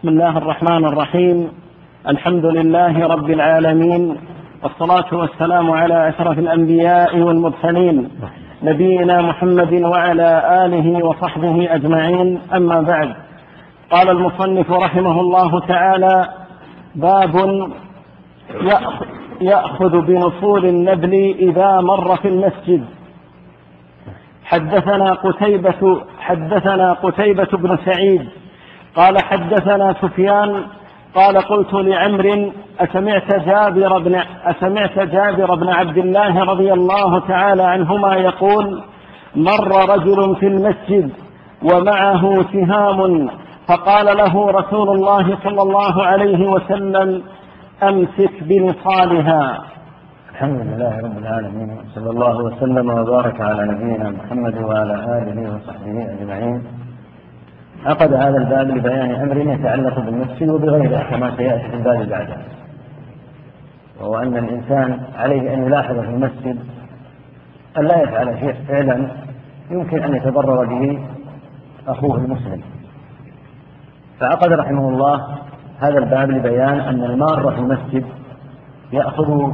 بسم الله الرحمن الرحيم. الحمد لله رب العالمين والصلاة والسلام على أشرف الأنبياء والمرسلين نبينا محمد وعلى آله وصحبه أجمعين. أما بعد قال المصنف رحمه الله تعالى باب يأخذ بنصول النبل إذا مر في المسجد. حدثنا قتيبة حدثنا قتيبة بن سعيد قال حدثنا سفيان قال قلت لعمر أسمعت جابر بن أسمعت جابر بن عبد الله رضي الله تعالى عنهما يقول مر رجل في المسجد ومعه سهام فقال له رسول الله صلى الله عليه وسلم أمسك بنصالها. الحمد لله رب العالمين صلى الله وسلم وبارك على نبينا محمد وعلى آله وصحبه أجمعين. عقد هذا الباب لبيان أمر يتعلق بالمسجد وبغيره كما سيأتي في الباب بعده. وهو أن الإنسان عليه أن يلاحظ في المسجد أن لا يفعل شيء فعلا يمكن أن يتضرر به أخوه المسلم. فعقد رحمه الله هذا الباب لبيان أن المار في المسجد يأخذ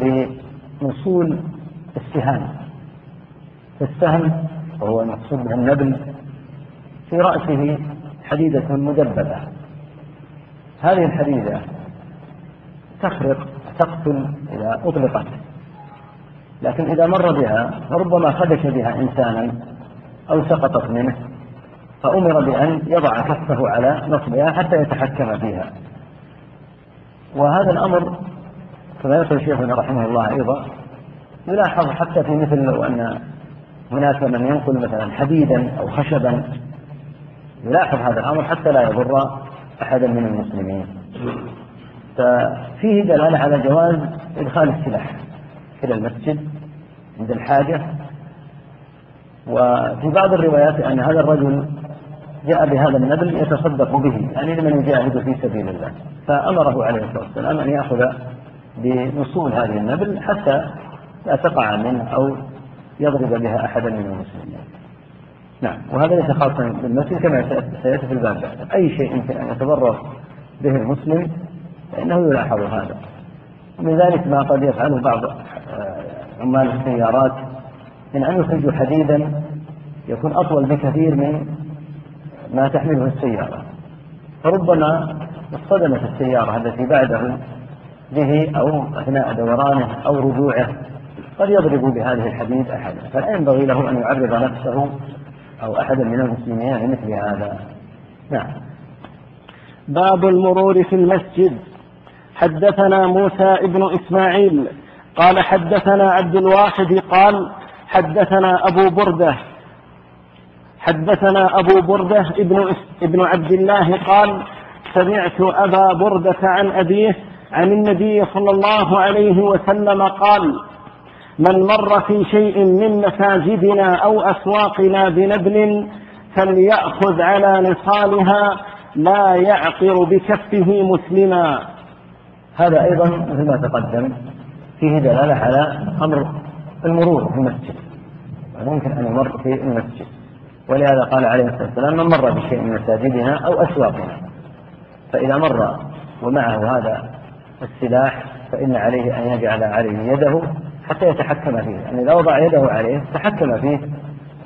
بنصول السهام فالسهم وهو المقصود به النبل في رأسه حديدة مدببة هذه الحديدة تخرق تقتل إذا أطلقت. لكن إذا مر بها فربما خدش بها إنسانا أو سقطت منه فأمر بأن يضع كفه على نصبها حتى يتحكم فيها. وهذا الأمر كما يقول شيخنا رحمه الله أيضا يلاحظ حتى في مثل لو أن هناك من ينقل مثلا حديدا أو خشبا يلاحظ هذا الأمر حتى لا يضر أحدا من المسلمين. ففيه دلالة على جواز إدخال السلاح إلى المسجد عند الحاجة. وفي بعض الروايات أن هذا الرجل جاء بهذا النبل يتصدق به يعني لمن يجاهد في سبيل الله. فأمره عليه الصلاة والسلام أن يأخذ بنصول هذه النبل حتى لا تقع منه أو يضرب بها أحدا من المسلمين. نعم. وهذا ليس خاصا بالمسجد كما سيأتي في الباب. أي شيء يمكن أن يتضرر به المسلم فإنه يلاحظ هذا. من ذلك ما قد يفعله بعض آه، عمال السيارات من أن يخرجوا حديدا يكون أطول بكثير من ما تحمله السيارة. فربما اصطدمت السيارة التي بعده به أو أثناء دورانه أو رجوعه قد يضرب بهذه الحديد أحدا. فلا ينبغي له أن يعرض نفسه أو أحدا من المسلمين لمثل هذا نعم. باب المرور في المسجد. حدثنا موسى ابن إسماعيل. قال حدثنا عبد الواحد. قال حدثنا أبو بردة. حدثنا أبو بردة ابن, ابن عبد الله. قال سمعت أبا بردة عن أبيه عن النبي صلى الله عليه وسلم قال من مر في شيء من مساجدنا أو أسواقنا بنبل فليأخذ على نصالها لا يعقر بكفه مسلما. هذا أيضا مثل ما تقدم فيه دلالة على أمر المرور في المسجد. ممكن أن يمر في المسجد. ولهذا قال عليه الصلاة والسلام من مر بشيء من مساجدنا أو أسواقنا. فإذا مر ومعه هذا السلاح فإن عليه أن يجعل عليه يده حتى يتحكم فيه. يعني إذا وضع يده عليه تحكم فيه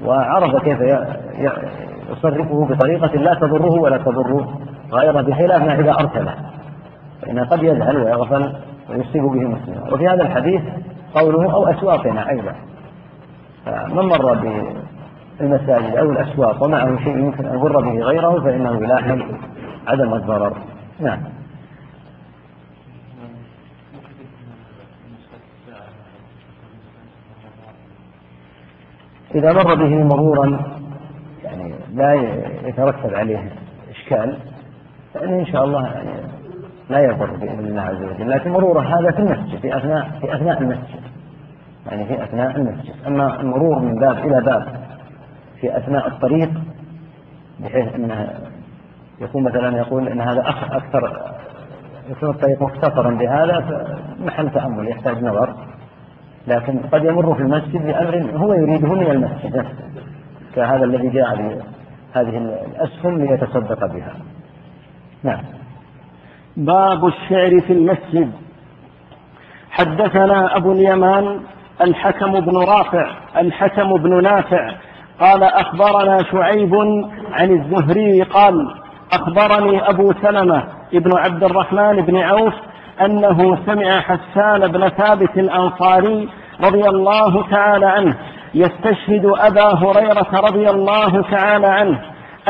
وعرف كيف يصرفه بطريقة لا تضره ولا تضر غيره بخلاف ما إذا أرسله. فإنه قد يذهل ويغفل ويصيب به مسلما وفي هذا الحديث قوله أو أسواقنا أيضا. فمن مر بالمساجد أو الأسواق ومعه شيء يمكن أن يضر به غيره فإنه يلاحظ عدم الضرر. نعم. إذا مر به مرورا يعني لا يترتب عليه إشكال فإنه إن شاء الله يعني لا يضر بإذن الله عز وجل. لكن مروره هذا في المسجد في أثناء في أثناء المسجد. يعني في أثناء المسجد. أما المرور من باب إلى باب في أثناء الطريق بحيث أنه يكون مثلا يقول أن هذا أكثر يكون الطريق مختصرا بهذا فمحل تأمل يحتاج نظر. لكن قد يمر في المسجد بأمر هو يريده من المسجد. كهذا الذي جاء بهذه الأسهم ليتصدق بها. نعم. باب الشعر في المسجد. حدثنا أبو اليمان الحكم بن رافع الحكم بن نافع قال أخبرنا شعيب عن الزهري قال أخبرني أبو سلمة ابن عبد الرحمن بن عوف أنه سمع حسان بن ثابت الأنصاري رضي الله تعالى عنه يستشهد أبا هريرة رضي الله تعالى عنه.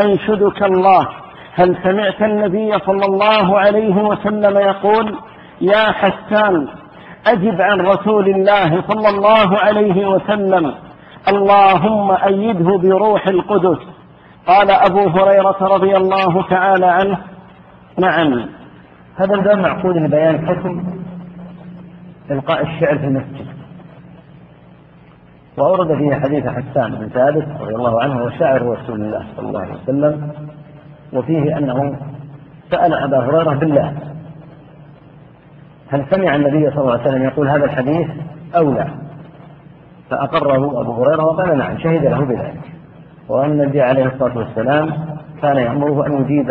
أنشدك الله. هل سمعت النبي صلى الله عليه وسلم يقول يا حسان أجب عن رسول الله صلى الله عليه وسلم. اللهم أيده بروح القدس. قال أبو هريرة رضي الله تعالى عنه. نعم. هذا الباب معقود لبيان حكم إلقاء الشعر في المسجد. وأورد فيه حديث حسان بن ثابت رضي الله عنه وشاعر رسول الله صلى الله عليه وسلم وفيه أنه سأل أبا هريرة بالله هل سمع النبي صلى الله عليه وسلم يقول هذا الحديث أو لا؟ فأقره أبو هريرة وقال نعم شهد له بذلك. وأن النبي عليه الصلاة والسلام كان يأمره أن يجيب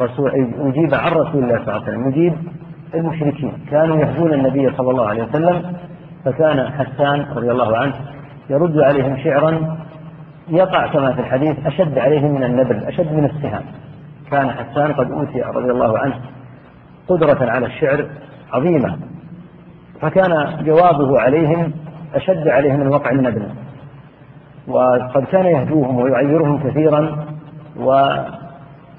رسول يجيب عن رسول الله صلى الله عليه وسلم. يجيب المشركين. كانوا يهدون النبي صلى الله عليه وسلم فكان حسان رضي الله عنه يرد عليهم شعرا يقع كما في الحديث أشد عليهم من النبل أشد من السهام. كان حسان قد أوتي رضي الله عنه قدرة على الشعر عظيمة فكان جوابه عليهم أشد عليهم من وقع النبل. وقد كان يهدوهم ويعيرهم كثيرا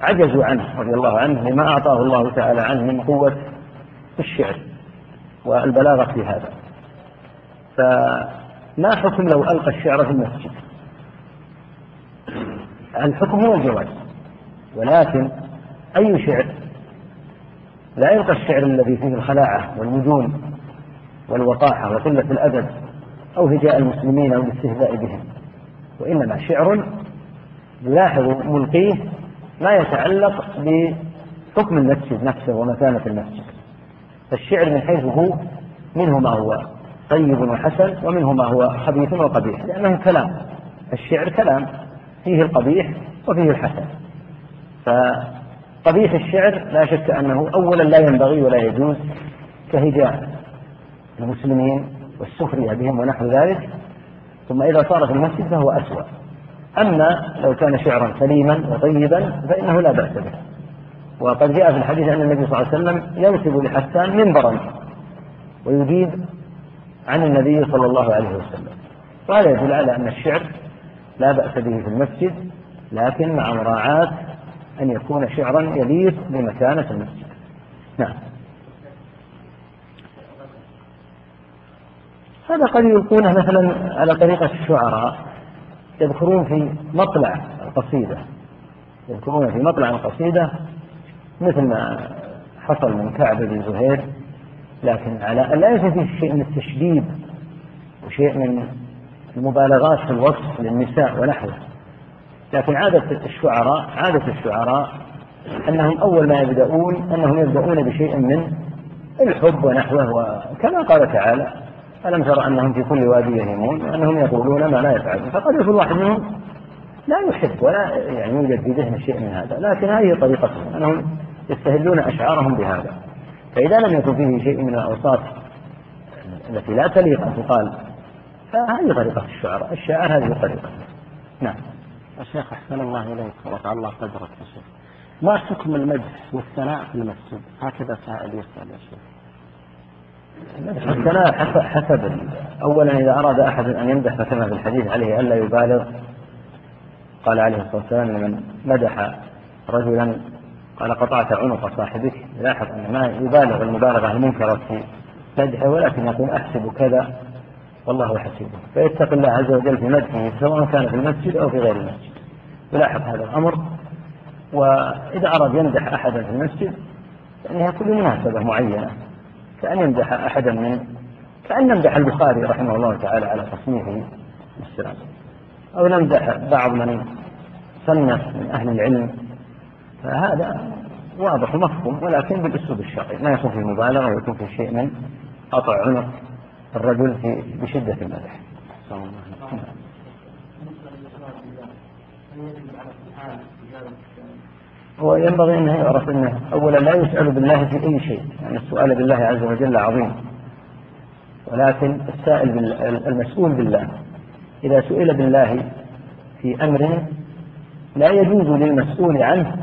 وعجزوا عنه رضي الله عنه لما أعطاه الله تعالى عنه من قوة الشعر والبلاغة في هذا. فما حكم لو ألقى الشعر في المسجد؟ الحكم هو الجواز ولكن أي شعر؟ لا يلقى الشعر الذي فيه الخلاعة والوجون والوقاحة وقلة الأدب أو هجاء المسلمين أو الاستهزاء بهم وإنما شعر يلاحظ ملقيه ما يتعلق بحكم المسجد نفسه ومكانة المسجد. فالشعر من حيث هو منه ما هو طيب وحسن ومنه ما هو خبيث وقبيح. لأنه كلام. الشعر كلام. فيه القبيح وفيه الحسن. فقبيح الشعر لا شك أنه أولا لا ينبغي ولا يجوز كهجاء المسلمين والسخرية بهم ونحو ذلك. ثم إذا صار في المسجد فهو أسوأ. أما لو كان شعرا سليما وطيبا فإنه لا بأس به. وقد جاء في الحديث أن النبي صلى الله عليه وسلم ينسب لحسان منبرا ويجيب عن النبي صلى الله عليه وسلم. وهذا يدل على أن الشعر لا بأس به في المسجد لكن مع مراعاة أن يكون شعرا يليق بمكانة المسجد. نعم. هذا قد يلقونه مثلا على طريقة الشعراء. يذكرون في مطلع القصيدة يذكرون في مطلع القصيدة مثل ما حصل من كعب بن زهير لكن على لا يوجد فيه شيء من التشديد وشيء من المبالغات في الوصف للنساء ونحوه. لكن عادة الشعراء عادة الشعراء أنهم أول ما يبدأون أنهم يبدأون بشيء من الحب ونحوه وكما قال تعالى ألم تر أنهم في كل وادي يهيمون؟ وأنهم يقولون ما لا يفعلون. فقد يكون واحد منهم لا يحب ولا يعني يوجد في ذهنه شيء من هذا لكن هذه طريقتهم أنهم يستهلون أشعارهم بهذا. فإذا لم يكن فيه شيء من الأوصاف التي لا تليق أن تقال فهذه طريقة الشعراء الشاعر هذه طريقة. نعم. يا شيخ أحسن الله إليك ورفع الله قدرك يا شيخ. ما حكم المدح والثناء في المسجد؟ هكذا سائل يسأل يا شيخ. الثناء حسب, حسب اولا إذا أراد أحد أن يمدح فكما في الحديث عليه ألا يبالغ. قال عليه الصلاة والسلام لمن مدح رجلا قال قطعت عنق صاحبك. لاحظ أن ما يبالغ المبالغة المنكرة في مدحه ولكن يقول أحسب كذا والله حسيبه فيتقي الله عز وجل في مدحه سواء كان في المسجد أو في غير المسجد. يلاحظ هذا الأمر. وإذا أراد يمدح احدا في المسجد يعني يكون بمناسبه معينة. كأن يمدح أحدا من كأن يمدح البخاري رحمه الله تعالى على تصنيفه السلام أو نمدح بعض من صنف من أهل العلم. فهذا واضح ومفهوم ولكن بالأسلوب الشرعي. ما يكون في مبالغة ويكون في شيء من قطع عنق الرجل في بشدة المدح. هو ينبغي أنه يعرف أنه أولا لا يسأل بالله في أي شيء يعني السؤال بالله عز وجل عظيم. ولكن السائل بالله المسؤول بالله. إذا سئل بالله في أمر لا يجوز للمسؤول عنه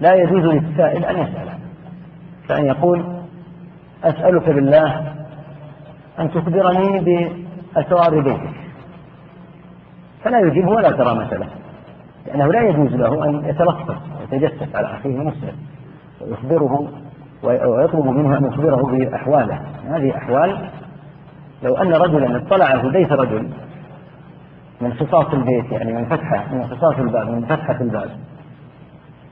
لا يجوز للسائل أن يسأله كأن يقول أسألك بالله أن تخبرني بأسرار بيتك. فلا يجيب ولا ترى مثله. لأنه لا يجوز له أن يتلصص ويتجسس على أخيه المسلم ويخبره ويطلب منه أن يخبره بأحواله. هذه أحوال لو أن رجلا اطلع بيت رجل من خصاص البيت يعني من فتحة من خصاص الباب من فتحة الباب.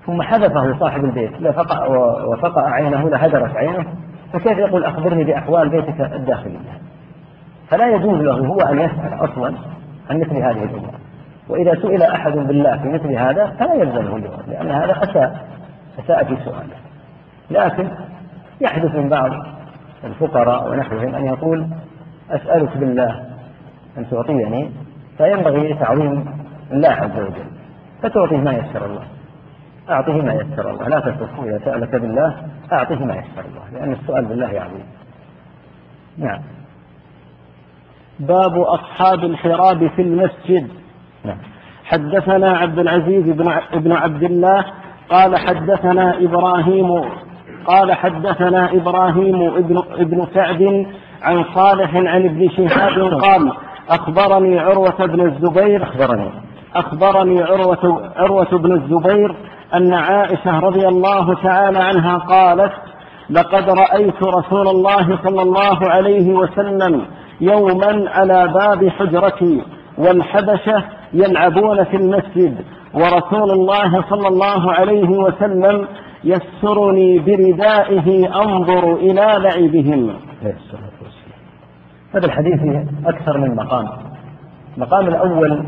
ثم حذفه صاحب البيت لفقع وفقع عينه لهدرت عينه فكيف يقول أخبرني بأحوال بيتك الداخلية؟ فلا يجوز له هو أن يسأل أصلا عن مثل هذه الأمور. وإذا سئل أحد بالله في مثل هذا فلا يلزمه الجواب لأن هذا أساء أساء في سؤاله. لكن يحدث من بعض الفقراء ونحوهم أن يقول أسألك بالله أن تعطيني فينبغي تعظيم الله عز وجل. فتعطيه ما يسر الله. أعطه ما يسر الله. لا تتركه إذا سألك بالله أعطه ما يسر الله لأن السؤال بالله عظيم. نعم. باب أصحاب الحراب في المسجد. حدثنا عبد العزيز بن عبد الله قال حدثنا إبراهيم قال حدثنا إبراهيم ابن, ابن سعد عن صالح عن ابن شهاب قال أخبرني عروة بن الزبير أخبرني. أخبرني عروة, عروة بن الزبير أن عائشة رضي الله تعالى عنها قالت لقد رأيت رسول الله صلى الله عليه وسلم يوما على باب حجرتي والحبشة يلعبون في المسجد. ورسول الله صلى الله عليه وسلم يسرني بردائه أنظر إلى لعبهم. هذا الحديث أكثر من مقام. المقام الأول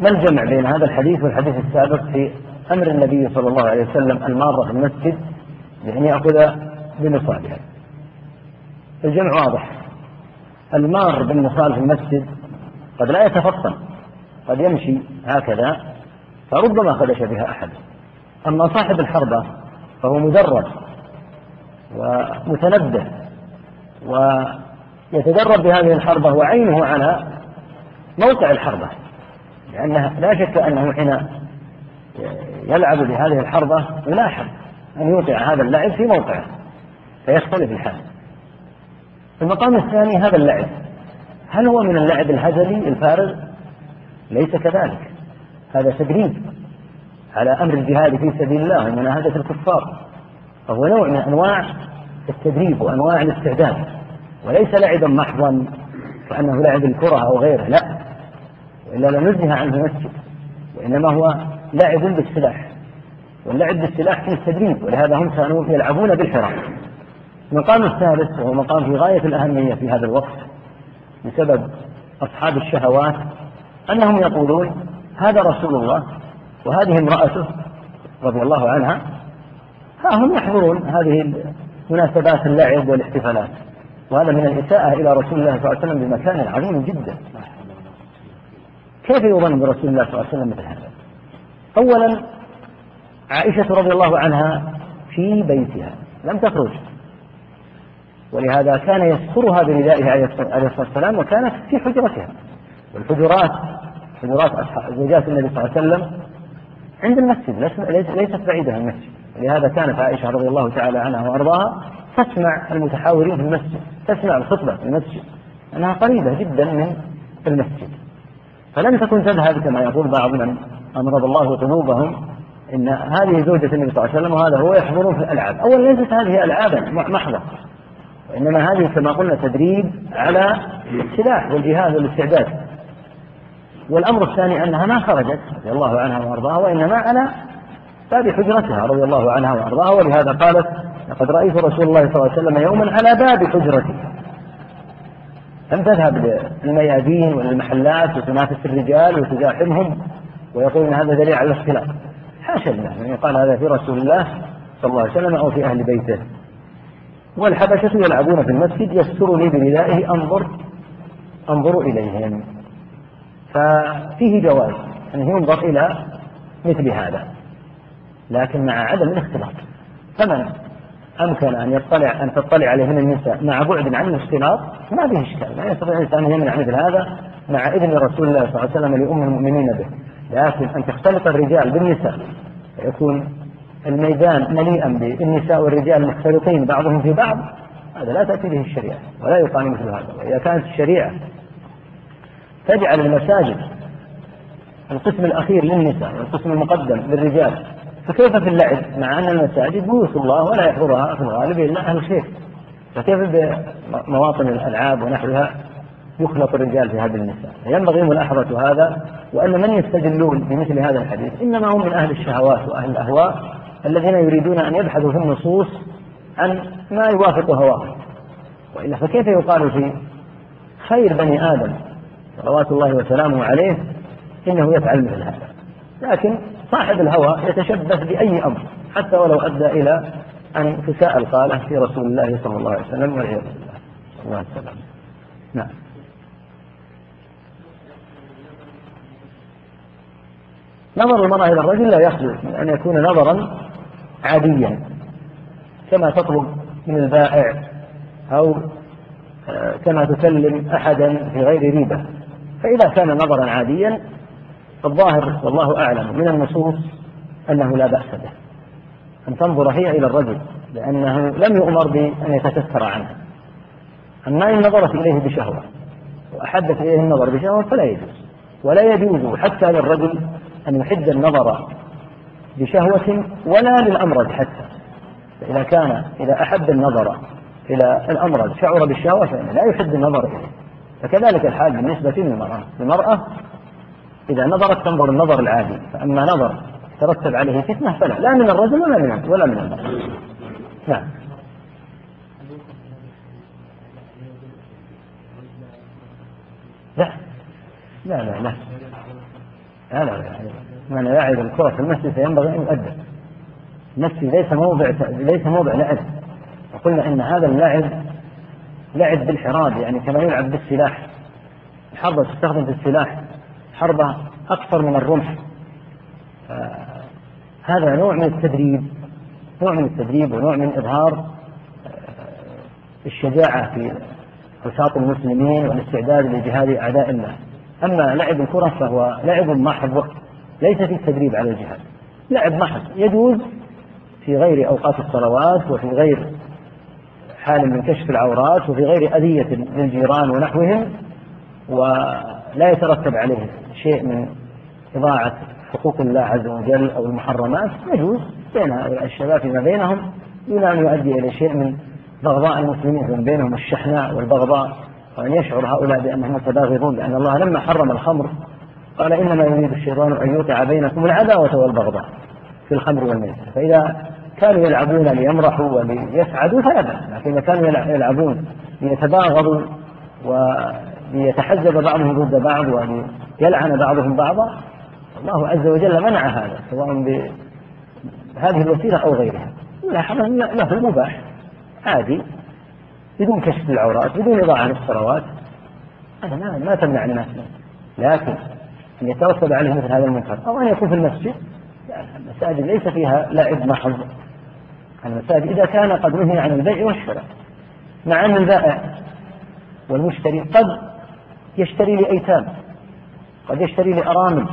ما الجمع بين هذا الحديث والحديث السابق في أمر النبي صلى الله عليه وسلم المارة في المسجد؟ بأن يأخذ بمصالها الجمع واضح. المار بالمصال في المسجد قد لا يتفطن قد يمشي هكذا فربما خدش بها أحد. أما صاحب الحربة فهو مدرب ومتنبه ويتدرب بهذه الحربة وعينه على موقع الحربة لأنه لا شك أنه حين يلعب بهذه الحربة يلاحظ أن يوقع هذا اللعب في موقعه فيختلف الحال. المقام الثاني هذا اللعب. هل هو من اللعب الهزلي الفارغ؟ ليس كذلك. هذا تدريب على أمر الجهاد في سبيل الله ومناهدة الكفار. فهو نوع من أنواع التدريب وأنواع الاستعداد. وليس لعبا محضا كأنه لعب الكرة أو غيره لا. وإلا لنزه عنه مسجد وإنما هو لعب بالسلاح. واللعب بالسلاح فيه التدريب ولهذا هم كانوا يلعبون بالحرام المقام الثالث وهو مقام في غاية الأهمية في هذا الوقت بسبب أصحاب الشهوات أنهم يقولون هذا رسول الله وهذه امرأته رضي الله عنها ها هم يحضرون هذه مناسبات اللعب والاحتفالات. وهذا من الإساءة إلى رسول الله صلى الله عليه وسلم بمكان عظيم جدا. كيف يظن برسول الله صلى الله عليه وسلم مثل هذا؟ أولا عائشة رضي الله عنها في بيتها لم تخرج. ولهذا كان يسترها بردائه عليه الصلاة والسلام وكانت في حجرتها. والحجرات حجرات زوجات النبي صلى الله عليه وسلم عند المسجد ليست بعيدة عن المسجد. ولهذا كانت عائشة رضي الله تعالى عنها وأرضاها تسمع المتحاورين في المسجد تسمع الخطبة في المسجد. أنها قريبة جدا من المسجد. فلم تكن تذهب كما يقول بعض من أمرض الله قلوبهم إن هذه زوجة النبي صلى الله عليه وسلم وهذا هو يحضرون في الألعاب. أولا ليست هذه ألعابا محضة. وإنما هذه كما قلنا تدريب على السلاح والجهاد والاستعداد. والأمر الثاني أنها ما خرجت رضي الله عنها وأرضاها وإنما على باب حجرتها رضي الله عنها وأرضاها ولهذا قالت لقد رأيت رسول الله صلى الله عليه وسلم يوما على باب حجرتي لم تذهب للميادين وللمحلات وتنافس الرجال وتزاحمهم ويقول إن هذا دليل على الاختلاف. حاشا لله يعني يقال هذا في رسول الله صلى الله عليه وسلم أو في أهل بيته. والحبشة يلعبون في المسجد يسترني بردائه انظر أنظر إليهم. ففيه جواز أن ينظر إلى مثل هذا لكن مع عدم الاختلاط. فمن أمكن أن يطلع أن تطلع عليه من النساء مع بعد عن الاختلاط ما به إشكال. لا يستطيع الإنسان أن يمنع مثل هذا مع إذن رسول الله صلى الله عليه وسلم لأم المؤمنين به. لكن أن تختلط الرجال بالنساء فيكون الميدان مليئا بالنساء والرجال مختلطين بعضهم في بعض هذا لا تأتي به الشريعة ولا يقال مثل هذا. وإذا كانت الشريعة تجعل المساجد القسم الأخير للنساء والقسم المقدم للرجال فكيف في اللعب؟ مع أن المساجد بيوت الله ولا يحضرها في الغالب إلا أهل الخير. فكيف بمواطن الألعاب ونحوها يخلط الرجال في هذه النساء؟ ينبغي ملاحظة هذا وأن من يستدلون بمثل هذا الحديث إنما هم من أهل الشهوات وأهل الأهواء. الذين يريدون أن يبحثوا في النصوص عن ما يوافق هواهم وإلا فكيف يقال في خير بني آدم؟ صلوات الله وسلامه عليه إنه يفعل مثل هذا. لكن صاحب الهوى يتشبث بأي أمر حتى ولو أدى إلى أن تساءل قاله في رسول الله صلى الله عليه وسلم والعياذ بالله. الله السلام نعم. نظر المرأة إلى الرجل لا يخلو من أن يكون نظرا عاديا كما تطلب من البائع أو آه، كما تكلم أحدا في غير ريبة. فإذا كان نظرا عاديا فالظاهر والله أعلم من النصوص أنه لا بأس به. أن تنظر هي إلى الرجل لأنه لم يؤمر بأن يتستر عنها أما إن نظرت إليه بشهوة وأحدت إليه النظر بشهوة فلا يجوز. ولا يجوز حتى للرجل أن يحد النظر بشهوة ولا للأمرد حتى. فإذا كان إذا أحد النظر إلى الأمرد شعر بالشهوة فإنه لا يحد النظر إليه. فكذلك الحال بالنسبة للمرأة. المرأة إذا نظرت تنظر النظر العادي فأما نظر ترتب عليه فتنة فلا لا من الرجل ولا من ولا من المرأة نعم. لا لا لا. لا لا لا لا. من يعد الكرة في المسجد فينبغي أن يؤدب. المسجد ليس موضع ليس موضع لعب وقلنا إن هذا اللعب لعب بالحراب يعني كما يلعب بالسلاح. الحربة تستخدم في السلاح. حربة أكثر من الرمح. هذا نوع من التدريب نوع من التدريب ونوع من إظهار آه، الشجاعة في وساط المسلمين والاستعداد لجهاد أعداء الله. أما لعب الكرة فهو لعب محض ليس في التدريب على الجهاد. لعب محض يجوز في غير أوقات الصلوات وفي غير حال من كشف العورات وفي غير أذية للجيران ونحوهم ولا يترتب عليه شيء من إضاعة حقوق الله عز وجل أو المحرمات. يجوز بين هؤلاء الشباب فيما بينهم. دون أن يؤدي إلى شيء من بغضاء المسلمين فيما بينهم الشحناء والبغضاء وأن يشعر هؤلاء بأنهم متباغضون لأن الله لما حرم الخمر قال إنما يريد الشيطان أن يوقع بينكم العداوة والبغضاء في الخمر والميسر. فإذا كانوا يلعبون ليمرحوا وليسعدوا فلا بأس. لكن إذا كانوا يلعبون ليتباغضوا وليتحزب بعضهم ضد بعض وليلعن بعضهم بعضا الله عز وجل منع هذا سواء بهذه الوسيلة أو غيرها. لاحظ له المباح عادي بدون كشف العورات بدون إضاعة للصلوات هذا ما ما تمنع الناس لكن أن يترتب عليه مثل هذا المنكر. أو أن يكون في المسجد. المساجد ليس فيها لعب محض. المساجد إذا كان قد نهي عن البيع والشراء. مع أن البائع والمشتري قد يشتري لأيتام. قد يشتري لأرامل.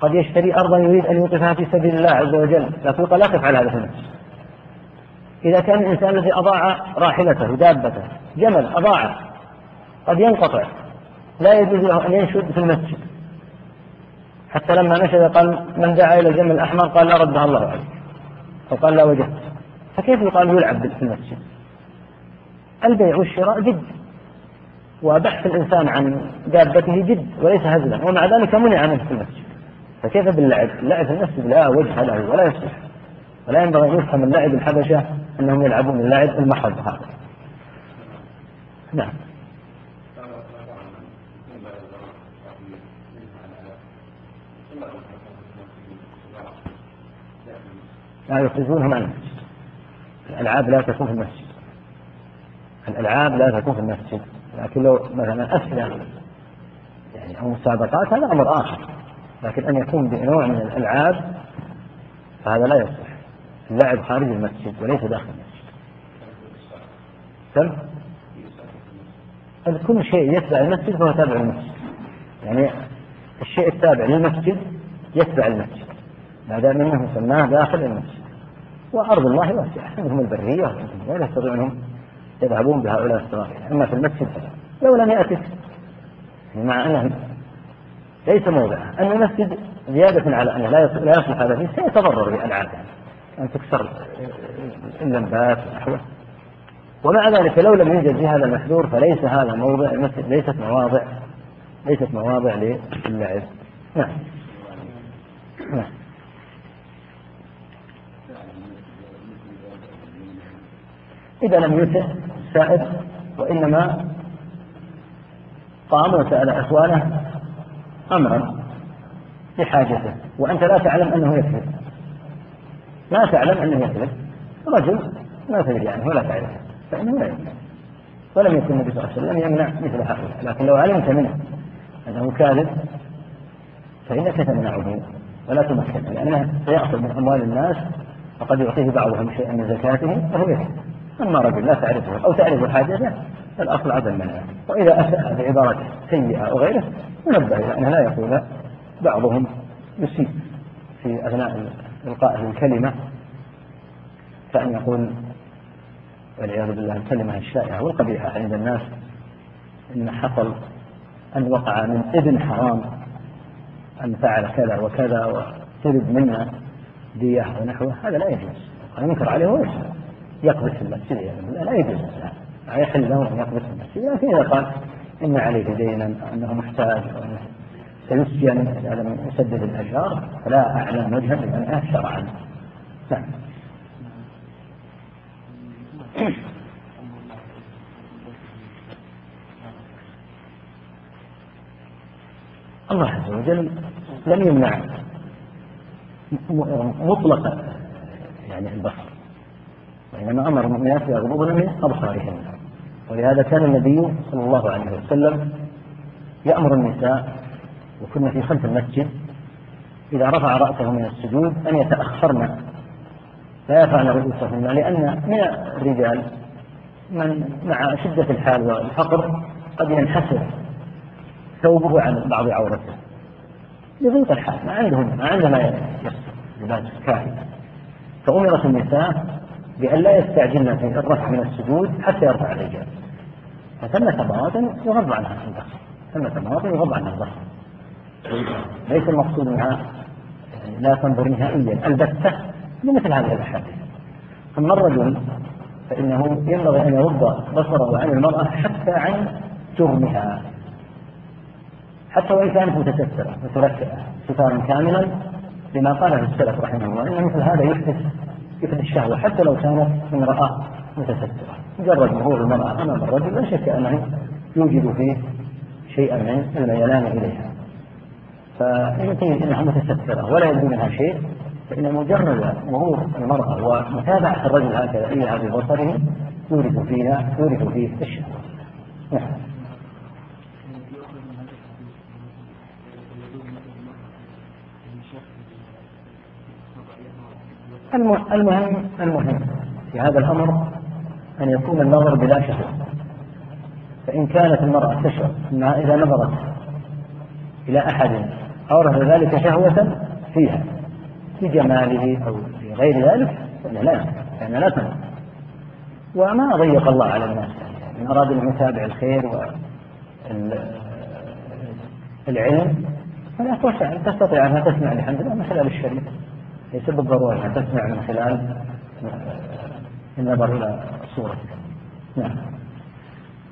قد يشتري أرضا يريد أن يوقفها في سبيل الله عز وجل. لكن لا تفعل هذا في النفس إذا كان الإنسان الذي أضاع راحلته دابته جمل أضاعه قد ينقطع. لا يجوز له أن ينشد في المسجد. حتى لما نشد قال من دعا إلى الجمل الأحمر؟ قال لا ردها الله عليك. أو قال لا وجدت فكيف يقال يلعب في المسجد؟ البيع والشراء جد وبحث الإنسان عن دابته جد وليس هزلا ومع ذلك منع منه في المسجد. فكيف باللعب؟ اللعب في المسجد لا وجه له ولا يصلح. ولا ينبغي أن يفهم اللعب الحبشة أنهم يلعبون اللعب المحض هذا. نعم. لا يخرجونهم عن المسجد. الألعاب لا تكون في المسجد. الألعاب لا تكون في المسجد. لكن لو مثلا أسئلة يعني أو مسابقات هذا أمر آخر. لكن أن يكون بنوع من الألعاب فهذا لا يصح اللعب خارج المسجد وليس داخل المسجد. كل شيء يتبع المسجد فهو تابع للمسجد. يعني الشيء التابع للمسجد يتبع المسجد. ما دام إنه سماه داخل المسجد. وأرض الله واسعه عندهم البرية ولا يستطيعون يذهبون بهؤلاء الصغار أما في المسجد فلا. لو لم ياتك مع انه ليس موضعه أن المسجد زيادة على انه لا لا يصلح هذا فيه سيتضرر بالالعاب أن تكسر اللمبات ونحوه. ومع ذلك لو لم يوجد في هذا المحذور فليس هذا موضع المسجد ليست مواضع ليست مواضع للعب. نعم. نعم. إذا لم يسع السائل وإنما قام وسأل إخوانه أمرا لحاجته. وأنت لا تعلم أنه يكذب لا تعلم أنه يكذب رجل ما تدري عنه ولا تعرفه فإنه لا يمنع ولم يكن النبي صلى الله عليه وسلم يمنع مثل هؤلاء لكن لو علمت منه أنه كاذب فإنك تمنعه ولا تمكنه لأنه سيأخذ من أموال الناس وقد يعطيه بعضهم شيئا من زكاته فهو يكذب أما رجل لا تعرفه أو تعرف حاجته فالأصل عدم منعه وإذا أساء بعبارة سيئة أو غيره ينبه إلى أنه لا يقول بعضهم يسيء في أثناء إلقائه الكلمة. كأن يقول والعياذ بالله الكلمة الشائعة والقبيحة عند الناس إن حصل أن وقع من ابن حرام أن فعل كذا وكذا وطلب منا دية ونحوه هذا لا يجوز. ينكر عليه ويسلم يقذف في المسجد يعني لا يجوز لا يحل له أن يقذف في المسجد. لكن اذا قال إن عليه دينا انه محتاج سيسجن اذا لم يسدد الاجار فلا أعلم وجها لمنعه شرعا نعم. الله عز وجل لم يمنع مطلقا يعني البصر. وإنما أمر المؤمنات يغضبن من أبصارهن ولهذا كان النبي صلى الله عليه وسلم يأمر النساء وكنا في خلف المسجد إذا رفع رأسه من السجود أن يتأخرن. لا يرفعن رؤوسهن لأن من الرجال من مع شدة الحال والفقر قد ينحسر ثوبه عن بعض عورته. لضيق الحال ما عندهم ما عندهم لباس كافي فأمرت النساء بأن لا يستعجلن في الرفع من السجود حتى يرفع الرجال. فثمة مواطن يغض عنها البصر. ثمة مواطن يغض عنها البصر. ليس المقصود منها لا تنظر نهائيا البتة لمثل هذه الأحاديث. أما الرجل فإنه ينبغي أن يرد بصره عن المرأة حتى عن جرمها. حتى وإن كانت متسترة متلفئة ستارا كاملا لما قاله السلف رحمه الله أن مثل هذا يحدث يفني الشهوة حتى لو كانت امرأة متسترة. مجرد ظهور المرأة أمام الرجل لا شك أنه يوجد فيه شيئا من الميلان إليها. كانت أنها متسترة ولا يبدو منها شيء فإن مجرد ظهور المرأة ومتابعة الرجل هكذا إياها ببصره يورث فيها يورث فيه الشهوة. نعم. المهم المهم. في هذا الأمر أن يكون النظر بلا شهوة فإن كانت المرأة تشعر أنها إذا نظرت إلى أحد أورث ذلك شهوة فيها في جماله أو في غير ذلك فإن لا فإن لا تنظر. وما ضيق الله على الناس. من أراد أن يتابع الخير والعلم فلا توسع تستطيع أنها تسمع الحمد لله من خلال الشريف ليس بالضرورة أن تسمع من خلال النظر إلى صورتك. نعم.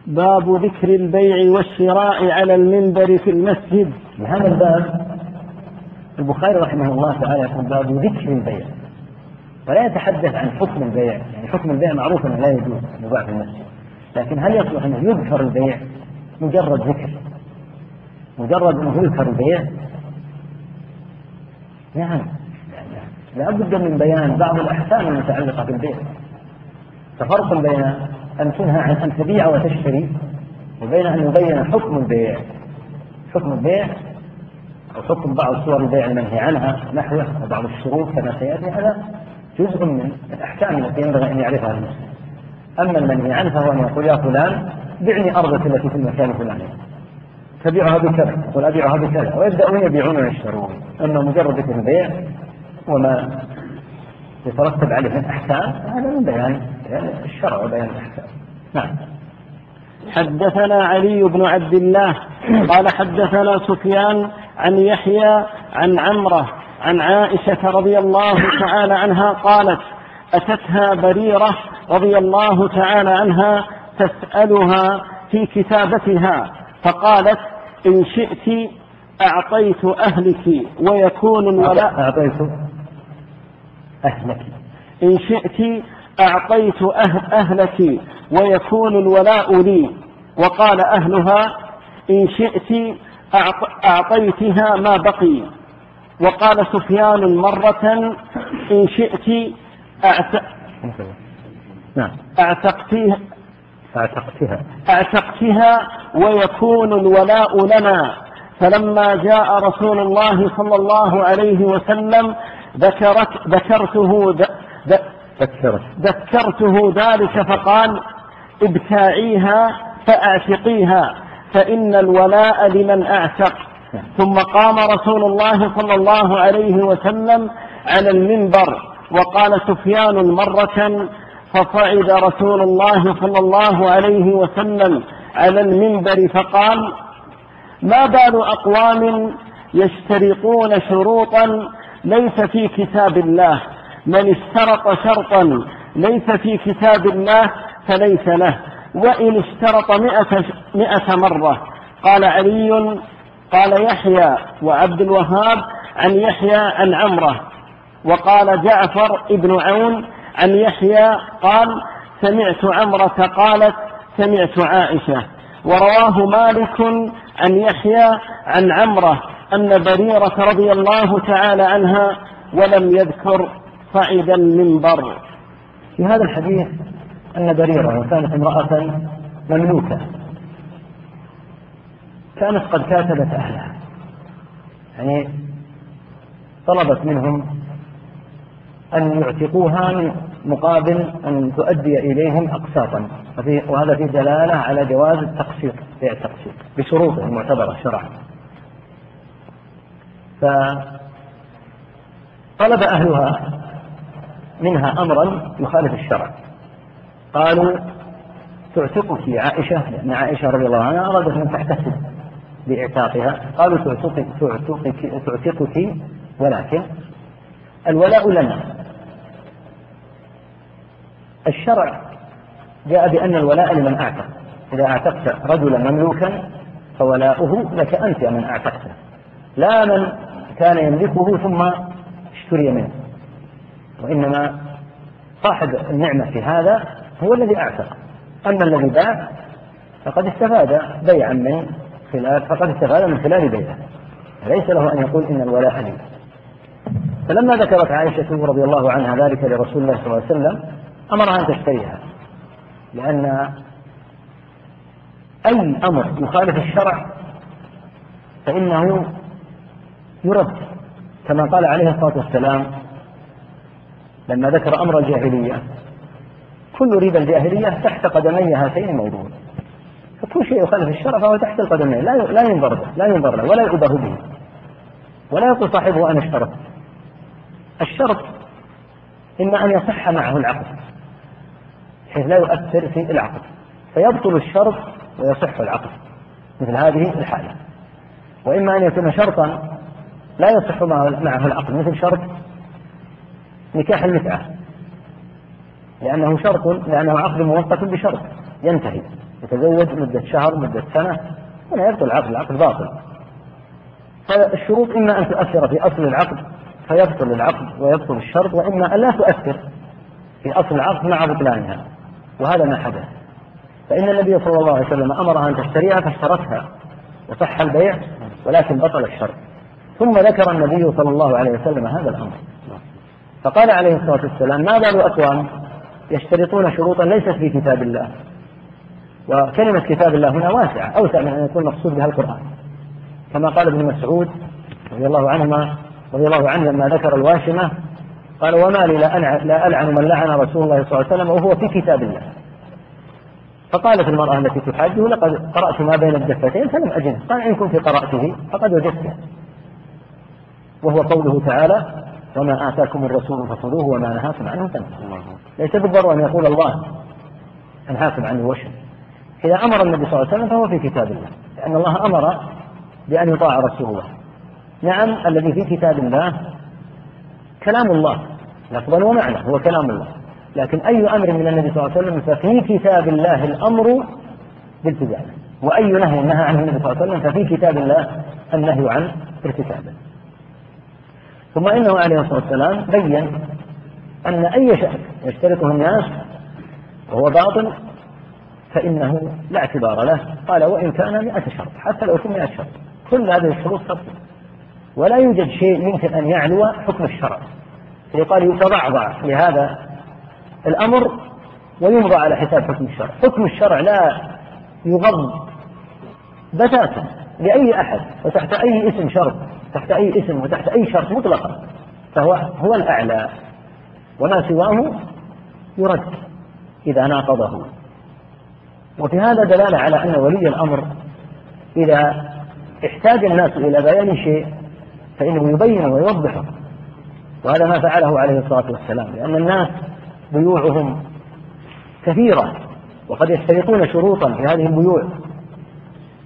باب ذكر البيع والشراء على المنبر في المسجد. بهذا الباب البخاري رحمه الله تعالى يقول باب ذكر البيع. ولا يتحدث عن حكم البيع يعني حكم البيع معروف أنه لا يجوز يباع في المسجد. لكن هل يصلح أنه يذكر البيع؟ مجرد ذكر. مجرد أنه يذكر البيع؟ نعم. لا بد من بيان بعض الأحكام المتعلقة بالبيع ففرق بين أن تنهى عن أن تبيع وتشتري وبين أن يبين حكم البيع حكم البيع وحكم بعض صور البيع المنهي عنها نحوه وبعض الشروط كما سيأتي هذا جزء من الأحكام التي ينبغي أن يعرفها المسلم. أما المنهي عنه فهو ان يقول يا فلان بعني أرضك التي في المكان الفلاني. تبيعها بكذا، يقول أبيعها بكذا، ويبدأون يبيعون ويشترون، أما مجرد البيع وما يترتب عليه من احكام هذا من بيان الشرع وبيان الأحكام. نعم. حدثنا علي بن عبد الله قال حدثنا سفيان عن يحيى عن عمرة عن عائشة رضي الله تعالى عنها قالت أتتها بريرة رضي الله تعالى عنها تسألها في كتابتها فقالت إن شئت أعطيت أهلك ويكون الولاء أعطيت أهلك. إن شئت أعطيت أهل أهلك ويكون الولاء لي. وقال أهلها إن شئت أعطيتها ما بقي. وقال سفيان مرة إن شئت. نعم. أعتقتها أعتقتها. أعتقتها ويكون الولاء لنا. فلما جاء رسول الله صلى الله عليه وسلم ذكرت ذكرته ذكرته ذلك فقال ابتاعيها فاعتقيها فإن الولاء لمن اعتق ثم قام رسول الله صلى الله عليه وسلم على المنبر وقال سفيان مرة فصعد رسول الله صلى الله عليه وسلم على المنبر فقال ما بال أقوام يشترطون شروطا ليس في كتاب الله. من اشترط شرطا ليس في كتاب الله فليس له. وإن اشترط مئة, مئة مرة. قال علي قال يحيى وعبد الوهاب عن يحيى عن عمرة. وقال جعفر ابن عون عن يحيى قال سمعت عمرة قالت سمعت عائشة. ورواه مالك عن يحيى عن عمرة أن بريرة رضي الله تعالى عنها ولم يذكر صعد المنبر في هذا الحديث أن بريرة كانت امرأة مملوكة. كانت قد كاتبت أهلها. يعني طلبت منهم أن يعتقوها من مقابل أن تؤدي إليهم أقساطا. وهذا في دلالة على جواز التقسيط بيع التقسيط بشروطه المعتبرة شرعا. فطلب أهلها منها أمرا يخالف الشرع. قالوا تعتقك عائشة. لأن عائشة رضي الله عنها أرادت أن تحتسب بإعتاقها. قالوا تعتقك تعتقك تعتقك ولكن الولاء لنا. الشرع جاء بأن الولاء لمن أعتق إذا أعتقت رجلا مملوكا فولاؤه لك أنت من أعتقته لا من كان يملكه ثم اشتري منه. وإنما صاحب النعمة في هذا هو الذي أعتق أما الذي باع فقد استفاد بيعا من خلال فقد استفاد من خلال بيعه. ليس له أن يقول إن الولاء لي. فلما ذكرت عائشة رضي الله عنها ذلك لرسول الله صلى الله عليه وسلم أمرها أن تشتريها لأن أي أمر يخالف الشرع فإنه يرد كما قال عليه الصلاة والسلام لما ذكر أمر الجاهلية كل ربا الجاهلية تحت قدمي هاتين موجود فكل شيء يخالف الشرع فهو تحت القدمين لا لا ينظر به لا ينظر له ولا يؤبه به ولا يقول صاحبه أنا اشترط الشرط إما أن يصح معه العقد بحيث لا يؤثر في العقد. فيبطل الشرط ويصح العقد. مثل هذه الحالة. وإما أن يكون شرطا لا يصح معه العقد. مثل شرط نكاح المتعة. لأنه شرط لأنه عقد مؤقت بشرط. ينتهي. يتزوج مدة شهر مدة سنة هنا يبطل العقد العقد باطل. فالشروط إما أن تؤثر في أصل العقد فيبطل العقد ويبطل الشرط وإما أن لا تؤثر في أصل العقد مع بطلانها. وهذا ما حدث. فإن النبي صلى الله عليه وسلم أمرها أن تشتريها فاشترتها وصح البيع ولكن بطل الشرط ثم ذكر النبي صلى الله عليه وسلم هذا الأمر. فقال عليه الصلاة والسلام ما بال أقوام يشترطون شروطا ليست في كتاب الله؟ وكلمة كتاب الله هنا واسعة أوسع من أن يكون مقصود بها القرآن. كما قال ابن مسعود رضي الله عنهما رضي الله عنه لما ذكر الواشمة قال وما لي لا, لا ألعن من لعن رسول الله صلى الله عليه وسلم وهو في كتاب الله. فقالت المرأة التي تحاجه لقد قرأت ما بين الدفتين فلم أجد قال إن كنت قرأته فقد وجدته. وهو قوله تعالى وما آتاكم الرسول فخذوه وما نهاكم عنه فانتهوا. ليس بالضرورة أن يقول الله أنهاكم عن الوشم إذا أمر النبي صلى الله عليه وسلم فهو في كتاب الله لأن الله أمر بأن يطاع رسول الله. نعم الذي في كتاب الله كلام الله. لفظا ومعنى هو كلام الله. لكن أي أمر من النبي صلى الله عليه وسلم ففي كتاب الله الأمر بالتزامه وأي نهي نهى عنه النبي صلى الله عليه وسلم ففي كتاب الله النهي عن ارتكابه ثم إنه عليه الصلاة والسلام بين أن أي شأن يشترطه الناس وهو باطل فإنه لا اعتبار له. قال وإن كان مئة شرط حتى لو كان مئة شرط كل هذه الشروط تبطل ولا يوجد شيء يمكن أن يعلو حكم الشرع. يقال يتضعضع لهذا الأمر ويمضى على حساب حكم الشرع. حكم الشرع لا يغض بتاتا لأي أحد وتحت أي اسم شرط تحت أي اسم وتحت أي شرط مطلقا. فهو هو الأعلى وما سواه يرد إذا ناقضه. وفي هذا دلالة على أن ولي الأمر إذا احتاج الناس إلى بيان شيء فإنه يبينه ويوضحه وهذا ما فعله عليه الصلاة والسلام لأن الناس بيوعهم كثيرة وقد يشترطون شروطا في هذه البيوع.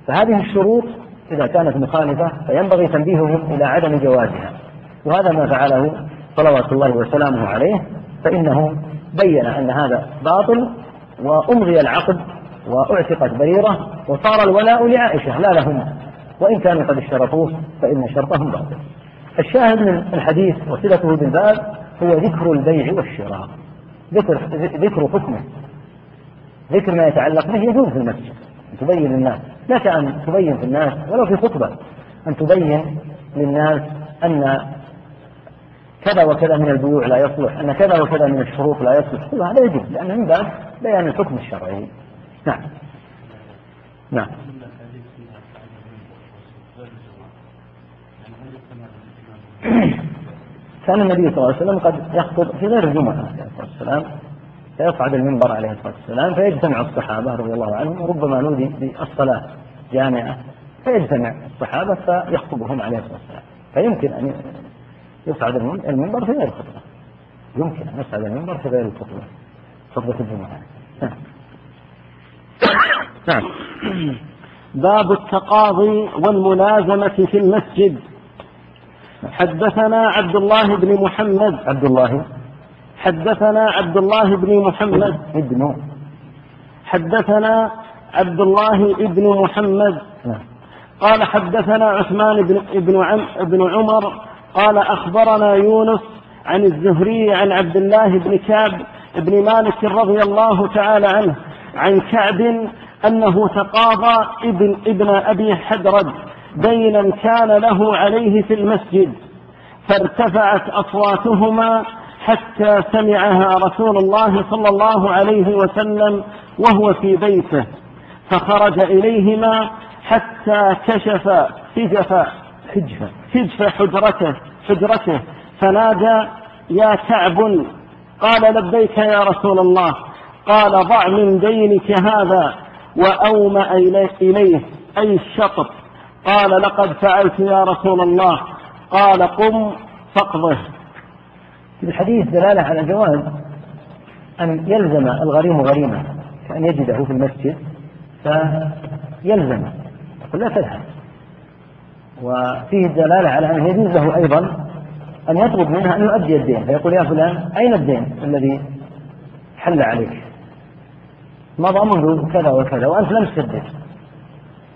فهذه الشروط إذا كانت مخالفة فينبغي تنبيههم إلى عدم جوازها. وهذا ما فعله صلوات الله وسلامه عليه فإنه بين أن هذا باطل وأمضي العقد وأعتقت بريرة وصار الولاء لعائشة لا لهم. وإن كانوا قد اشترطوه فإن شرطهم باطل. الشاهد من الحديث وصلته بالباب هو ذكر البيع والشراء. ذكر ذكر حكمه. ذكر ما يتعلق به يجوز في المسجد. أن تبين للناس. لك أن تبين في الناس ولو في خطبة. أن تبين للناس أن كذا وكذا من البيوع لا يصلح أن كذا وكذا من الشروط لا يصلح. كل هذا يجب لأنه من باب بيان الحكم الشرعي. نعم. نعم. كان النبي صلى الله عليه وسلم قد يخطب في غير الجمعة عليه الصلاة والسلام فيصعد المنبر عليه الصلاة والسلام فيجتمع الصحابة رضي الله عنهم وربما نودي بالصلاة جامعة فيجتمع الصحابة فيخطبهم عليه الصلاة والسلام. فيمكن أن يصعد المنبر في غير الخطبة. يمكن أن يصعد المنبر في غير الخطبة خطبة الجمعة. نعم. نعم. باب التقاضي والملازمة في المسجد. حدثنا عبد الله بن محمد. عبد الله حدثنا عبد الله بن محمد. ابن. حدثنا عبد الله بن محمد. نعم. قال حدثنا عثمان بن ابن عم ابن عمر. قال أخبرنا يونس عن الزهري عن عبد الله بن كعب بن مالك رضي الله تعالى عنه عن كعب أنه تقاضى ابن ابن أبي حدرد. دينا كان له عليه في المسجد فارتفعت أصواتهما حتى سمعها رسول الله صلى الله عليه وسلم وهو في بيته فخرج إليهما حتى كشف سجف حجفة سجف حجرته حجرته فنادى يا كعب! قال لبيك يا رسول الله. قال ضع من دينك هذا وأومأ إليه أي الشطر قال لقد فعلت يا رسول الله. قال قم فاقضه. في الحديث دلالة على جواز أن يلزم الغريم غريمة كأن يجده في المسجد فيلزم. يقول لا تذهب. وفيه دلالة على أنه يجوز له أيضا أن يطلب منها أن يؤدي الدين. فيقول يا فلان أين الدين الذي حل عليك؟ مضى منذ كذا وكذا وأنت لم تسدد.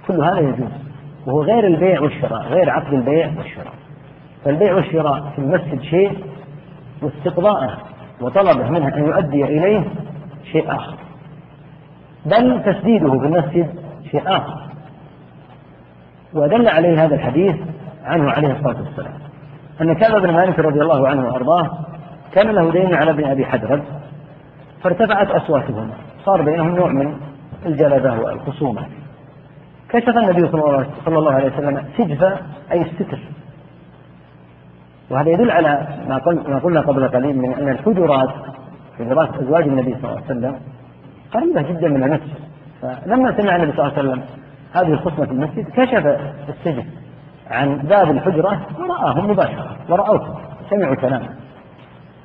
كل هذا يجوز. وهو غير البيع والشراء غير عقد البيع والشراء. فالبيع والشراء في المسجد شيء واستقضاءه وطلبه منه أن يؤدي إليه شيء آخر. بل تسديده في المسجد شيء آخر. ودل عليه هذا الحديث عنه عليه الصلاة والسلام. أن كعب بن مالك رضي الله عنه وأرضاه كان له دين على ابن أبي حدرد فارتفعت أصواتهم صار بينهم نوع من الجلبة والخصومة. كشف النبي صلى الله عليه وسلم؟ سجف أي الستر وهذا يدل على ما ما قلنا قبل قليل من أن الحجرات حجرات أزواج النبي صلى الله عليه وسلم قريبة جدا من المسجد. فلما سمع النبي صلى الله عليه وسلم هذه الخصمة في المسجد كشف السجن عن باب الحجرة ورآهم مباشرة ورأوه. سمعوا كلامه.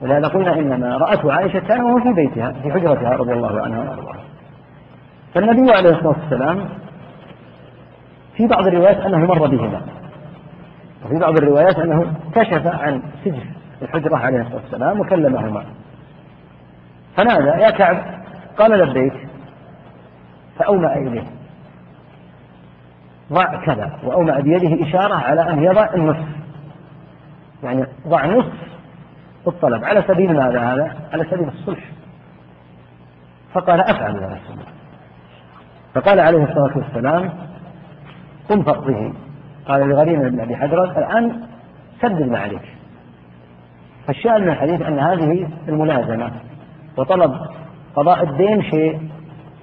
ولهذا قلنا إنما رأته عائشة كان وهو في بيتها في حجرتها رضي الله عنها. وأرضاها فالنبي عليه الصلاة والسلام في بعض الروايات أنه مر بهما. وفي بعض الروايات أنه كشف عن سجن الحجرة عليه الصلاة والسلام وكلمهما. فنادى يا كعب قال لبيك فأومأ إليه. ضع كذا وأومأ بيده إشارة على أن يضع النصف. يعني ضع نصف الطلب. على سبيل ماذا هذا؟ على سبيل الصلح. فقال أفعل يا رسول الله. فقال عليه الصلاة والسلام قم فقضه قال لغريم بن أبي حجرة الآن سدد ما عليك. فالشاهد من الحديث أن هذه الملازمة وطلب قضاء الدين شيء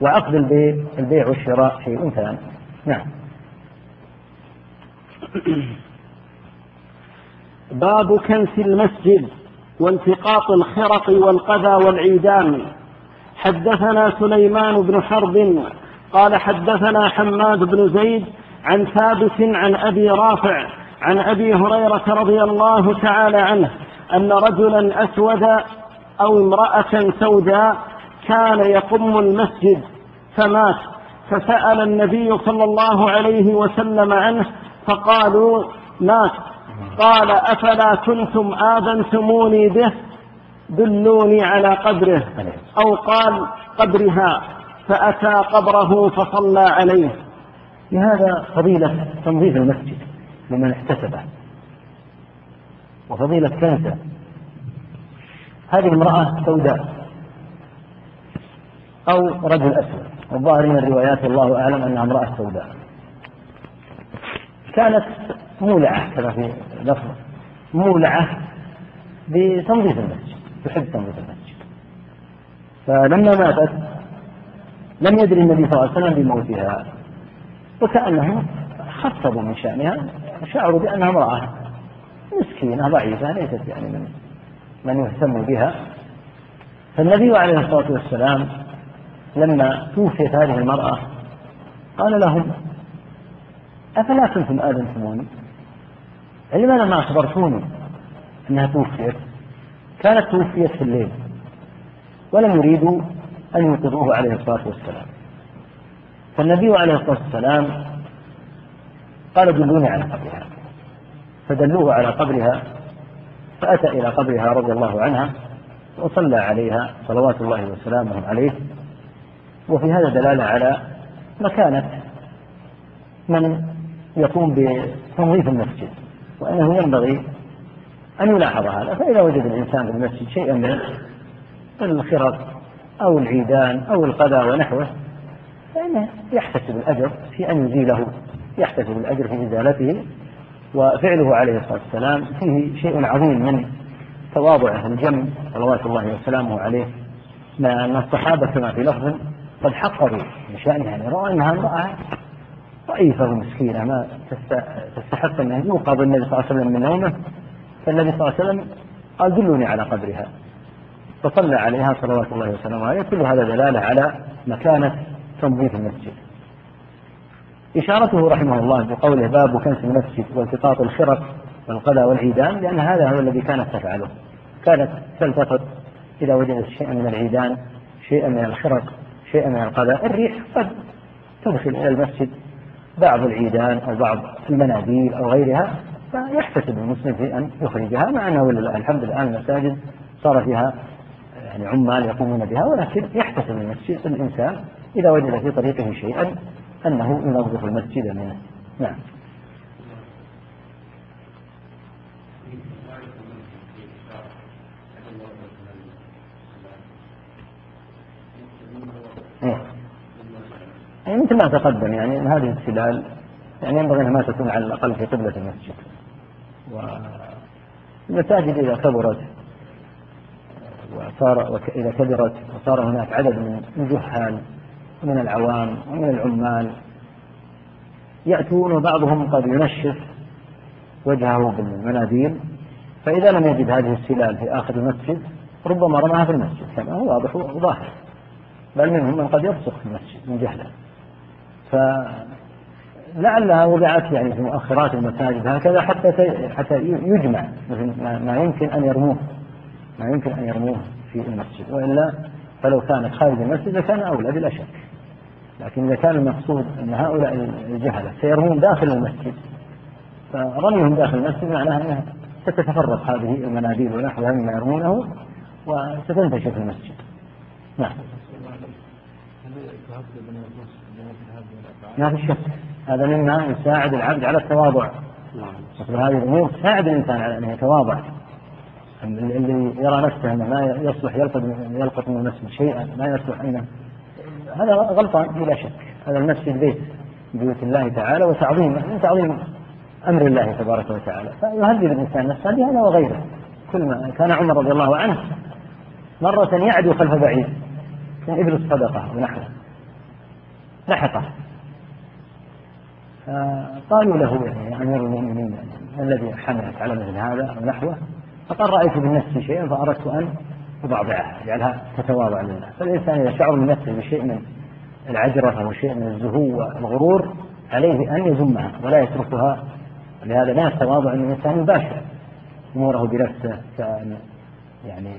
وعقد البيع البيع والشراء شيء ثاني نعم. باب كنس المسجد والتقاط الخرق والقذى والعيدان. حدثنا سليمان بن حرب قال حدثنا حماد بن زيد عن ثابت عن أبي رافع عن أبي هريرة رضي الله تعالى عنه أن رجلا أسود أو امرأة سوداء كان يقم المسجد فمات فسأل النبي صلى الله عليه وسلم عنه فقالوا مات. قال أفلا كنتم آذنتموني به؟ دلوني على قبره أو قال قبرها فأتى قبره فصلى عليه. لهذا فضيلة تنظيف المسجد لمن احتسبه. وفضيلة كنسة. هذه امرأة سوداء أو رجل أسود. الظاهر من الروايات الله أعلم أنها امرأة سوداء. كانت مولعة كما في لفظ. مولعة بتنظيف المسجد تحب تنظيف المسجد. فلما ماتت لم يدري النبي صلى الله عليه وسلم بموتها. وكأنهم خفضوا من شأنها وشعروا بأنها امرأة مسكينة ضعيفة ليست يعني من من يهتم بها. فالنبي عليه الصلاة والسلام لما توفيت هذه المرأة قال لهم أفلا كنتم آذنتموني؟ لماذا ما أخبرتوني أنها توفيت؟ كانت توفيت في الليل ولم يريدوا أن يوقظوه عليه الصلاة والسلام. فالنبي عليه الصلاة والسلام قال دلوني على قبرها. فدلوه على قبرها فأتى إلى قبرها رضي الله عنها وصلى عليها صلوات الله وسلامه عليه. وفي هذا دلالة على مكانة من يقوم بتنظيف المسجد وأنه ينبغي أن يلاحظ هذا. فإذا وجد الإنسان في المسجد شيئا من الخرق أو العيدان أو القذى ونحوه فإنه يحتسب الأجر في أن يزيله. يحتسب الأجر في إزالته وفعله عليه الصلاة والسلام فيه شيء عظيم من تواضعه الجم صلوات الله وسلامه عليه. أن الصحابة كما في لفظ قد حقروا بشأنها يعني رأوا أنها امرأة ضعيفة ومسكينة ما تستحق أن يوقظ النبي صلى الله عليه وسلم من نومه. فالنبي صلى الله عليه وسلم قال دلوني على قبرها. فصلى عليها صلوات الله وسلامه عليه. كل هذا دلالة على مكانة تنظيف المسجد. إشارته رحمه الله بقوله باب كنس المسجد والتقاط الخرق والقذى والعيدان لأن هذا هو الذي كانت تفعله. كانت تلتقط إذا وجدت شيئا من العيدان شيئا من الخرق شيئا من القذى الريح قد تدخل إلى المسجد. بعض العيدان أو بعض المناديل أو غيرها فيحتسب المسلم في أن يخرجها مع أنه الحمد لله المساجد صار فيها يعني عمال يقومون بها ولكن يحتسب المسجد الإنسان إذا وجد في طريقه شيئا أنه ينظف المسجد منه. نعم. يعني مثل ما تقدم يعني هذه التلال يعني ينبغي أنها ما تكون على الأقل في قبلة المسجد. والمساجد إذا كبرت وصار إذا كبرت وصار هناك عدد من الجهال ومن العوام ومن العمال. يأتون وبعضهم قد ينشف وجهه بالمناديل. فإذا لم يجد هذه السلال في آخر المسجد ربما رماها في المسجد كما هو واضح وظاهر. بل منهم من قد يرسخ في المسجد من جهله. فلعلها وضعت يعني في مؤخرات المساجد هكذا حتى حتى يجمع ما يمكن أن يرموه. ما يمكن أن يرموه في المسجد. وإلا فلو كانت خارج المسجد لكان أولى بلا شك. لكن إذا كان المقصود أن هؤلاء الجهلة سيرمون داخل المسجد فرميهم داخل المسجد معناها أنها ستتفرق هذه المناديل ونحوها مما يرمونه وستنتشر في المسجد. نعم. ما في شك هذا مما يساعد العبد على التواضع. مثل هذه الأمور تساعد الإنسان على أن يتواضع. اللي يرى نفسه أنه ما يصلح يلقط يلقط من المسجد شيئا ما يصلح أنه هذا غلطان بلا شك. هذا المسجد بيت بيوت الله تعالى وتعظيم من تعظيم أمر الله تبارك وتعالى. فيهذب الإنسان نفسه بهذا وغيره. كل ما كان عمر رضي الله عنه مرة يعدو خلف بعيد من إبل الصدقة ونحوه. لحقه قالوا له يعني أمير المؤمنين الذي حملك على مثل هذا أو نحوه فقال رأيت بالنفس شيئا فأردت أن اضعضعها اجعلها تتواضع لله فالإنسان إذا شعر من نفسه بشيء من العجرة أو شيء من الزهو والغرور عليه أن يذمها ولا يتركها. لهذا لا التواضع ان الانسان يباشر أموره بنفسه كأن يعني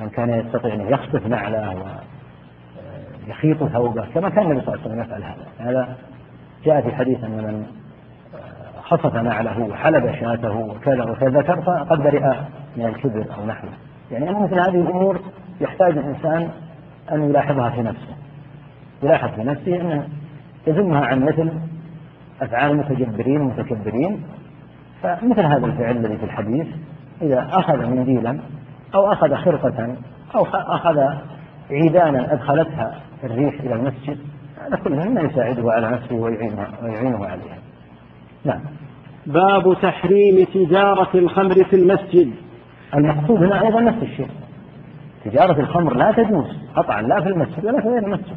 من كان يستطيع أن يخطف نعله ويخيط ثوبه كما كان النبي صلى الله عليه وسلم يفعل هذا. هذا جاء في حديث أن من خصف نعله وحلب شاته وكذا وكذا ذكر فقد برئ من الكبر أو نحوه. يعني أن مثل هذه الأمور يحتاج الإنسان أن يلاحظها في نفسه. يلاحظ في نفسه أنه يذمها عن مثل أفعال المتجبرين المتكبرين فمثل هذا الفعل الذي في الحديث إذا أخذ منديلا أو أخذ خرقة أو أخذ عيدانا أدخلتها الريح إلى المسجد هذا كله مما يساعده على نفسه ويعينه, ويعينه عليها. نعم. باب تحريم تجارة الخمر في المسجد. المقصود هنا أيضا نفس الشيء. تجارة الخمر لا تجوز قطعا لا في المسجد ولا في غير المسجد.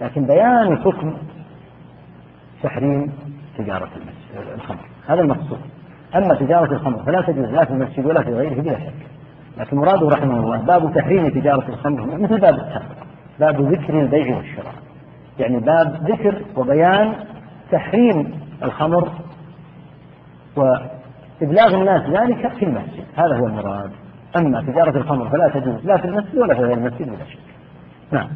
لكن بيان حكم تحريم تجارة المسجد الخمر. هذا المقصود. أما تجارة الخمر فلا تجوز لا في المسجد ولا في غيره بلا شك. لكن مراده رحمه الله باب تحريم تجارة الخمر مثل باب السابق باب ذكر البيع والشراء. يعني باب ذكر وبيان تحريم الخمر وإبلاغ الناس ذلك في المسجد. هذا هو المراد. أما تجارة الخمر فلا تجوز لا في المسجد ولا في غير المسجد بلا شك نعم.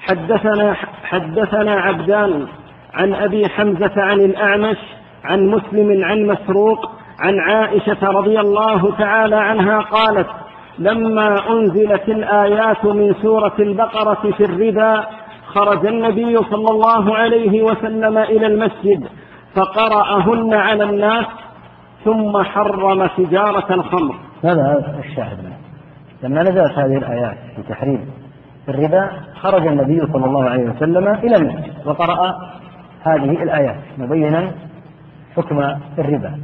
حدثنا حدثنا عبدان عن أبي حمزة عن الأعمش عن مسلم عن مسروق عن عائشة رضي الله تعالى عنها قالت لما أنزلت الآيات من سورة البقرة في الربا خرج النبي صلى الله عليه وسلم إلى المسجد فقرأهن على الناس ثم حرم تجارة الخمر. هذا الشاهد لما نزلت هذه الآيات في تحريم الربا خرج النبي صلى الله عليه وسلم إلى المسجد وقرأ هذه الآيات مبينا حكم الربا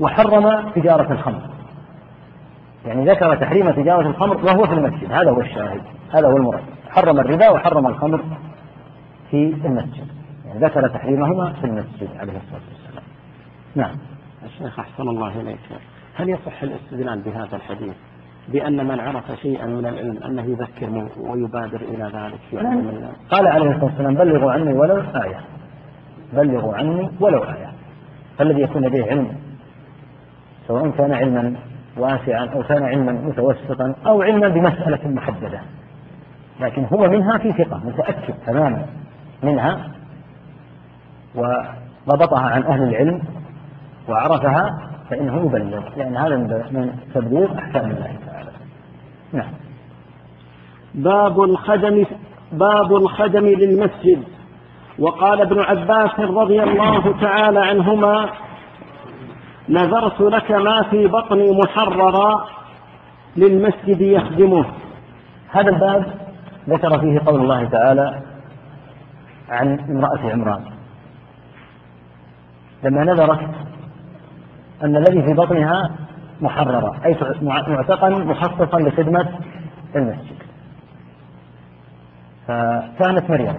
وحرم تجارة الخمر. يعني ذكر تحريم تجارة الخمر وهو في المسجد. هذا هو الشاهد هذا هو المراد. حرم الربا وحرم الخمر في المسجد. يعني ذكر تحريمهما في المسجد عليه الصلاة والسلام. نعم. الشيخ أحسن الله إليك. هل يصح الاستدلال بهذا الحديث؟ بأن من عرف شيئا من العلم أنه يذكر ويبادر إلى ذلك في الله. قال عليه الصلاة والسلام بلغوا عني ولو آية. بلغوا عني ولو آية. فالذي يكون لديه علم سواء كان علما واسعا أو كان علما متوسطا أو علما بمسألة محددة. لكن هو منها في ثقة متأكد تماما منها وضبطها عن أهل العلم وعرفها فإنه يبلغ لأن هذا من تبليغ أحكام الله تعالى. نعم. باب الخدم باب الخدم للمسجد. وقال ابن عباس رضي الله تعالى عنهما نذرت لك ما في بطني محررا للمسجد يخدمه. هذا الباب ذكر فيه قول الله تعالى عن امرأة عمران. لما نذرت أن الذي في بطنها محررة أي معتقا مخصصا لخدمة المسجد. فكانت مريم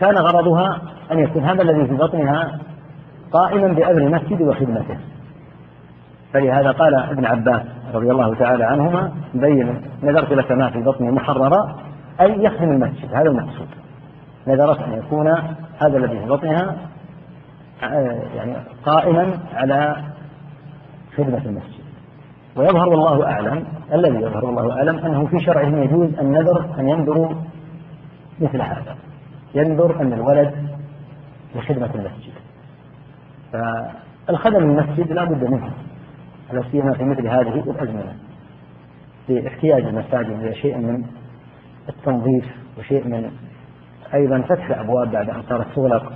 كان غرضها أن يكون هذا الذي في بطنها قائما بأمر المسجد وخدمته. فلهذا قال ابن عباس رضي الله تعالى عنهما مبين نذرت لك ما في بطني محررا أي يخدم المسجد هذا المقصود. نذرت أن يكون هذا الذي في بطنها يعني قائما على خدمة المسجد. ويظهر والله أعلم الذي يظهر والله أعلم أنه في شرعهم يجوز النذر أن ينذروا مثل هذا. ينذر أن الولد لخدمة المسجد. فالخدم المسجد لا بد منه لا سيما في مثل هذه الأزمنة. لاحتياج المساجد إلى شيء من التنظيف وشيء من أيضا فتح الأبواب بعد أن صارت تغلق.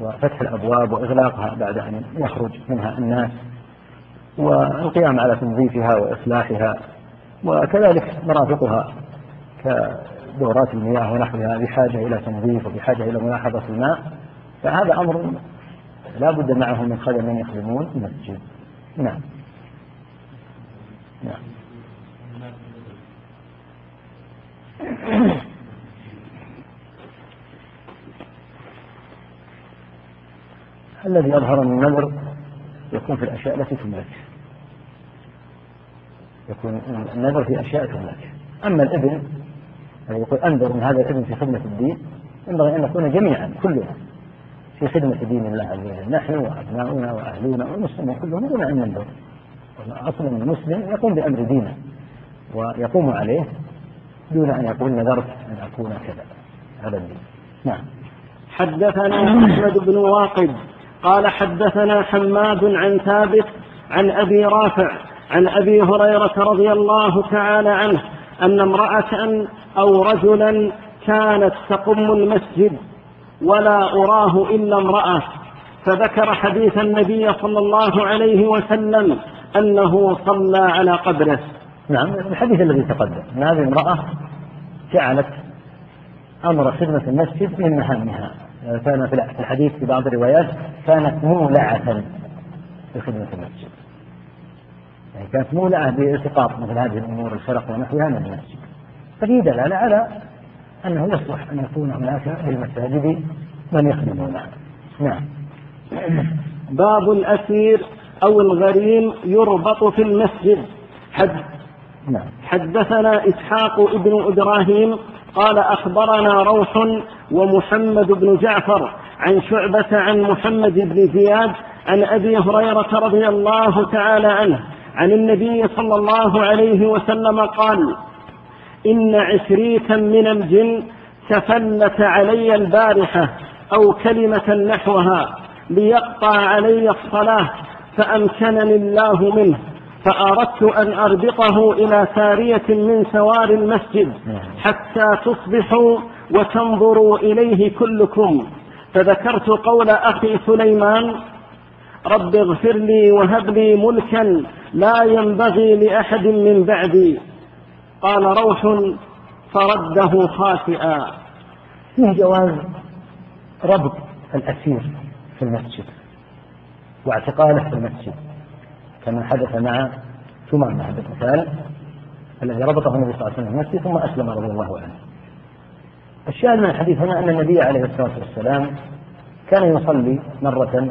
وفتح الأبواب وإغلاقها بعد أن يخرج منها الناس والقيام على تنظيفها وإصلاحها وكذلك مرافقها كدورات المياه ونحوها بحاجة إلى تنظيف وبحاجة إلى ملاحظة الماء فهذا أمر لا بد معه من خدم يخدمون المسجد نعم. نعم. الذي يظهر من النذر يكون في الأشياء التي تملك. يكون النذر في أشياء تملك. أما الإبن يعني يقول أنذر من هذا الإبن في خدمة الدين ينبغي أن نكون جميعا كلنا في خدمة دين الله عز وجل نحن وأبناؤنا وأهلنا والمسلمين كلهم دون أن ننذر. أصلا المسلم يقوم بأمر دينه ويقوم عليه دون أن يقول نذرت أن أكون كذا هذا الدين. نعم. حدثنا أحمد بن واقد. قال حدثنا حماد عن ثابت عن أبي رافع عن أبي هريرة رضي الله تعالى عنه أن امرأة أو رجلا كانت تقم المسجد ولا أراه إلا امرأة فذكر حديث النبي صلى الله عليه وسلم أنه صلى على قبره. نعم الحديث الذي تقدم. أن هذه امرأة جعلت أمر خدمة المسجد من مهامها كان في الحديث في بعض الروايات كانت مولعة في خدمة المسجد. يعني كانت مولعة بالتقاط مثل هذه الأمور الفرق ونحوها من المسجد. ففي دلالة على أنه يصلح أن يكون هناك في المساجد من يخدمونها نعم. باب الأسير أو الغريم يربط في المسجد. حد نعم. حدثنا إسحاق ابن إبراهيم قال أخبرنا روح ومحمد بن جعفر عن شعبة عن محمد بن زياد عن أبي هريرة رضي الله تعالى عنه عن النبي صلى الله عليه وسلم قال إن عفريتا من الجن تفلت علي البارحة أو كلمة نحوها ليقطع علي الصلاة فأمكنني الله منه. فأردت أن أربطه إلى سارية من سوار المسجد حتى تصبحوا وتنظروا إليه كلكم. فذكرت قول أخي سليمان رب اغفر لي وهب لي ملكا لا ينبغي لأحد من بعدي. قال روح فرده خاسئا. فيه جواز ربط الأسير في المسجد واعتقاله في المسجد. كما حدث مع ثمامة هذا المثال الذي ربطه النبي صلى الله عليه وسلم المسجد ثم أسلم رضي الله عنه. الشاهد من الحديث هنا أن النبي عليه الصلاة والسلام كان يصلي مرة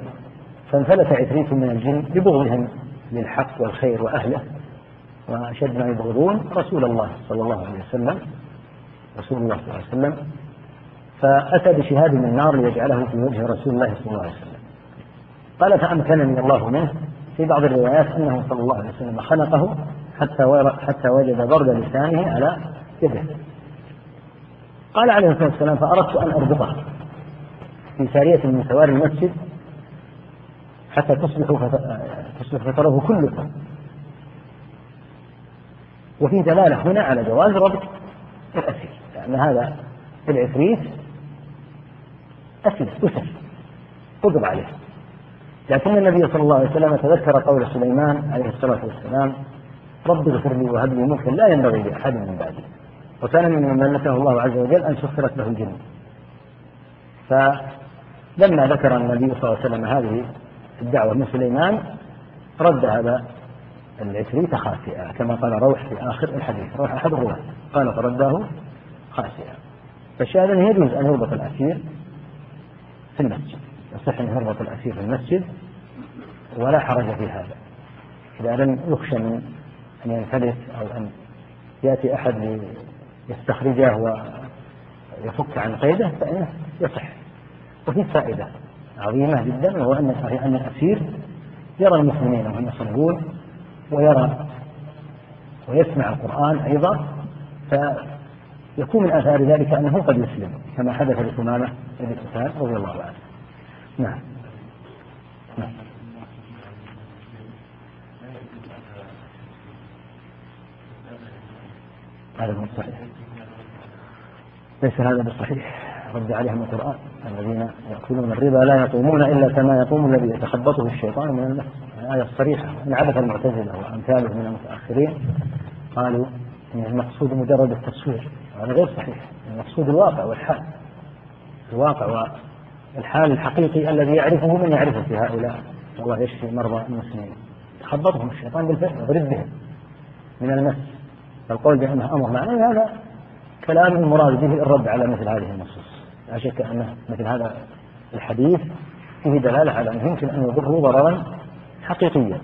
فانفلت عفريت من الجن ببغضهم للحق والخير وأهله وأشد ما يبغضون رسول الله صلى الله عليه وسلم رسول الله صلى الله عليه وسلم. فأتى بشهاد من نار ليجعله في وجه رسول الله صلى الله عليه وسلم. قال فأمكنني الله منه في بعض الروايات أنه صلى الله عليه وسلم خنقه حتى حتى وجد برد لسانه على يده. قال عليه الصلاة والسلام فأردت أن أربطه في سارية من سوار المسجد حتى تصبح تصبح فتره كلكم وفي دلالة هنا على جواز ربط الأسير لأن هذا العفريت أسير أسر قدر عليه. لكن النبي صلى الله عليه وسلم تذكر قول سليمان عليه الصلاة والسلام رب اغفر لي وهب لي ملكا لا ينبغي لأحد من بعدي وكان من ملته الله عز وجل أن سخرت له الجن. فلما ذكر النبي صلى الله عليه وسلم هذه الدعوة من سليمان رد هذا العفريت خاسئا كما قال روح في آخر الحديث روح أحد الرواة. قال فرداه خاسئا فالشاهد أنه يجوز أن يربط الأسير في المسجد. يصح أن يربط الأسير في المسجد ولا حرج في هذا. إذا لم يخشى من أن ينفلت أو أن يأتي أحد ليستخرجه ويفك عن قيده فإنه يصح. وفي فائدة عظيمة جدا وهو أن أن الأسير يرى المسلمين وهم يصلون ويرى ويسمع القرآن أيضا فيكون من آثار ذلك أنه قد يسلم كما حدث لثمامة بن رضي الله عنه. نعم. نعم. هذا من صحيح. ليس هذا بصحيح رد عليهم القرآن. الذين يأكلون الربا لا يقومون إلا كما يقوم الذي يتخبطه الشيطان من المس الآية الصريحة. من عبث المعتزلة وأمثاله من المتأخرين قالوا إن المقصود مجرد التصوير. هذا غير صحيح. المقصود الواقع والحال. الواقع والحال الحقيقي الذي يعرفه من يعرفه في هؤلاء. الله يشفي مرضى المسلمين. تخبطهم الشيطان بالفعل يضرب بهم من المس. فالقول بأنه أمر معنوي هذا كلام المراد به الرد على مثل هذه النصوص. لا شك أن مثل هذا الحديث فيه دلالة على أنه يمكن أن يضره ضررا حقيقيا.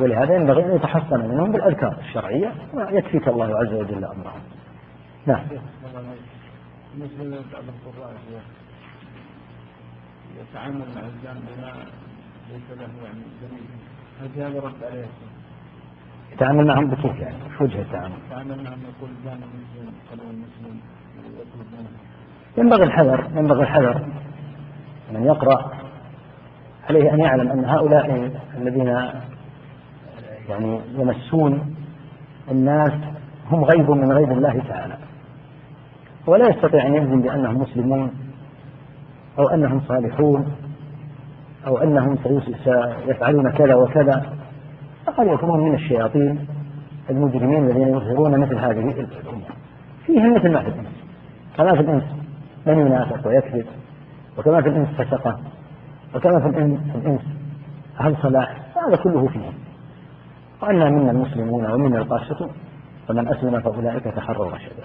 ولهذا ينبغي أن يتحصن منهم بالأذكار الشرعية ويكفيك الله عز وجل أمرهم. نعم. بالنسبة لبعض القراء يتعامل مع الجانب بما ليس له يعني دليل هل هذا رد عليه؟ يتعامل معهم بكيف يعني؟ شو وجه التعامل؟ يتعامل معهم يقول الجانب مسلم قالوا المسلم ينبغي الحذر ينبغي الحذر من يقرأ عليه أن يعلم أن هؤلاء الذين يعني يمسون الناس هم غيب من غيب الله تعالى ولا يستطيع أن يجزم بأنهم مسلمون أو أنهم صالحون أو أنهم سيفعلون كذا وكذا فقد يكونون من الشياطين المجرمين الذين يظهرون مثل هذه الأمور فيهم مثل ما في الإنس. كما في الإنس من ينافق ويكذب وكما في الإنس فسقة وكما في الإنس أهل صلاح هذا كله فيهم وأنا منا المسلمون ومنا القاسطون فمن أسلم فأولئك تحروا رشدا.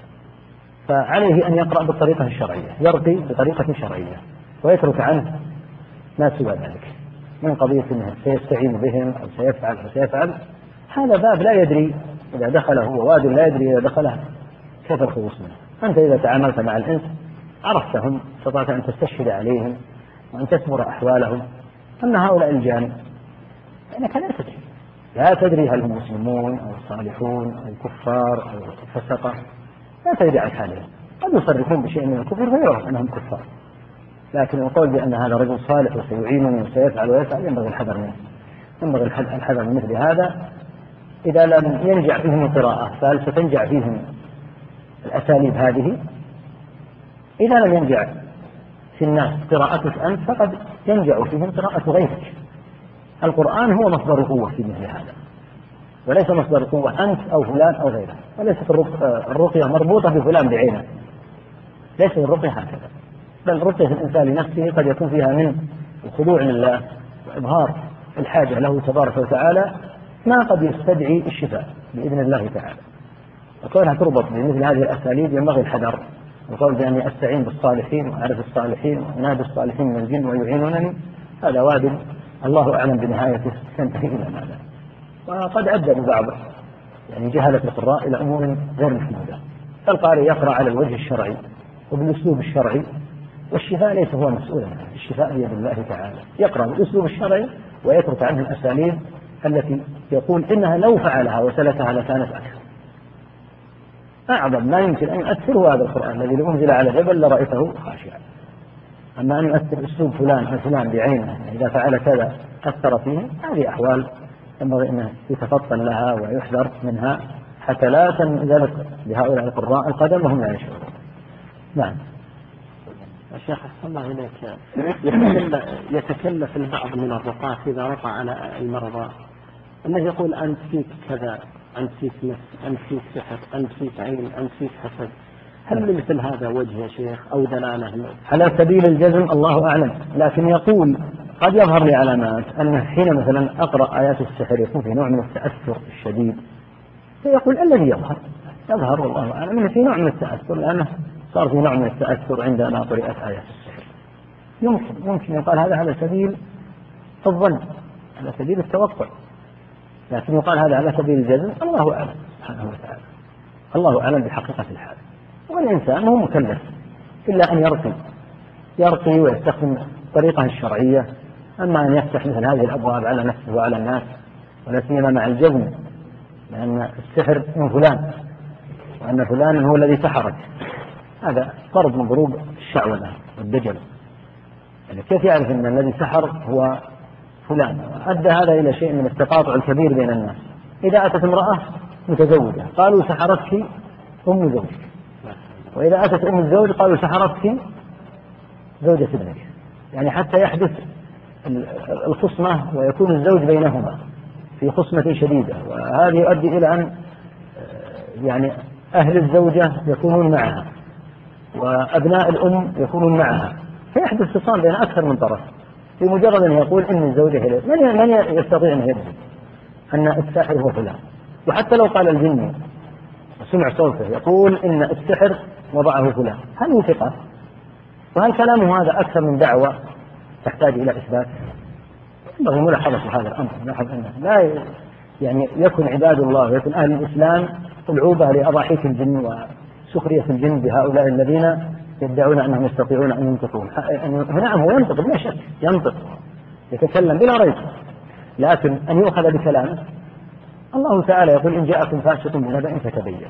فعليه أن يقرأ بالطريقة الشرعية يرقي بطريقة شرعية. ويترك عنه ما سوى ذلك. من قضية أنه سيستعين بهم أو سيفعل أو سيفعل هذا باب لا يدري إذا دخله هو واد لا يدري إذا دخله كيف الخلوص منه؟ أنت إذا تعاملت مع الإنس عرفتهم استطعت أن تستشهد عليهم وأن تثمر أحوالهم. أما هؤلاء الجانب فإنك لا تدري. لا تدري هل هم مسلمون أو صالحون أو كفار أو فسقة. لا تدري عن حالهم. قد يصرفون بشيء من الكفر فيعرف أنهم كفار. لكن القول بأن هذا رجل صالح وسيعينني وسيفعل ويفعل ينبغي الحذر منه. ينبغي الحذر من مثل هذا. إذا لم ينجع فيهم القراءة فهل ستنجع فيهم الأساليب هذه؟ إذا لم ينجع في الناس قراءتك أنت فقد ينجع فيهم قراءة غيرك. القرآن هو مصدر قوة في مثل هذا. وليس مصدر قوة أنت أو فلان أو غيره. وليست الرقية مربوطة بفلان بعينه. ليست الرقية هكذا. بل رقية الإنسان لنفسه قد يكون فيها من الخضوع لله وإظهار الحاجة له تبارك وتعالى ما قد يستدعي الشفاء بإذن الله تعالى. وكونها تربط بمثل هذه الأساليب ينبغي الحذر القول بأني أستعين بالصالحين وأعرف الصالحين وأنادي الصالحين من الجن ويعينونني. هذا واد الله أعلم بنهايته. تنتهي إلى ماذا؟ وقد أدى ببعض يعني جهلة القراء إلى أمور غير محمودة. القارئ يقرأ على الوجه الشرعي وبالأسلوب الشرعي والشفاء ليس هو مسؤولا الشفاء بيد الله تعالى. يقرأ بالأسلوب الشرعي ويترك عنه الأساليب التي يقول إنها لو فعلها وسلكها لكانت أكثر. أعظم ما يمكن أن يؤثر هو هذا القرآن الذي لو أنزل على جبل لرأيته خاشعا. أما أن يؤثر أسلوب فلان أو فلان بعينه إذا فعل كذا أثر فيه هذه أحوال ينبغي أن يتفطن لها ويحذر منها حتى لا تنزلق بهؤلاء القراء القدم وهم لا يشعرون. نعم. يا شيخ الله إليك. يتكلف, البعض من الرقاة إذا رقى على المرضى. أنه يقول أنت فيك كذا أنت فيك نفس أنت فيك سحر أنت فيك عين أنت فيك حسد. هل لمثل هذا وجه يا شيخ أو دلالة؟ على سبيل الجزم الله أعلم. لكن يقول قد يظهر لي علامات أن حين مثلا أقرأ آيات السحر يكون في نوع من التأثر الشديد. فيقول الذي يظهر؟ يظهر والله أعلم في نوع من التأثر لأنه صار في نوع من التأثر عندما قرأت آيات السحر يمكن يمكن يقال هذا على سبيل الظن على سبيل التوقع. لكن يقال هذا على سبيل الجزم الله أعلم سبحانه وتعالى. الله أعلم بحقيقة الحال. والإنسان هو مكلف إلا أن يرقي. يرقي ويستخدم الطريقة الشرعية. أما أن يفتح مثل هذه الأبواب على نفسه وعلى الناس ولا سيما مع الجزم لأن السحر من فلان وأن فلان هو الذي سحرك. هذا ضرب من ضروب الشعوذة والدجل. يعني كيف يعرف أن الذي سحر هو فلان؟ أدى هذا إلى شيء من التقاطع الكبير بين الناس. إذا أتت امرأة متزوجة قالوا سحرتك أم زوجك وإذا أتت أم الزوج قالوا سحرتك زوجة ابنك. يعني حتى يحدث الخصمة ويكون الزوج بينهما في خصمة شديدة. وهذا يؤدي إلى أن يعني أهل الزوجة يكونون معها. وأبناء الأم يكونون معها. فيحدث خصام بين أكثر من طرف. بمجرد أن يقول إن الزوجة هي من من يستطيع أن يدري أن الساحر هو فلان. وحتى لو قال الجني وسمع صوته يقول إن السحر وضعه فلان. هل هو ثقة؟ وهل كلامه هذا أكثر من دعوة تحتاج إلى إثبات؟ ينبغي ملاحظة هذا الأمر. نلاحظ أنه لا يعني يكن عباد الله ويكن أهل الإسلام ألعوبة لأضاحيك الجن وسخرية الجن بهؤلاء الذين يدعون أنهم يستطيعون أن ينطقون. نعم هو ينطق بلا شك ينطق يتكلم بلا ريب. لكن أن يؤخذ بكلامه الله تعالى يقول إن جاءكم فاسق بنبأ فتبين.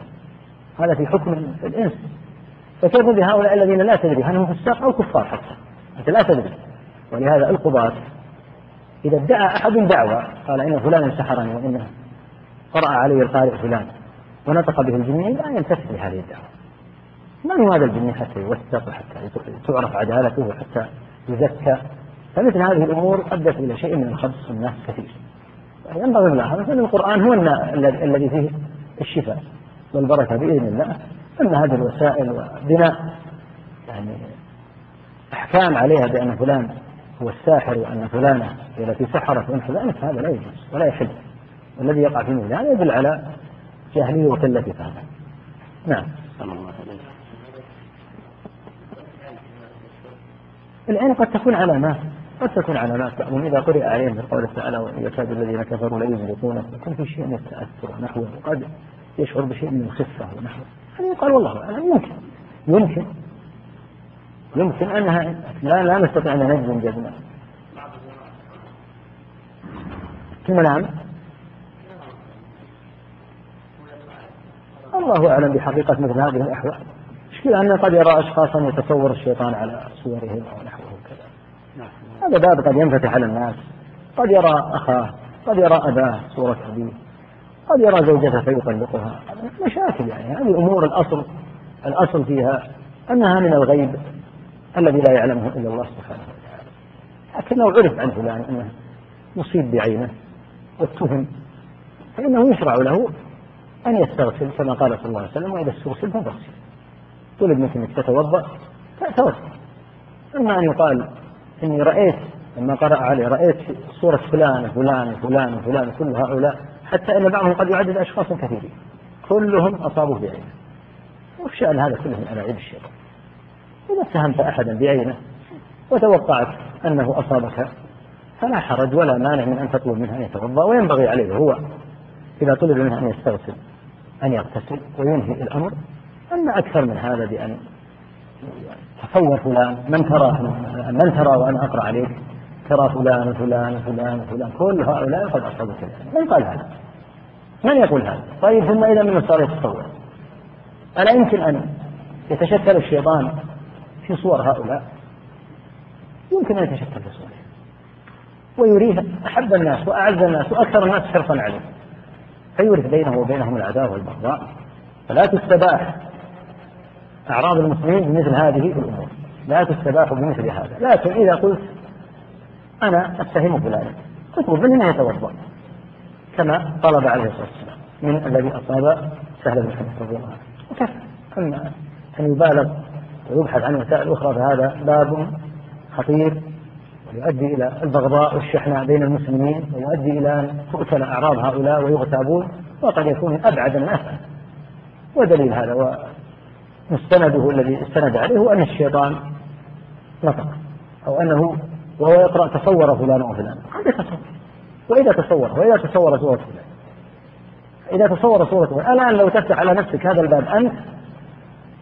هذا في حكم الإنس. فكيف بهؤلاء الذين لا تدري هل هم فساق أو كفار حتى. أنت لا تدري. ولهذا القضاة إذا ادعى أحد دعوة قال إن فلانا سحرني وإنه قرأ علي القارئ فلان ونطق به الجني لا يلتفت لهذه الدعوة. هو هذا الجني حتى يوثق وحتى تعرف عدالته وحتى يزكى؟ فمثل هذه الأمور أدت إلى شيء من الخبص في الناس كثير. ينبغي ملاحظة أن القرآن هو الذي فيه الشفاء والبركة بإذن الله. أن هذه الوسائل وبناء يعني أحكام عليها بأن فلان هو الساحر وأن فلانة هي التي سحرت وأن ذلك هذا لا يجوز ولا يحل. والذي يقع في مثل هذا يدل على جاهلية وقلة فهم نعم. العين قد تكون علامات قد تكون علامات تأمن. إذا قرئ عليهم في قوله تعالى ويكاد الذين كفروا لا يزلقون يكون في شيء من التأثر ونحوه وقد يشعر بشيء من الخفة ونحوه هذا يقال والله أعلم. يمكن يمكن يمكن أنها لا لا نستطيع أن نجزم جزما. في المنام الله أعلم بحقيقة مثل هذه الأحوال. المشكلة أنه قد يرى أشخاصا يتصور الشيطان على صورهم أو نحوه كذا هذا باب قد ينفتح على الناس. قد يرى أخاه قد يرى أباه صورة أبيه قد يرى زوجته فيطلقها. مشاكل يعني. هذه أمور الأصل الأصل فيها أنها من الغيب الذي لا يعلمه إلا الله سبحانه وتعالى. لكن لو عرف عن فلان أنه مصيب بعينه واتهم فإنه يشرع له أن يستغسل كما قال صلى الله عليه وسلم وإذا استغسل فاغسل طلب منك أنك تتوضأ توضأ أما أن يقال إني رأيت لما قرأ عليه رأيت صورة فلان فلان فلان فلان كل هؤلاء حتى أن بعضهم قد يعدد أشخاص كثيرين. كلهم أصابوه بعينه وفي شأن هذا كله من ألاعيب الشيطان إذا اتهمت أحدا بعينه وتوقعت أنه أصابك فلا حرج ولا مانع من أن تطلب منه أن يتوضأ وينبغي عليه هو إذا طلب منه أن يستغسل أن يغتسل وينهي الأمر. أما أكثر من هذا بأن تصور فلان من ترى من ترى وأنا أقرأ عليك؟ ترى فلان وفلان وفلان وفلان كل هؤلاء قد أصابوا كذا من قال هذا؟ من يقول هذا؟ طيب ثم إذا من صار يتصور ألا يمكن أن يتشكل الشيطان في صور هؤلاء؟ يمكن أن يتشكل في صورهم. ويريه أحب الناس وأعز الناس وأكثر الناس حرصا عليه. فيورث بينه وبينهم العداوة والبغضاء. فلا تستباح. أعراض المسلمين بمثل هذه الأمور. لا تستباح بمثل هذا. لكن إذا قلت أنا أتهم فلانا اطلب منه أن يتوضأ. كما طلب عليه الصلاة والسلام من الذي أصاب سهل بن حنيفة رضي الله عنه. وكفى. أما أن يبالغ ويبحث عن وسائل أخرى فهذا باب خطير ويؤدي إلى البغضاء والشحناء بين المسلمين ويؤدي إلى أن تقتل أعراض هؤلاء ويغتابون وقد يكون أبعد الناس. ودليل هذا ومستنده الذي استند عليه هو أن الشيطان نطق أو أنه وهو يقرأ تصور فلان. وفلان هذا تصور وإذا تصور وإذا تصور صورة فلان. إذا تصور صورة فلان. الآن لو تفتح على نفسك هذا الباب أنت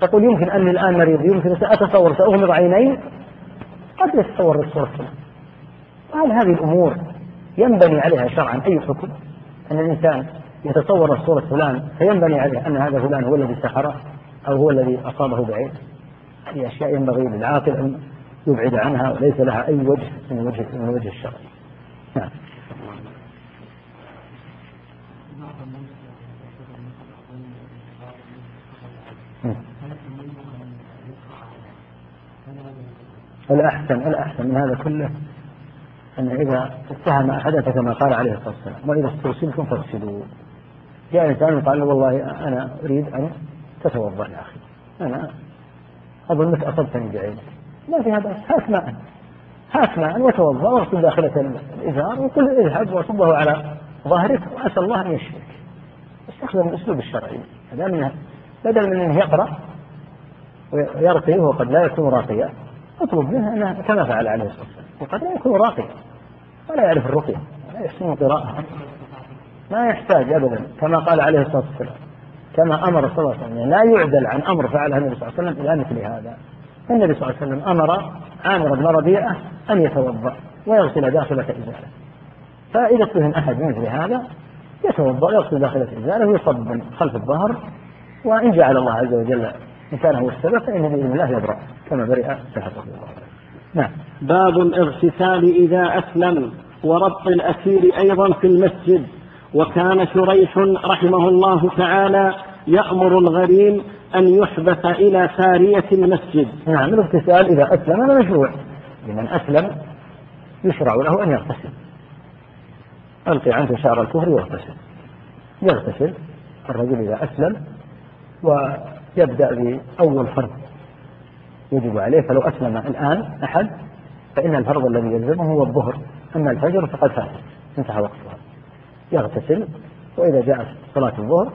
تقول يمكن أني الآن مريض يمكن سأتصور سأغمض عيني. قد يتصور صورة فلان. وهل هذه الأمور ينبني عليها شرعا أي حكم؟ أن الإنسان يتصور صورة فلان فينبني عليه أن هذا فلان هو الذي سحره. أو هو الذي أصابه بعين. هذه أشياء ينبغي للعاقل أن يبعد عنها وليس لها أي وجه من وجه من وجه الشرع. نعم. الأحسن الأحسن من هذا كله أن إذا اتهم أحدا كما قال عليه الصلاة والسلام وإذا استرسلتم فاغسلوا جاء إنسان وقال والله أنا أريد أن تتوضأ يا أخي. أنا أظنك أصبتني بعينك. ما في هذا هات ماء. هات ماء وتوضأ واغسل داخلة الإزار وقل اذهب وصبه على ظهرك وأسأل الله أن يشفيك. استخدم الأسلوب الشرعي. هذا بدل من أنه يقرأ ويرقي وهو قد لا يكون راقيا اطلب منه أنه كما فعل عليه الصلاة والسلام. وقد لا يكون راقيا. ولا يعرف الرقية لا يحسن القراءة ما يحتاج أبدا كما قال عليه الصلاة والسلام. كما أمر صلى الله عليه وسلم. لا يعدل عن أمر فعله النبي صلى الله عليه وسلم إلى مثل هذا. النبي صلى الله عليه وسلم أمر عامر بن ربيعة أن يتوضأ ويغسل داخلة إزاله. فإذا اتهم أحد مثل هذا يتوضأ ويغسل داخلة إزاله ويصب خلف الظهر. وإن جعل الله عز وجل إن كان هو السبب فإنه بإذن الله يبرأ كما برئ سحر رضي الله عنه نعم. باب الاغتسال إذا أسلم وربط الأسير أيضا في المسجد. وكان شريح رحمه الله تعالى يأمر الغريم أن يحبس إلى سارية المسجد. نعم الاغتسال إذا أسلم هذا مشروع. لمن أسلم يشرع له أن يغتسل. ألقي عنه شعر الكفر ويغتسل يغتسل الرجل إذا أسلم ويبدأ بأول فرض يجب عليه فلو أسلم الآن أحد فإن الفرض الذي يلزمه هو الظهر أما الفجر فقد فات. انتهى وقتها. يغتسل وإذا جاءت صلاة الظهر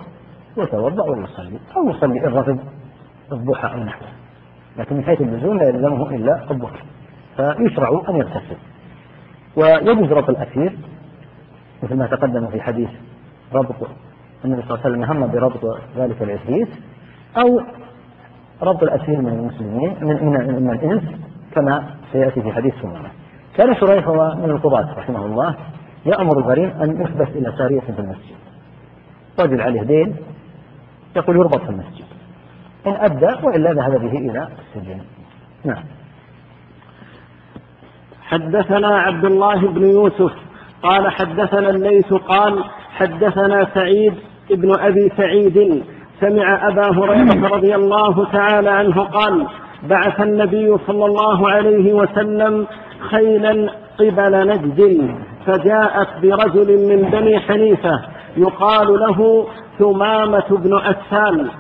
يتوضأ ويصلي أو يصلي إن رغب الضحى أو نحوه. لكن من حيث اللزوم لا يلزمه إلا الظهر فيشرع أن يغتسل. ويجوز ربط الأسير مثل ما تقدم في حديث ربط النبي صلى الله عليه وسلم هم بربط ذلك العفريت أو ربط الأسير من المسلمين من, من, من الإنس كما سيأتي في حديث سمامة كان شريح من القضاة رحمه الله يأمر الغريم أن يحبس إلى سارية في المسجد. رجل عليه دين يقول يربط في المسجد. إن أدى وإلا ذهب به إلى السجن. نعم. حدثنا عبد الله بن يوسف قال حدثنا الليث قال حدثنا سعيد ابن أبي سعيد سمع أبا هريرة رضي الله تعالى عنه قال بعث النبي صلى الله عليه وسلم خيلا قبل نجد. فجاءت برجل من بني حنيفة يقال له ثمامة بن أسال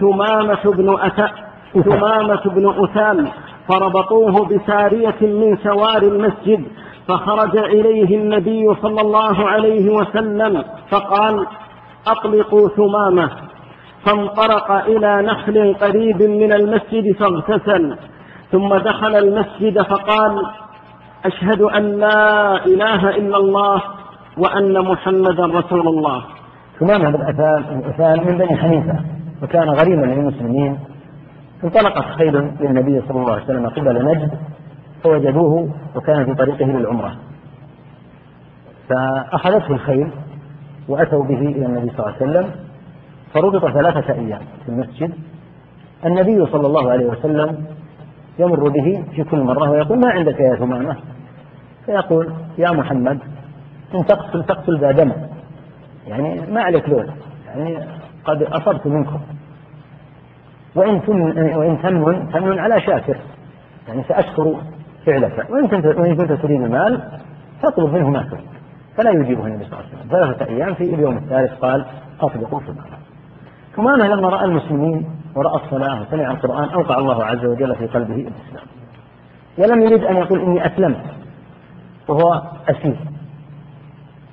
ثمامة بن أتى ثمامة بن أثال فربطوه بسارية من سوار المسجد. فخرج إليه النبي صلى الله عليه وسلم فقال أطلقوا ثمامة. فانطلق إلى نخل قريب من المسجد فاغتسل. ثم دخل المسجد فقال أشهد أن لا إله إلا الله وأن محمدا رسول الله. ثمامة بن أثان من بني حنيفة وكان غريما للمسلمين. انطلقت خيل للنبي صلى الله عليه وسلم قبل نجد فوجدوه وكان في طريقه للعمرة. فأخذته الخيل وأتوا به إلى النبي صلى الله عليه وسلم فربط ثلاثة أيام في المسجد. النبي صلى الله عليه وسلم يمر به في كل مرة ويقول ما عندك يا ثمامة فيقول يا محمد إن تقتل تقتل ذا دم. يعني ما عليك لون. يعني قد أصبت منكم. وإن وإن تمن تمن على شاكر. يعني سأشكر فعلك. وإن كنت وإن كنت تريد المال فاطلب منه ما تريد. فلا يجيبه النبي صلى الله عليه وسلم. ثلاثة أيام في اليوم الثالث قال أطلقوا المال ثمامة لما رأى المسلمين ورأى الصلاة وسمع القرآن أوقع الله عز وجل في قلبه الإسلام. ولم يريد أن يقول إني أسلمت وهو أسير.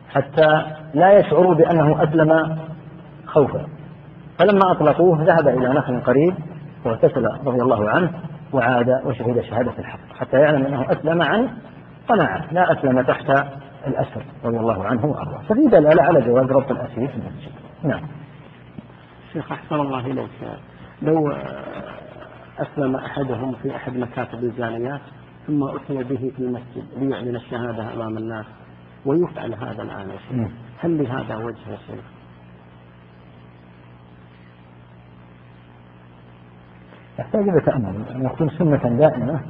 حتى لا يشعروا بأنه أسلم خوفا. فلما أطلقوه ذهب إلى نخل قريب واغتسل رضي الله عنه وعاد وشهد شهادة الحق. حتى يعلم أنه أسلم عن قناعة لا أسلم تحت الأسر رضي الله عنه وأرضاه. ففي دلالة على جواز ربط الأسير في المسجد. نعم. شيخ أحسن الله إليك. لو أسلم أحدهم في أحد مكاتب الزانيات ثم أتي به في المسجد ليعلن الشهادة أمام الناس ويفعل هذا الآن. يا شيخ هل لهذا وجه يا شيخ؟ يحتاج إلى تأمل. أن يكون سنة دائمة.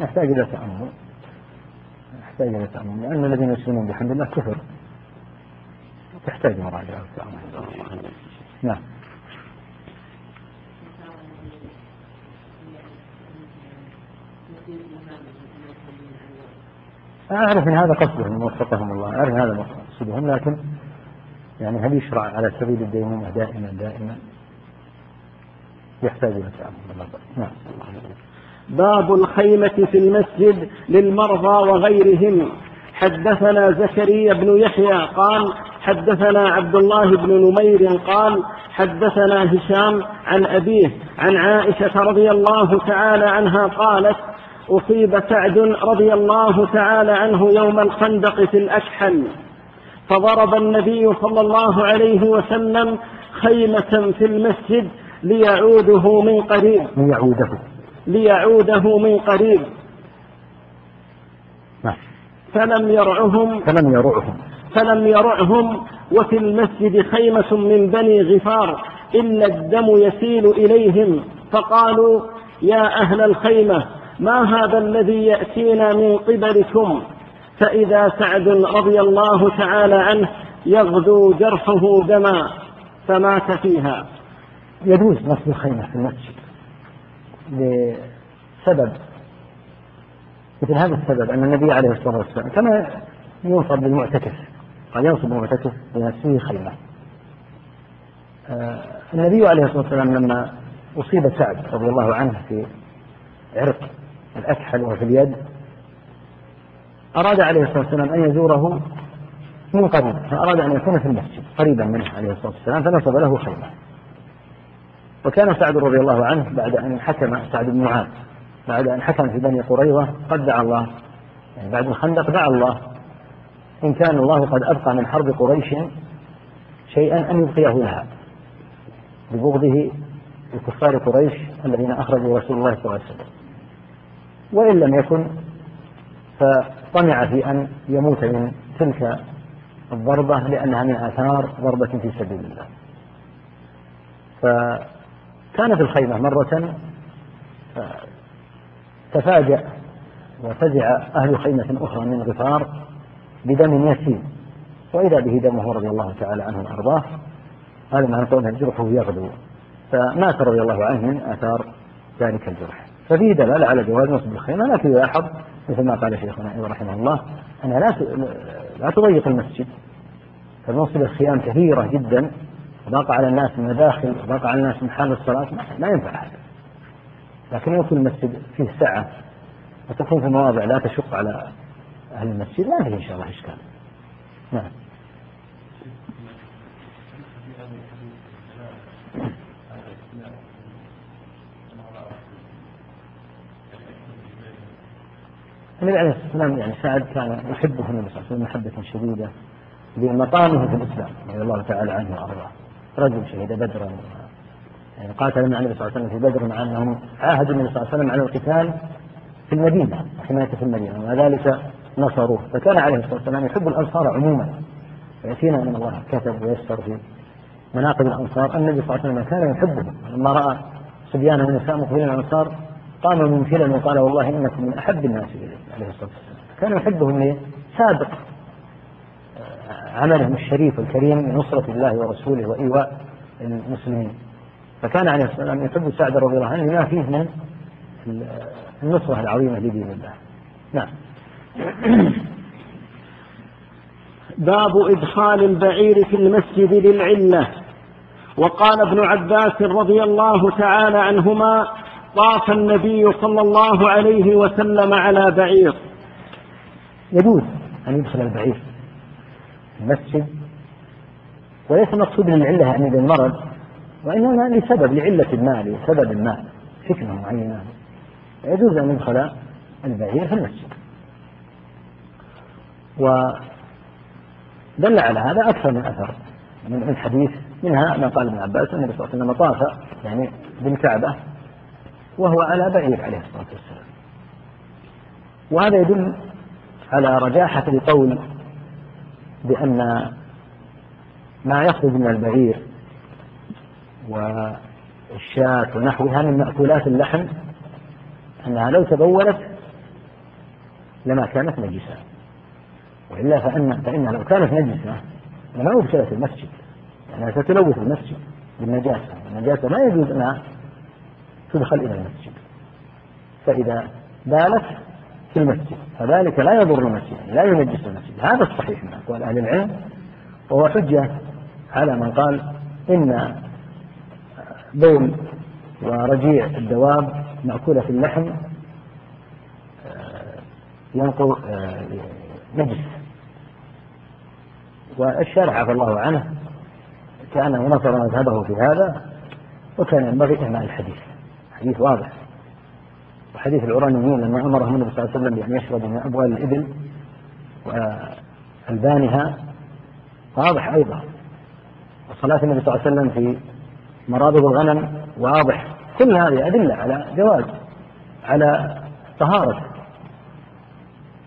يحتاج إلى تأمل. يحتاج إلى تأمل. لأن الذين يسلمون بحمد الله كفر. تحتاج مراجعة. وتأمل نعم. أعرف أن هذا قصدهم وفقهم الله. أعرف هذا مقصودهم لكن يعني هل يشرع على سبيل الديمومة دائما دائما؟ يحتاج إلى تأمل نعم. باب الخيمة في المسجد للمرضى وغيرهم. حدثنا زكريا بن يحيى قال حدثنا عبد الله بن نمير قال حدثنا هشام عن أبيه عن عائشة رضي الله تعالى عنها قالت أصيب سعد رضي الله تعالى عنه يوم الخندق في الأكحل فضرب النبي صلى الله عليه وسلم خيمة في المسجد ليعوده من قريب. ليعوده. ليعوده من قريب. نعم. فلم يرعهم. فلم يرعهم. فلم يرعهم. وفي المسجد خيمة من بني غفار. إلا الدم يسيل إليهم. فقالوا يا أهل الخيمة ما هذا الذي يأتينا من قبلكم؟ فإذا سعد رضي الله تعالى عنه يغدو جرحه دما فمات فيها. يجوز نصب الخيمة في المسجد لسبب مثل هذا السبب أن النبي عليه الصلاة والسلام كما ينصب للمعتكف قد ينصب المعتكف لنفسه خيمة آه النبي عليه الصلاة والسلام لما أصيب سعد رضي الله عنه في عرق الأكحل وفي اليد. أراد عليه الصلاة والسلام أن يزوره من قريب فأراد أن يكون في المسجد قريبا منه عليه الصلاة والسلام فنصب له خيمة وكان سعد رضي الله عنه بعد أن حكم سعد بن معاذ بعد أن حكم في بني قريظة قد دعا الله يعني بعد الخندق دعا الله. إن كان الله قد أبقى من حرب قريش شيئا أن يبقيه لها ببغضه لكفار قريش الذين أخرجوا رسول الله صلى الله عليه وسلم. وإن لم يكن فطمع في أن يموت من تلك الضربة لأنها من آثار ضربة في سبيل الله. فكان في الخيمة مرة تفاجأ وفزع أهل خيمة أخرى من غفار بدم يسيل وإذا به دمه رضي الله تعالى عنه وأرضاه هذا معنى قولها جرحه يغدو. فمات رضي الله عنه من آثار ذلك الجرح. ففيه دلالة على جواز نصب الخيمة لكن يلاحظ مثل ما قال شيخنا رحمه الله أنها لا لا تضيق المسجد. فنصب الخيام كثيرة جدا وضاق على الناس المداخل وضاق على الناس محل الصلاة. ما ينفع هذا لكن يكون المسجد فيه سعة وتكون في مواضع لا تشق على أهل المسجد ما فيه إن شاء الله إشكال. نعم. النبي عليه الصلاه والسلام يعني سعد كان يحبه النبي صلى الله عليه وسلم محبة شديدة بمقامه في الإسلام رضي الله تعالى عنه وأرضاه. رجل شهد بدرا يعني قاتل مع النبي صلى الله عليه وسلم في بدر مع أنهم عاهدوا النبي صلى الله عليه وسلم على القتال في المدينة حماية في المدينة ومع ذلك نصروه. فكان عليه الصلاة والسلام يحب الأنصار عموما. وياتينا ان الله كتب ويسر في مناقب الأنصار. النبي صلى الله عليه وسلم كان يحبهم. لما رأى صبيان النساء مقبلين الأنصار قام منكرا وقال والله إنكم من أحب الناس إليه عليه الصلاة والسلام. كان يحبهم ليه؟ سابق. عملهم الشريف الكريم لنصرة الله ورسوله وإيواء المسلمين. فكان عليه الصلاة والسلام يحب سعد رضي الله عنه لما فيه من النصرة العظيمة لدين الله. نعم. باب إدخال البعير في المسجد للعلة. وقال ابن عباس رضي الله تعالى عنهما طاف النبي صلى الله عليه وسلم على بعير. يجوز أن يدخل البعير المسجد وليس مقصود للعلة يعني للمرض وإنما لسبب لعلة ما لسبب ما حكمة معينة. يجوز أن يدخل البعير في المسجد. ودل على هذا أكثر من أثر من الحديث منها ما قال ابن عباس أن النبي صلى الله عليه وسلم طاف يعني بالكعبة وهو على بعير عليه الصلاة والسلام. وهذا يدل على رجاحة القول بأن ما يخرج من البعير والشاة ونحوها من مأكولات اللحم أنها لو تبولت لما كانت نجسة. وإلا فإن فإنها لو كانت نجسة لما أبشرت المسجد. لأنها يعني ستلوث المسجد بالنجاسة. النجاسة ما يجوز أنها تدخل إلى المسجد. فإذا بالت في المسجد فذلك لا يضر المسجد لا ينجس المسجد. هذا الصحيح من أقوال أهل العلم. وهو حجة على من قال إن بول ورجيع الدواب مأكولة في اللحم آه، ينقل آه، نجس. والشارع عفى الله عنه كأنه نصر مذهبه في هذا وكان ينبغي إهمال الحديث. حديث واضح. وحديث العرانيين لما أمرهم النبي صلى الله عليه وسلم بأن يشربوا من أبوال الإبل وألبانها واضح أيضا. وصلاة النبي صلى الله عليه وسلم في مرابض الغنم واضح. كل هذه أدلة على جواز على طهارة.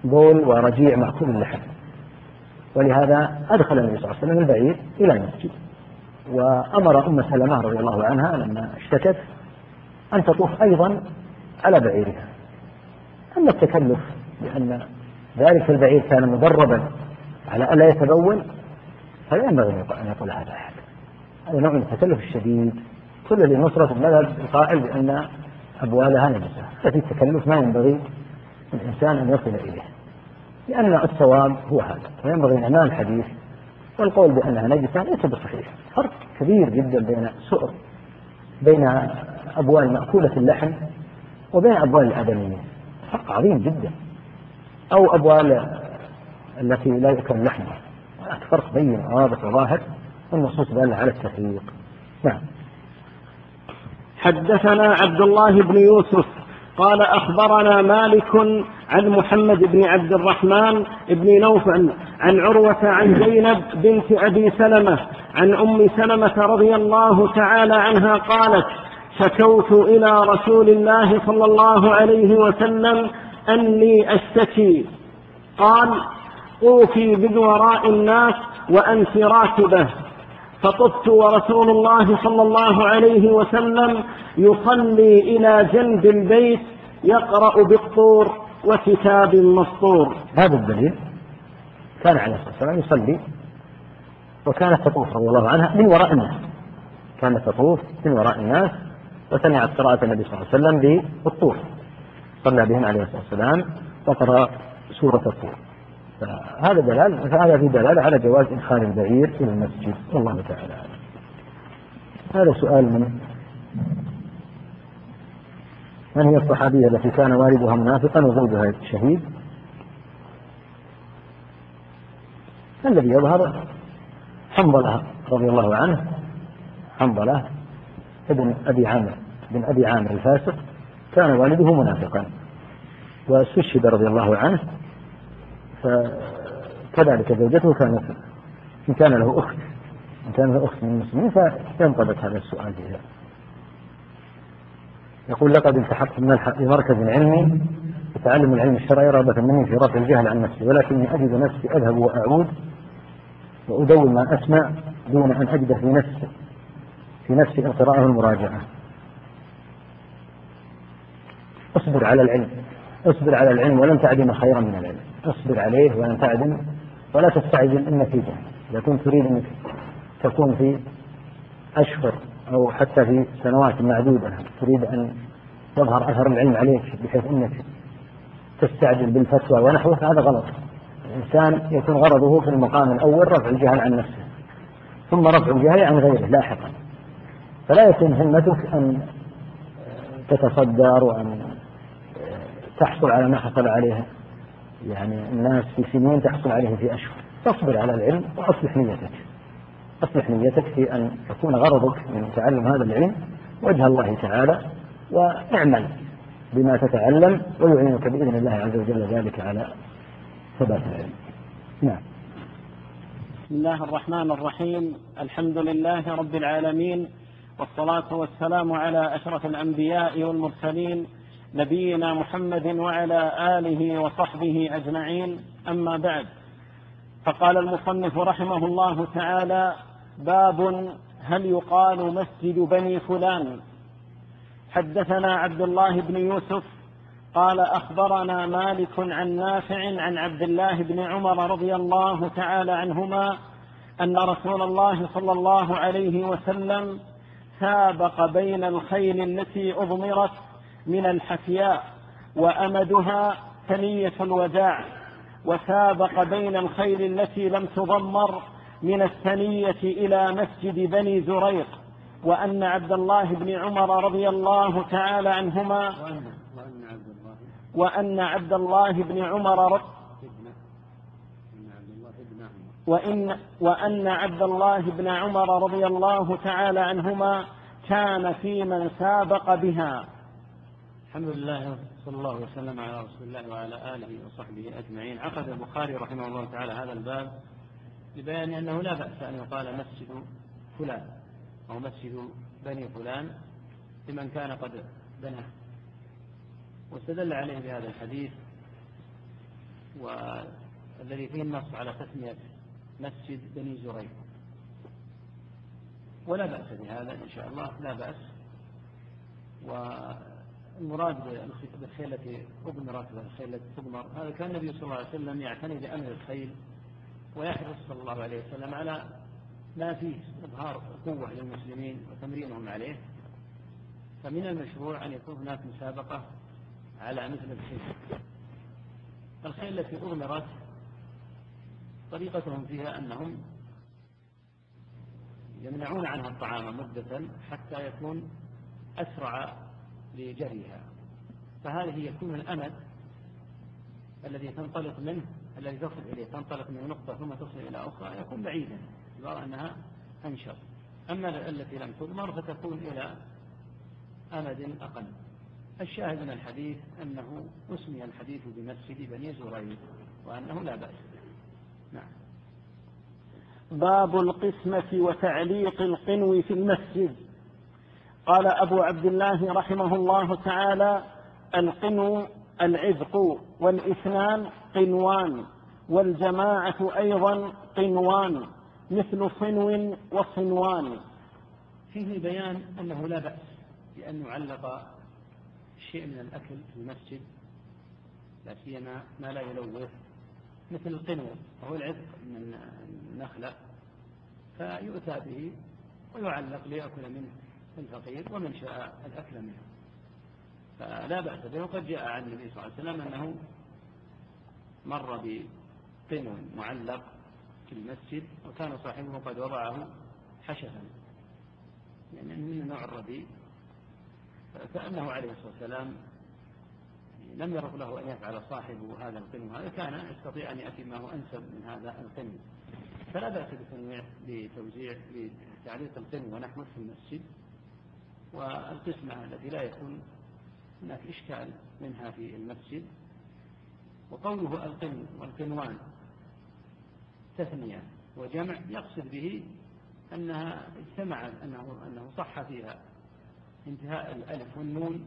بول ورجيع مأكول اللحم. ولهذا أدخل النبي صلى الله عليه وسلم البعير إلى المسجد. وأمر أم سلمة رضي الله عنها لما اشتكت أن تطوف أيضا على بعيرها. أما التكلف لأن ذلك البعير كان مدربا على ألا يتبول فلا ينبغي أن يقول هذا أحد. هذا نوع من التكلف الشديد. كل لنصرة المذهب القائل بأن أبوالها نجسة. ففي التكلف ما ينبغي الإنسان أن يصل إليه لأن الصواب هو هذا. وينبغي أمام الحديث والقول بأنها نجسة ليس بصحيح. فرق كبير جدا بين سؤر بين أبوال مأكولة اللحم وبين أبوال الآدميين فرق عظيم جدا. أو أبوال التي لا يؤكل لحمها. هناك فرق بين واضح وظاهر والنصوص دالة على التفريق. نعم. حدثنا عبد الله بن يوسف قال أخبرنا مالك عن محمد بن عبد الرحمن بن نوفل عن عروة عن زينب بنت أبي سلمة عن أم سلمة رضي الله تعالى عنها قالت شكوت إلى رسول الله صلى الله عليه وسلم أني أشتكي. قال طوفي بذوراء الناس وأنت راكبة فطفت ورسول الله صلى الله عليه وسلم يصلي إلى جنب البيت يقرأ بالطور وكتاب مسطور. هذا الدليل كان عليه الصلاة والسلام يصلي وكانت تطوف رضي الله عنها من وراء الناس. كانت تطوف من وراء الناس وسمعت قراءة النبي صلى الله عليه وسلم بالطور. صلى بهم عليه الصلاة والسلام وقرأ سورة الطور. فهذا دلال فهذا في دلالة على جواز إدخال البعير إلى المسجد. والله تعالى هذا سؤال من من هي الصحابية التي كان والدها منافقا وزوجها شهيد؟ الذي يظهر حنظلة رضي الله عنه. حنظلة ابن أبي عامر بن أبي عامر الفاسق كان والده منافقا. واستشهد رضي الله عنه فكذلك زوجته كانت إن كان له أخت إن كان له أخت من المسلمين فينطبق هذا السؤال فيها يقول لقد التحقت بمركز علمي يتعلم العلم الشرعي رغبة مني في رفع الجهل عن نفسي ولكني أجد نفسي أذهب وأعود وأدون ما أسمع دون أن أجد في نفسي في نفسي القراءة والمراجعة اصبر على العلم. اصبر على العلم ولن تعدم خيرا من العلم. اصبر عليه ولن تعدم ولا تستعجل النتيجة. إذا كنت تريد أنك تكون في أشهر أو حتى في سنوات معدودة تريد أن يظهر أثر العلم عليك بحيث أنك تستعجل بالفتوى ونحوه هذا غلط. الإنسان يكون غرضه في المقام الأول رفع الجهل عن نفسه ثم رفع الجهل عن غيره لاحقا. فلا يكون همتك أن تتصدر وأن تحصل على ما حصل عليه يعني الناس في سنين تحصل عليه في أشهر. تصبر على العلم وأصلح نيتك. أصلح نيتك في أن يكون غرضك من تعلم هذا العلم وجه الله تعالى واعمل بما تتعلم ويعينك بإذن الله عز وجل ذلك على ثبات العلم. نعم. بسم الله الرحمن الرحيم. الحمد لله رب العالمين. والصلاة والسلام على أشرف الأنبياء والمرسلين نبينا محمد وعلى آله وصحبه أجمعين. أما بعد فقال المصنف رحمه الله تعالى باب هل يقال مسجد بني فلان؟ حدثنا عبد الله بن يوسف قال أخبرنا مالك عن نافع عن عبد الله بن عمر رضي الله تعالى عنهما أن رسول الله صلى الله عليه وسلم سابق بين الخيل التي أضمرت من الحفياء وأمدها ثنيه الوداع وسابق بين الخيل التي لم تضمر من الثنية إلى مسجد بني زريق وأن عبد الله بن عمر رضي الله تعالى عنهما وأن عبد الله. بن عمر وإن وأن عبد الله بن عمر رضي الله تعالى عنهما كان في من سابق بها. الحمد لله صلى الله وسلم على رسول الله وعلى آله وصحبه أجمعين. عقد البخاري رحمه الله تعالى هذا الباب لبيان أنه لا بأس أن يقال مسجد فلان أو مسجد بني فلان لمن كان قد بنى واستدل عليه بهذا الحديث والذي فيه النص على تسمية مسجد بني زريق ولا بأس بهذا إن شاء الله لا بأس. والمراد بالخيل التي أضمرت والخيل التي تضمر هذا كان النبي صلى الله عليه وسلم يعتني بأمر الخيل ويحرص صلى الله عليه وسلم على ما فيه إظهار قوة للمسلمين وتمرينهم عليه. فمن المشروع أن يكون هناك مسابقة على مثل الخيل. الخيل التي أغمرت طريقتهم فيها أنهم يمنعون عنها الطعام مدة حتى يكون أسرع لجريها. فهذه يكون الأمد الذي تنطلق منه الذي تصل إليه تنطلق من نقطة ثم تصل إلى أخرى يكون بعيدا. باعتبار أنها أنشط أما التي لم تضمر فتكون إلى أمد أقل. الشاهد من الحديث أنه أسمي الحديث بمسجد بني زريق وأنه لا بأس. به باب القسمة وتعليق القنو في المسجد. قال أبو عبد الله رحمه الله تعالى القنو العذق والإثنان قنوان والجماعة أيضا قنوان مثل صنو وصنوان. فيه بيان أنه لا بأس بأن يعلق شيء من الأكل في المسجد لا سيما ما لا يلوث مثل القنو وهو العذق من النخلة فيؤتى به ويعلق ليأكل منه الفقير ومن شاء الأكل منه. فلا بأس به. وقد جاء عن النبي صلى الله عليه وسلم أنه مر بقنو معلق في المسجد وكان صاحبه قد وضعه حشفا يعني من نوع الرديء. كأنه عليه الصلاة والسلام لم يرغ له أن يفعل صاحبه هذا القنو هذا كان يستطيع أن يأتي ما هو أنسب من هذا القنو فلا بأس بتنويع بتوزيع بتعليق القنو ونحوه في المسجد والقسمة التي لا يكون هناك إشكال منها في المسجد. وقوله القنو والقنوان تثنية وجمع يقصد به أنها اجتمع أنه أنه صح فيها انتهاء الألف والنون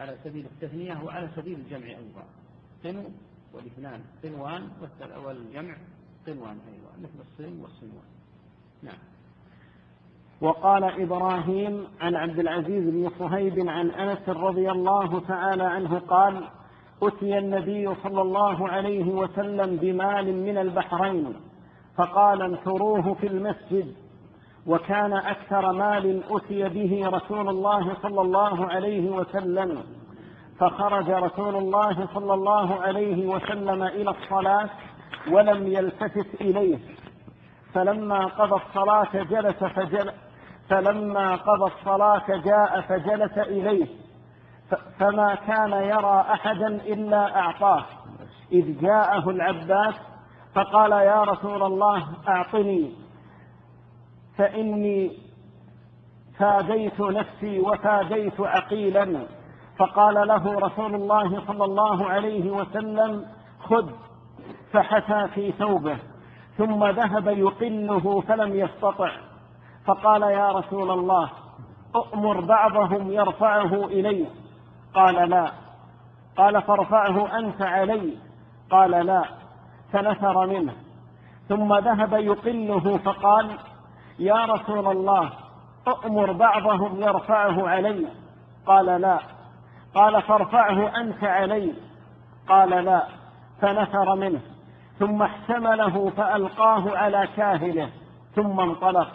على سبيل التثنية وعلى سبيل الجمع أيضا. قنو والاثنان قنوان والجمع قنوان أيضا. مثل الصن والصنوان نعم. وقال إبراهيم عن عبد العزيز بن صهيب عن أنس رضي الله تعالى عنه قال أتي النبي صلى الله عليه وسلم بمال من البحرين فقال انثروه في المسجد. وكان أكثر مال أتي به رسول الله صلى الله عليه وسلم. فخرج رسول الله صلى الله عليه وسلم إلى الصلاة ولم يلتفت إليه. فلما قضى الصلاة جلس فجل فلما قضى الصلاة جاء فجلس إليه. فما كان يرى أحدا إلا أعطاه. إذ جاءه العباس فقال يا رسول الله أعطني. فإني فاديت نفسي وفاديت عقيلا. فقال له رسول الله صلى الله عليه وسلم خذ. فحثى في ثوبه ثم ذهب يقله فلم يستطع. فقال يا رسول الله أؤمر بعضهم يرفعه إلي. قال لا. قال فارفعه أنت علي. قال لا. فنثر منه. ثم ذهب يقله فقال يا رسول الله أؤمر بعضهم يرفعه علي. قال لا. قال فارفعه أنت علي. قال لا. فنثر منه. ثم احتمله فألقاه على كاهله ثم انطلق.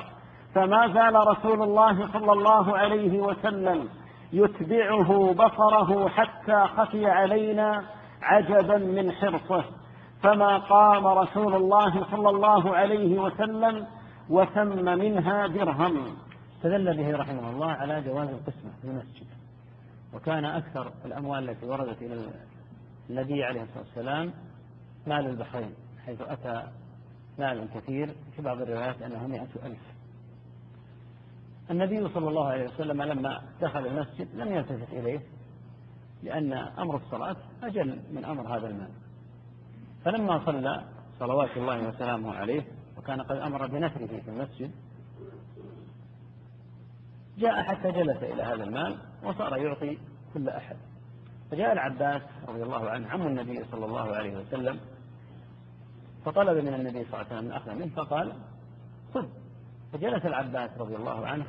فما زال رسول الله صلى الله عليه وسلم يتبعه بصره حتى خفي علينا عجبا من حرصه. فما قام رسول الله صلى الله عليه وسلم وثم منها درهم. استدل به رحمه الله على جواز القسمة في المسجد. وكان أكثر الأموال التي وردت إلى النبي عليه الصلاة والسلام مال البحرين حيث أتى مال كثير في بعض الروايات أنه مئة ألف. النبي صلى الله عليه وسلم لما دخل المسجد لم يلتفت إليه لأن أمر الصلاة أجل من أمر هذا المال. فلما صلى صلوات الله وسلامه عليه وكان قد أمر بنثره في المسجد جاء حتى جلس إلى هذا المال وصار يعطي كل أحد. فجاء العباس رضي الله عنه عم النبي صلى الله عليه وسلم فطلب من النبي صلى الله عليه وسلم أخذ منه فقال خذ فجلس العباس رضي الله عنه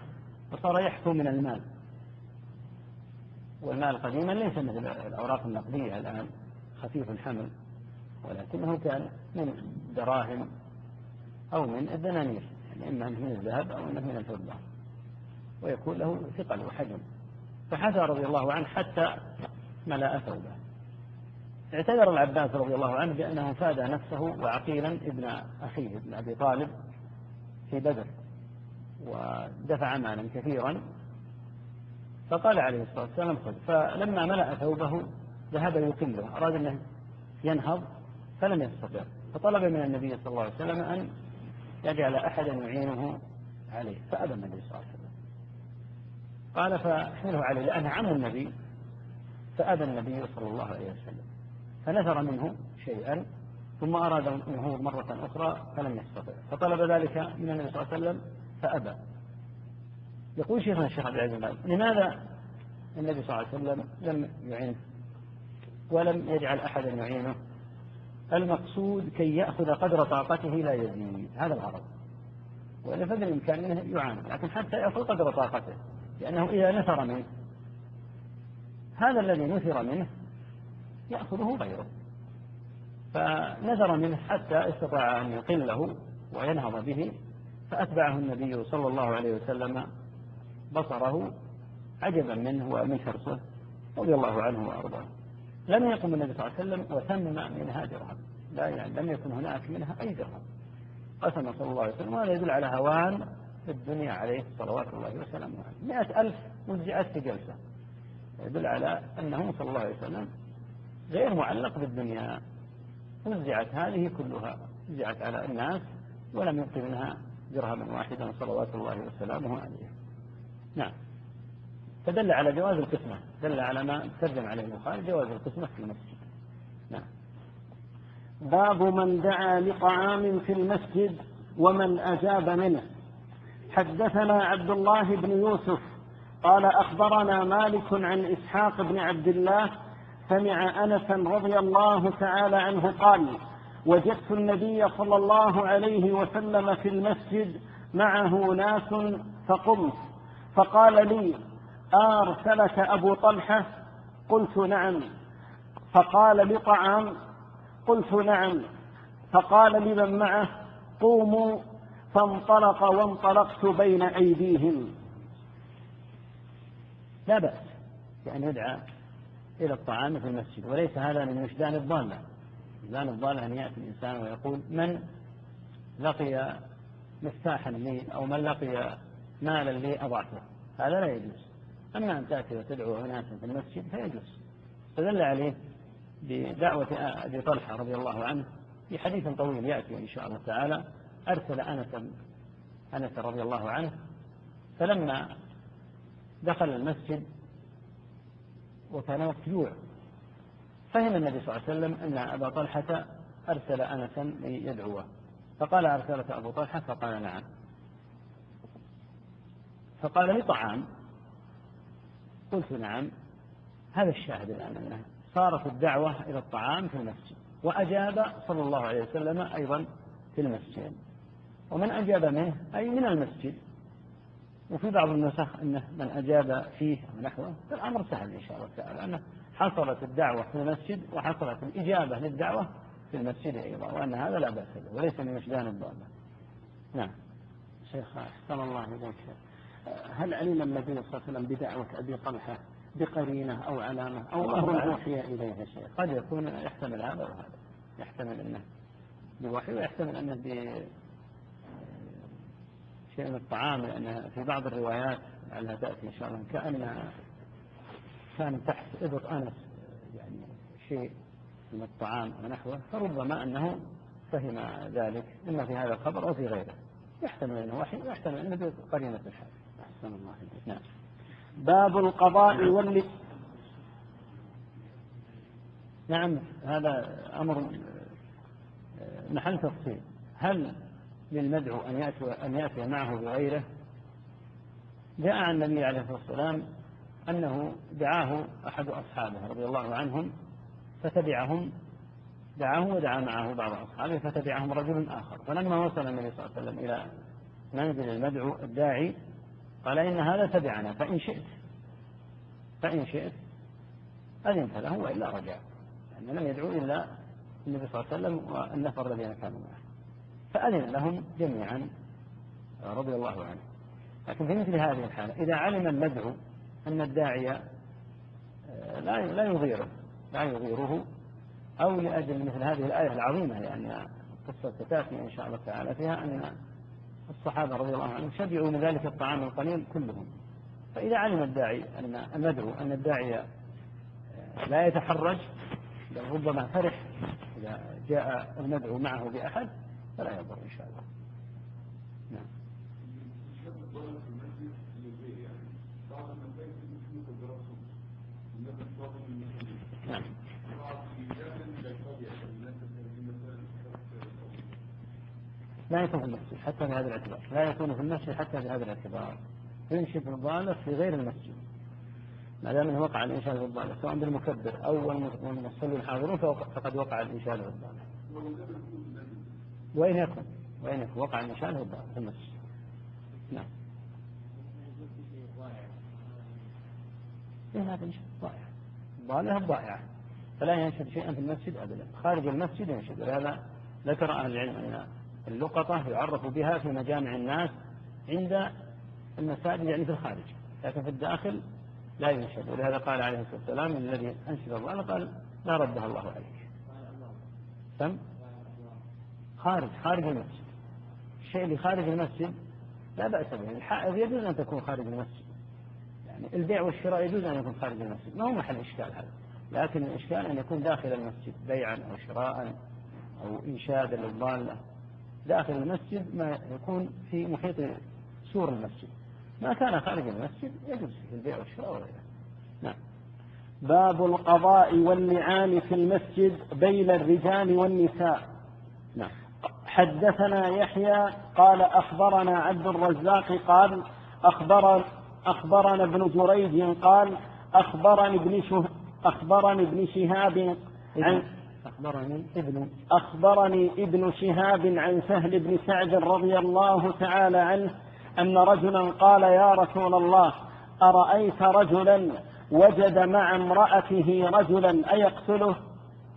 وصار يحكم من المال. والمال قديما ليس مثل الأوراق النقدية الآن خفيف الحمل ولكنه كان من دراهم أو من الدنانير يعني إما من الذهب أو إما من الفضة. ويكون له ثقل وحجم. فحثى رضي الله عنه حتى ملأ ثوبه. اعتذر العباس رضي الله عنه بأنه فاد نفسه وعقيلا ابن أخيه ابن أبي طالب في بدر ودفع مالا كثيرا. فقال عليه الصلاة والسلام خذ. فلما ملأ ثوبه ذهب يقله أراد أنه ينهض فلم يستطع. فطلب من النبي صلى الله عليه وسلم أن يجعل أحدا يعينه عليه. فأبى النبي صلى الله عليه وسلم. قال فأحمله عليه لأنه عم النبي. فأبى النبي صلى الله عليه وسلم. فنثر منه شيئا ثم أراد النهوض مرة أخرى فلم يستطع. فطلب ذلك من النبي صلى الله عليه وسلم فأبى. يقول شيخنا الشيخ عبد العزيز لماذا النبي صلى الله عليه وسلم لم يعينه ولم يجعل أحدا يعينه؟ المقصود كي يأخذ قدر طاقته لا يزيد هذا الغرض. وإلا فبالإمكان أنه يعان لكن حتى يأخذ قدر طاقته لأنه إذا نثر منه هذا الذي نثر منه يأخذه غيره. فنذر منه حتى استطاع أن يقله وينهض به فأتبعه النبي صلى الله عليه وسلم بصره عجبا منه ومن حرصه رضي الله عنه وأرضاه. لم يقم النبي صلى الله عليه وسلم وثم منها درهم. لا يعني لم يكن هناك منها أي درهم. قسم صلى الله عليه وسلم وهذا يدل على هوان في الدنيا عليه صلوات الله وسلامه عليه. مئة ألف في جلسة. يدل على أنه صلى الله عليه وسلم غير معلق بالدنيا. وزعت هذه كلها وزعت على الناس ولم يبق منها درهما واحدا صلوات الله وسلامه عليه. نعم. فدل على جواز القسمة دل على ما ترجم عليه البخاري جواز القسمة في المسجد. نعم. باب من دعا لطعام في المسجد ومن أجاب منه. حدثنا عبد الله بن يوسف قال أخبرنا مالك عن إسحاق بن عبد الله سمع أنسا رضي الله تعالى عنه قال وجدت النبي صلى الله عليه وسلم في المسجد معه ناس فقمت. فقال لي أرسلك أبو طلحة؟ قلت نعم. فقال لطعام؟ قلت نعم. فقال لمن معه؟ قوموا. فانطلق وانطلقت بين أيديهم. لا بأس بأن يدعى إلى الطعام في المسجد وليس هذا من وجدان الضالة. وجدان الضالة أن يأتي الإنسان ويقول من لقي مفتاحا لي أو من لقي مالا لي أضعته هذا لا يجوز. أما أن تأتي وتدعو أناسا في المسجد فيجوز. فدل عليه بدعوة أبي طلحة رضي الله عنه في حديث طويل يأتي إن شاء الله تعالى. أرسل أنس أنس رضي الله عنه فلما دخل المسجد جوع فهم النبي صلى الله عليه وسلم أن أبا طلحة أرسل أنسا ليدعوه. فقال أرسلك أبو طلحة؟ فقال نعم. فقال لي طعام. قلت نعم. هذا الشاهد الآن أنه صارت الدعوة إلى الطعام في المسجد. وأجاب صلى الله عليه وسلم أيضا في المسجد. ومن أجاب منه أي من المسجد؟ وفي بعض النسخ أنه من أجاب فيه ونحوه فالأمر سهل إن شاء الله تعالى أنه حصلت الدعوة في المسجد وحصلت الإجابة للدعوة في المسجد أيضا وأن هذا لا بأس به وليس من وجدان الضالة. نعم. شيخ أحسن الله إليك. هل علم النبي صلى الله عليه وسلم بدعوة أبي طلحة بقرينة أو علامة أو أمر أوحي إليه شيخ؟ قد يكون يحتمل هذا وهذا يحتمل أنه بوحي ويحتمل أنه ب شيء من الطعام لأن في بعض الروايات لعلها تأتي إن شاء الله كأن كان تحت إبط أنس يعني شيء من الطعام ونحوه فربما أنه فهم ذلك إما في هذا الخبر أو في غيره. يحتمل أنه وحي ويحتمل أنه بقرينة الحال أحسن الله نعم. باب القضاء واللي نعم هذا أمر محل تفصيل. هل للمدعو أن يأتي, أن يأتي معه بغيره جاء عن النبي عليه الصلاة والسلام أنه دعاه أحد أصحابه رضي الله عنهم فتبعهم دعاه ودعا معه بعض أصحابه فتبعهم رجل آخر. فلما وصل النبي صلى الله عليه وسلم إلى منزل المدعو الداعي قال إن هذا تبعنا فإن شئت فإن شئت أذنت له وإلا رجع لأنه لم يدعو إلا النبي صلى الله عليه وسلم والنفر الذين كانوا معه. فأذن لهم جميعا رضي الله عنه. لكن في مثل هذه الحالة إذا علم المدعو أن الداعية آه، لا لا يغيره لا يغيره أو لأجل مثل هذه الآية العظيمة لأن قصة تأتي إن شاء الله تعالى فيها أن الصحابة رضي الله عنهم شبعوا من ذلك الطعام القليل كلهم. فإذا علم الداعي أن المدعو أن الداعية آه، لا يتحرج بل ربما فرح إذا جاء المدعو معه بأحد فلا يضر إن شاء الله. نعم. نعم. لا يكون في المسجد حتى بهذا الاعتبار. لا يكون في المسجد حتى بهذا الاعتبار. يمشي في الضالة في غير المسجد. ما دام إنه وقع الإنشاء في الضالة سواء بالمكبر أو المصلي الحاضرون فقد وقع الإنشاء في الضالة. وإن يكن وإن يكن. وقع النشان هو في المسجد. نعم. إيه هذا ضائع ضالة ضائعة فلا ينشد شيئا في المسجد أبدا. خارج المسجد ينشد ولهذا ذكر أهل العلم أن اللقطة يعرف بها في مجامع الناس عند المساجد يعني في الخارج. لكن في الداخل لا ينشد ولهذا قال عليه الصلاة والسلام الذي أنشد الله قال لا ردها الله عليك. سم خارج خارج المسجد. الشيء اللي خارج المسجد لا بأس به. الحائض يجوز أن تكون خارج المسجد. يعني البيع والشراء يجوز أن يكون خارج المسجد. ما هو محل إشكال هذا. لكن الإشكال أن يكون داخل المسجد بيعا أو شراء أو إنشادا للضالة. داخل المسجد ما يكون في محيط سور المسجد. ما كان خارج المسجد يجوز في البيع والشراء وغيره. نعم. باب القضاء واللعان في المسجد بين الرجال والنساء. نعم. حدثنا يحيى قال أخبرنا عبد الرزاق قال أخبر أخبرنا ابن جريج قال أخبرني ابن شه أخبرني ابن شهاب عن أخبرني ابن أخبرني ابن شهاب عن سهل بن سعد رضي الله تعالى عنه أن رجلا قال يا رسول الله أرأيت رجلا وجد مع امرأته رجلا أيقتله؟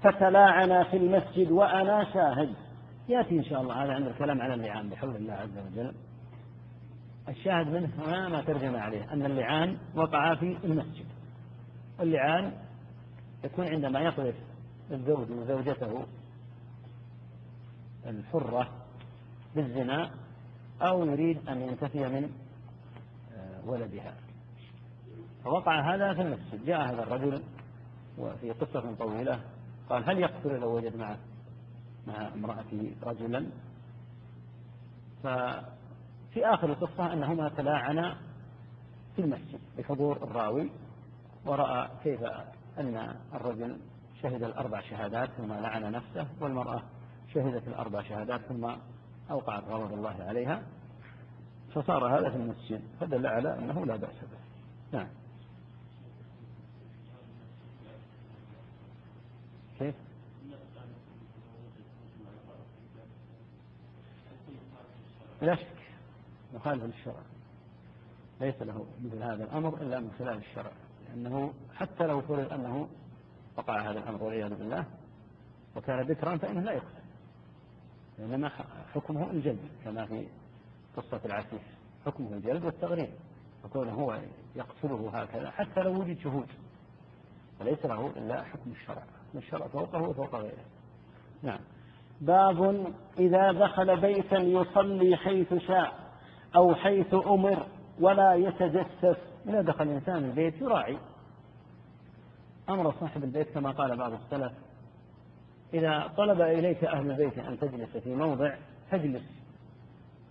فتلاعنا في المسجد وأنا شاهد. يأتي إن شاء الله هذا عند الكلام على اللعان بحول الله عز وجل. الشاهد منه هنا ما ترجم عليه أن اللعان وقع في المسجد. اللعان يكون عندما يقذف الزوج وزوجته الحرة بالزنا أو يريد أن ينتفي من آه، ولدها. فوقع هذا في المسجد. جاء هذا الرجل وفي قصة طويلة قال هل يقتل لو وجد معه؟ مع امرأته رجلا. ففي آخر القصة أنهما تلاعنا في المسجد بحضور الراوي ورأى كيف أن الرجل شهد الأربع شهادات ثم لعن نفسه والمرأة شهدت الأربع شهادات ثم أوقعت غضب الله عليها. فصار هذا في المسجد فدل على أنه لا بأس به. نعم. كيف؟ لا شك مخالف للشرع. ليس له مثل هذا الأمر إلا من خلال الشرع. لأنه حتى لو فرض أنه وقع هذا الأمر والعياذ بالله وكان ذكرا فإنه لا يقتل إنما حكمه الجلد كما في قصة العسيس حكمه الجلد والتغريب. فكونه هو يقتله هكذا حتى لو وجد شهود. فليس له إلا حكم الشرع. الشرع فوقه وفوق غيره. نعم. باب إذا دخل بيتا يصلي حيث شاء أو حيث أمر ولا يتجسس. إذا دخل الإنسان البيت يراعي أمر صاحب البيت كما قال بعض السلف. إذا طلب إليك أهل البيت أن تجلس في موضع فاجلس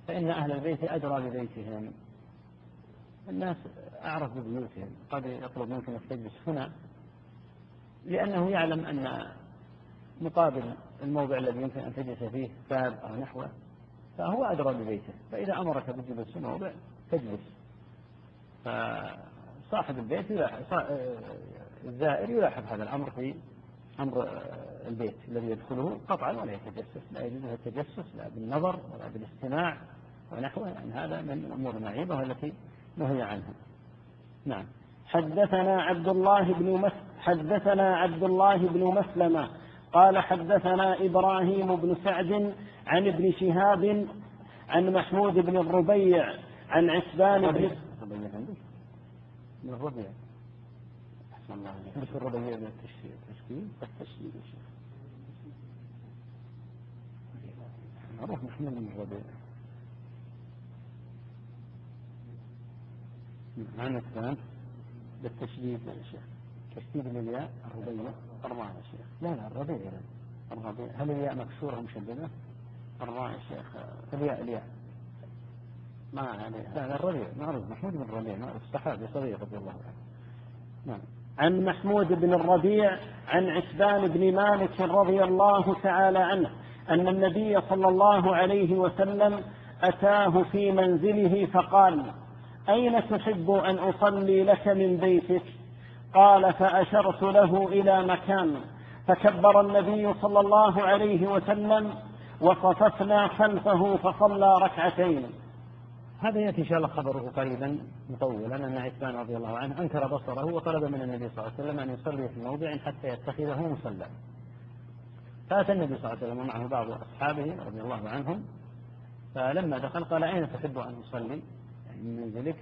فإن أهل البيت أدرى ببيتهم. الناس أعرف ببيوتهم قد يطلب منك أنك تجلس هنا لأنه يعلم أن مقابل الموضع الذي يمكن أن تجلس فيه باب أو نحوه فهو أدرى ببيته. فإذا أمرك بالجلوس في موضع تجلس. فصاحب البيت الزائر يلاحظ هذا الأمر في أمر البيت الذي يدخله قطعا ولا يتجسس. لا يجوز التجسس لا بالنظر ولا بالاستماع ونحوه يعني هذا من الأمور المعيبة التي نهي عنها. نعم. حدثنا عبد الله بن مس حدثنا عبد الله بن مسلمة قال حدثنا إبراهيم بن سعد عن ابن شهاب عن محمود بن الربيع عن عسبان بن من الربيع. أحسن الله مش الربيع من التشكيل التشكيل يا شيخ. معروف محمود بن الربيع. معنى الثاني بالتشديد يا شيخ. تشديد الياء الربيع. أربعة يا شيخ. لا لا الربيع الربيع. هل الياء مكسورة مشددة؟ أربعة يا شيخ. الياء الياء. ما عليه لا لا الربيع. معروف محمود بن الربيع معروف الصحابي صغير رضي الله عنه. نعم. عن محمود بن الربيع عن عتبان بن مالك رضي الله تعالى عنه أن النبي صلى الله عليه وسلم أتاه في منزله فقال أين تحب أن أصلي لك من بيتك؟ قال فأشرت له إلى مكان فكبر النبي صلى الله عليه وسلم وصففنا خلفه فصلى ركعتين هذا يأتي إن شاء الله خبره قريبا مطولا أن عثمان رضي الله عنه أنكر بصره وطلب من النبي صلى الله عليه وسلم أن يصلي في موضع حتى يتخذه مصلى. فأتى النبي صلى الله عليه وسلم ومعه بعض أصحابه رضي الله عنهم فلما دخل قال أين تحب أن أصلي؟ يعني من منزلك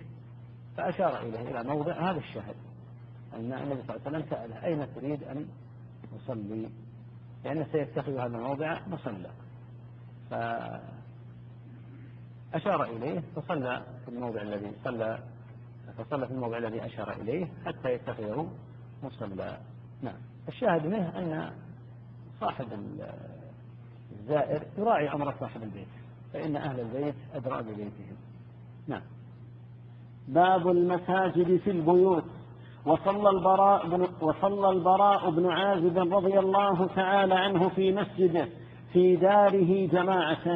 فأشار إليه إلى موضع هذا الشاهد أن النبي صلى الله عليه وسلم سأله أين تريد أن أصلي؟ لأنه سيتخذ هذا الموضع مصلى. ف أشار إليه فصلى في الموضع الذي صلى فصلى في الموضع الذي أشار إليه حتى يتخذه مصلى. نعم. الشاهد منه أن صاحب الزائر يراعي أمر صاحب البيت فإن أهل البيت أدرى ببيتهم. نعم. باب المساجد في البيوت. وصلى البراء بن وصلى البراء بن عازب رضي الله تعالى عنه في مسجده في داره جماعة.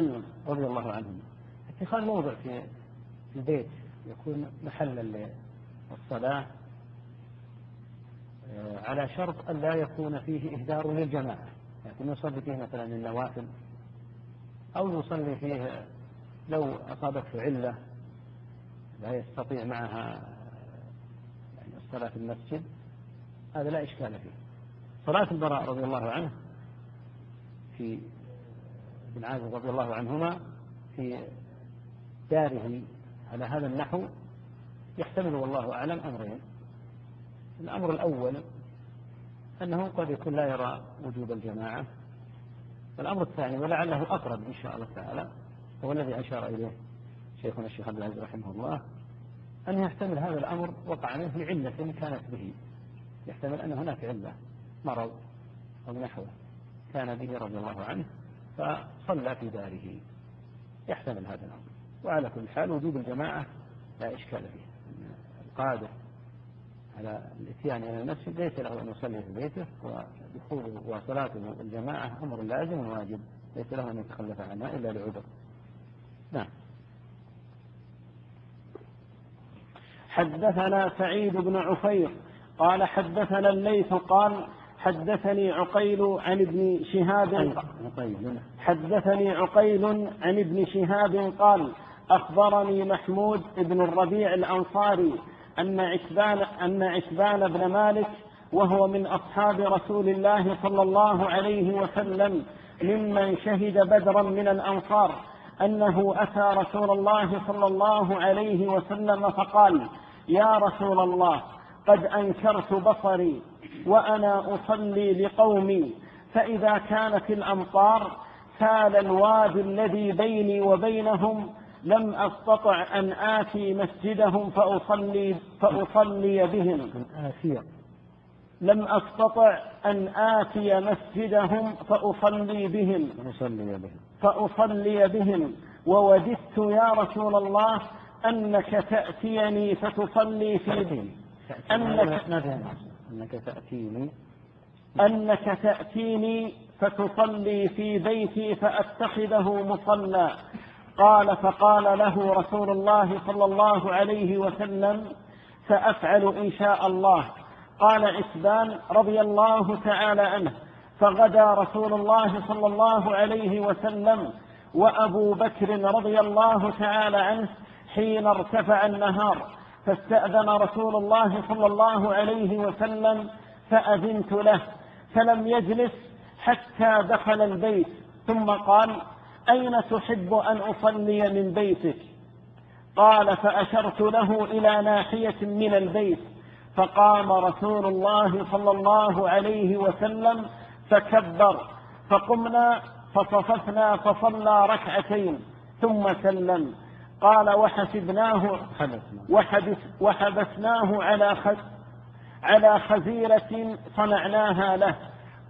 رضي الله عنهم. اتخاذ موضع في البيت يكون محلا للصلاة على شرط أن لا يكون فيه إهدار للجماعة. لكن يصلي فيه مثلا النوافل أو يصلي فيه لو أصابته علة لا يستطيع معها في المسجد هذا لا إشكال فيه. صلاة البراء رضي الله عنه في ابن عازب رضي الله عنهما في داره على هذا النحو يحتمل والله أعلم أمرين. الأمر الأول أنه قد يكون لا يرى وجوب الجماعة. والأمر الثاني ولعله أقرب إن شاء الله تعالى هو الذي أشار إليه شيخنا الشيخ عبد العزيز رحمه الله أن يحتمل هذا الأمر وقع منه لعلة كانت به. يحتمل أن هناك علة مرض أو نحوه كان به رضي الله عنه فصلى في داره. يحتمل هذا الأمر. وعلى كل حال وجوب الجماعة لا إشكال فيه. القادر على الإتيان إلى المسجد ليس له أن يصلي في بيته ودخوله وصلاته الجماعة أمر لازم وواجب. ليس له أن يتخلف عنها إلا لعذر. نعم. حدثنا سعيد بن عفير قال حدثنا الليث قال حدثني عقيل عن ابن شهاب حدثني عقيل عن ابن شهاب قال أخبرني محمود بن الربيع الأنصاري أن عتبان أن عتبان بن مالك وهو من أصحاب رسول الله صلى الله عليه وسلم ممن شهد بدرا من الأنصار أنه أتى رسول الله صلى الله عليه وسلم فقال يا رسول الله قد أنكرت بصري وأنا أصلي لقومي. فإذا كانت الأمطار سال الوادي الذي بيني وبينهم لم أستطع أن آتي مسجدهم فأصلي فأصلي بهم. لم أستطع أن آتي مسجدهم فأصلي بهم. فأصلي بهم. فأصلي بهم. ووددت يا رسول الله أنك تأتيني فتصلي فيهم أنك أنك تأتيني. أنك تأتيني فتصلي في بيتي فأتخذه مصلى. قال فقال له رسول الله صلى الله عليه وسلم سأفعل إن شاء الله. قال عتبان رضي الله تعالى عنه فغدا رسول الله صلى الله عليه وسلم وأبو بكر رضي الله تعالى عنه حين ارتفع النهار فاستأذن رسول الله صلى الله عليه وسلم فأذنت له فلم يجلس حتى دخل البيت. ثم قال أين تحب أن أصلي من بيتك؟ قال فأشرت له إلى ناحية من البيت. فقام رسول الله صلى الله عليه وسلم فكبر فقمنا فصففنا فصلى ركعتين ثم سلم. قال وحسبناه وحبس وحبسناه على خز على خزيرة صنعناها له.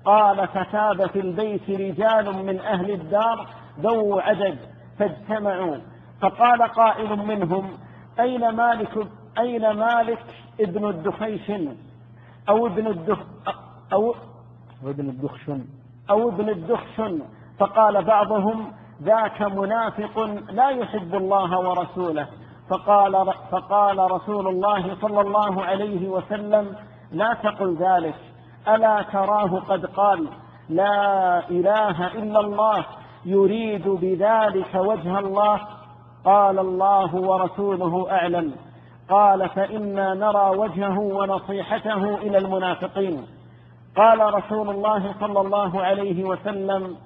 قال فتاب في البيت رجال من أهل الدار ذو عدد فاجتمعوا. فقال قائل منهم أين مالك أين مالك ابن الدخيشن أو ابن الدخ أو ابن الدخشن أو ابن الدخشن فقال بعضهم ذاك منافق لا يحب الله ورسوله. فقال فقال رسول الله صلى الله عليه وسلم لا تقل ذلك. ألا تراه قد قال لا إله إلا الله يريد بذلك وجه الله. قال الله ورسوله أعلم. قال فإنا نرى وجهه ونصيحته إلى المنافقين. قال رسول الله صلى الله عليه وسلم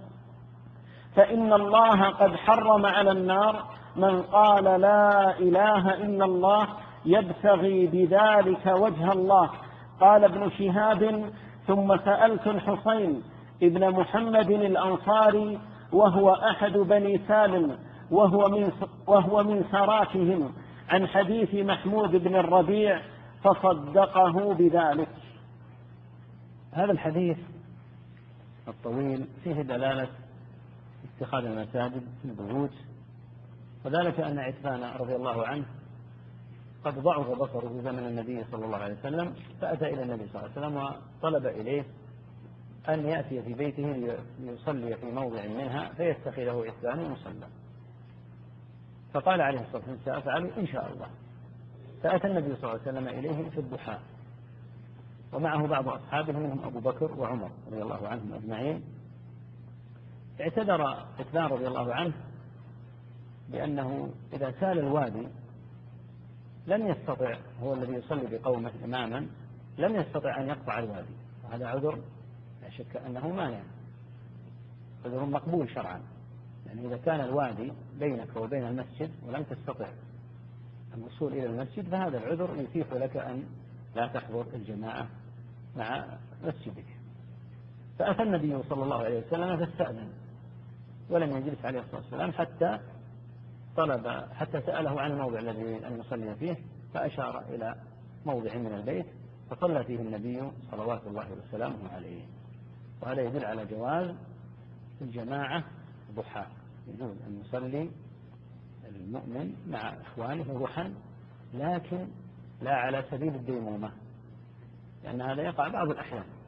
فإن الله قد حرم على النار من قال لا إله إلا الله يبتغي بذلك وجه الله قال ابن شهاب ثم سألت الحسين ابن محمد الأنصاري وهو أحد بني سالم وهو من وهو من سراتهم عن حديث محمود بن الربيع فصدقه بذلك. هذا الحديث الطويل فيه دلالة اتخاذ المساجد في البيوت وذلك أن عتبان رضي الله عنه قد ضعف بصره في زمن النبي صلى الله عليه وسلم فأتى إلى النبي صلى الله عليه وسلم وطلب إليه أن يأتي في بيته ليصلي في موضع منها فيتخذه عتبان مصلى فقال عليه الصلاة والسلام سأفعل إن شاء الله. فأتى النبي صلى الله عليه وسلم إليه في الضحى ومعه بعض أصحابه منهم أبو بكر وعمر رضي الله عنهم أجمعين. اعتذر عثمان رضي الله عنه بأنه إذا سال الوادي لم يستطع هو الذي يصلي بقومة إماما لم يستطع أن يقطع الوادي. وهذا عذر لا شك أنه مانع. عذر مقبول شرعا. يعني إذا كان الوادي بينك وبين المسجد ولم تستطع الوصول إلى المسجد فهذا العذر يتيح لك أن لا تحضر الجماعة مع مسجدك. فأتى النبي صلى الله عليه وسلم فاستأذن ولم يجلس عليه الصلاة والسلام حتى طلب حتى سأله عن الموضع الذي أن يصلي فيه فأشار إلى موضع من البيت فصلى فيه النبي صلوات الله وسلامه عليه. وهذا يدل على جواز الجماعة ضحى يجوز أن يصلي المؤمن مع إخوانه ضحى لكن لا على سبيل الديمومة لأن هذا يقع بعض الأحيان.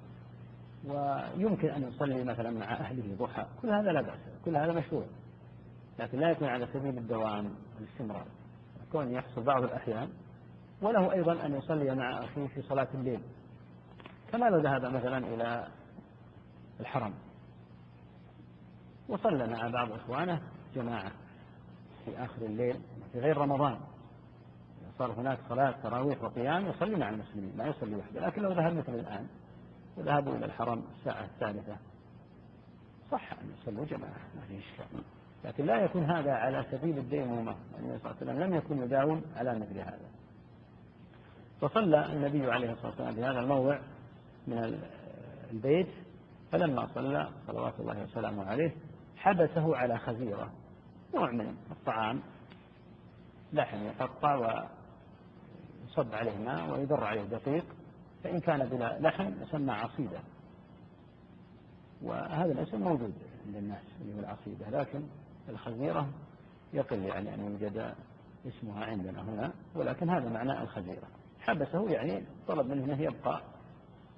ويمكن أن يصلي مثلا مع أهله ضحى كل هذا لا بأس كل هذا مشروع. لكن لا يكون على سبيل الدوام والاستمرار. يكون يحصل بعض الأحيان وله أيضا أن يصلي مع أخيه في صلاة الليل. كما لو ذهب مثلا إلى الحرم. وصلى مع بعض إخوانه جماعة في آخر الليل في غير رمضان. صار هناك صلاة تراويح وقيام يصلي مع المسلمين ما يصلي وحده. لكن لو ذهب مثل الآن وذهبوا إلى الحرم الساعة الثالثة. صح أن يصلوا جماعة ما في إشكال. لكن لا يكون هذا على سبيل الديمومة النبي صلى الله عليه وسلم لم يكن يداوم على مثل هذا. فصلى النبي عليه الصلاة والسلام في هذا الموضع من البيت فلما صلى صلوات الله وسلامه عليه حبسه على خزيرة. نوع من الطعام. لحم يقطع ويصب عليه ماء ويدر عليه دقيق فإن كان بلا لحم يسمى عصيدة. وهذا الاسم موجود عند الناس اللي هو العصيدة لكن الخزيرة يقل يعني أن يوجد اسمها عندنا هنا ولكن هذا معنى الخزيرة. حبسه يعني طلب منه أنه يبقى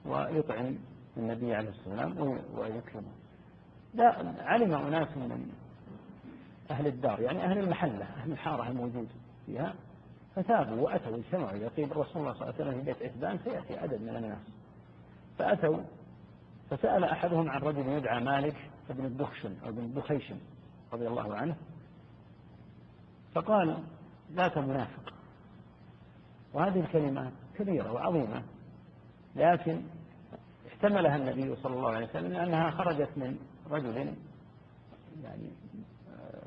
ويطعم النبي عليه الصلاة والسلام ويكرمه. لا علم أناس من أهل الدار يعني أهل المحلة أهل الحارة الموجود فيها فثابوا وأتوا اجتمعوا يقيم الرسول الله صلى الله عليه وسلم في بيت عتبان فيأتي عدد من الناس. فأتوا فسأل أحدهم عن رجل يدعى مالك بن الدخشن أو بن الدخيشن رضي الله عنه. فقال ذاك منافق. وهذه الكلمة كبيرة وعظيمة لكن احتملها النبي صلى الله عليه وسلم لأنها خرجت من رجل يعني